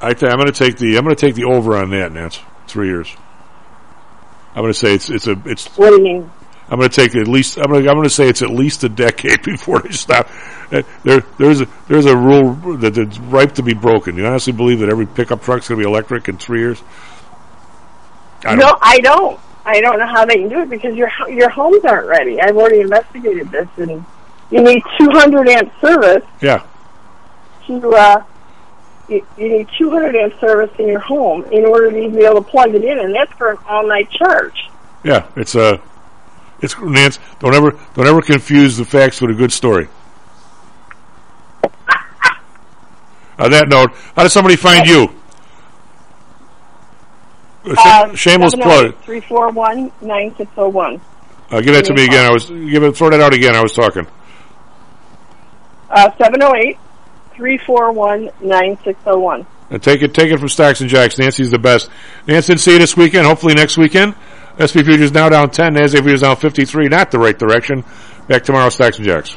[SPEAKER 6] I th- I'm going to take the I'm going to take the over on that, Nance. Three years. I'm going to say it's it's a it's
[SPEAKER 11] What do you mean?
[SPEAKER 6] I'm going to take at least. I'm going. To, I'm going to say it's at least a decade before they stop. Uh, There, there's a there's a rule that it's ripe to be broken. You honestly believe that every pickup truck's going to be electric in three years? I
[SPEAKER 11] no, I don't. I don't know how they can do it because your your homes aren't ready. I've already investigated this, and you need 200 amp service
[SPEAKER 6] Yeah,
[SPEAKER 11] to. Uh, you, you need 200 amp service in your home in order to even be able to plug it in, and that's for an all night charge.
[SPEAKER 6] yeah. It's a. It's Nance. Don't ever don't ever confuse the facts with a good story. On that note, how does somebody find you? A sh- shameless plug.
[SPEAKER 11] Three four one nine six zero one.
[SPEAKER 6] Uh, give that to me again. I was give it. Throw that out again. I was talking.
[SPEAKER 11] Uh, 708 341 9601.
[SPEAKER 6] And take it, take it from Stocks and Jocks. Nancy's the best. Nancy, see you this weekend. Hopefully next weekend. SP Futures now down 10. Nasdaq Futures down 53. Not the right direction. Back tomorrow, Stocks and Jocks.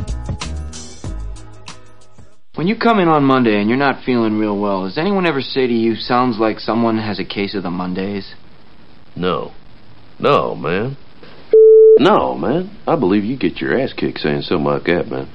[SPEAKER 12] When you come in on Monday and you're not feeling real well, does anyone ever say to you, sounds like someone has a case of the Mondays?
[SPEAKER 13] No. No, man. No, man. I believe you get your ass kicked saying something like that, man.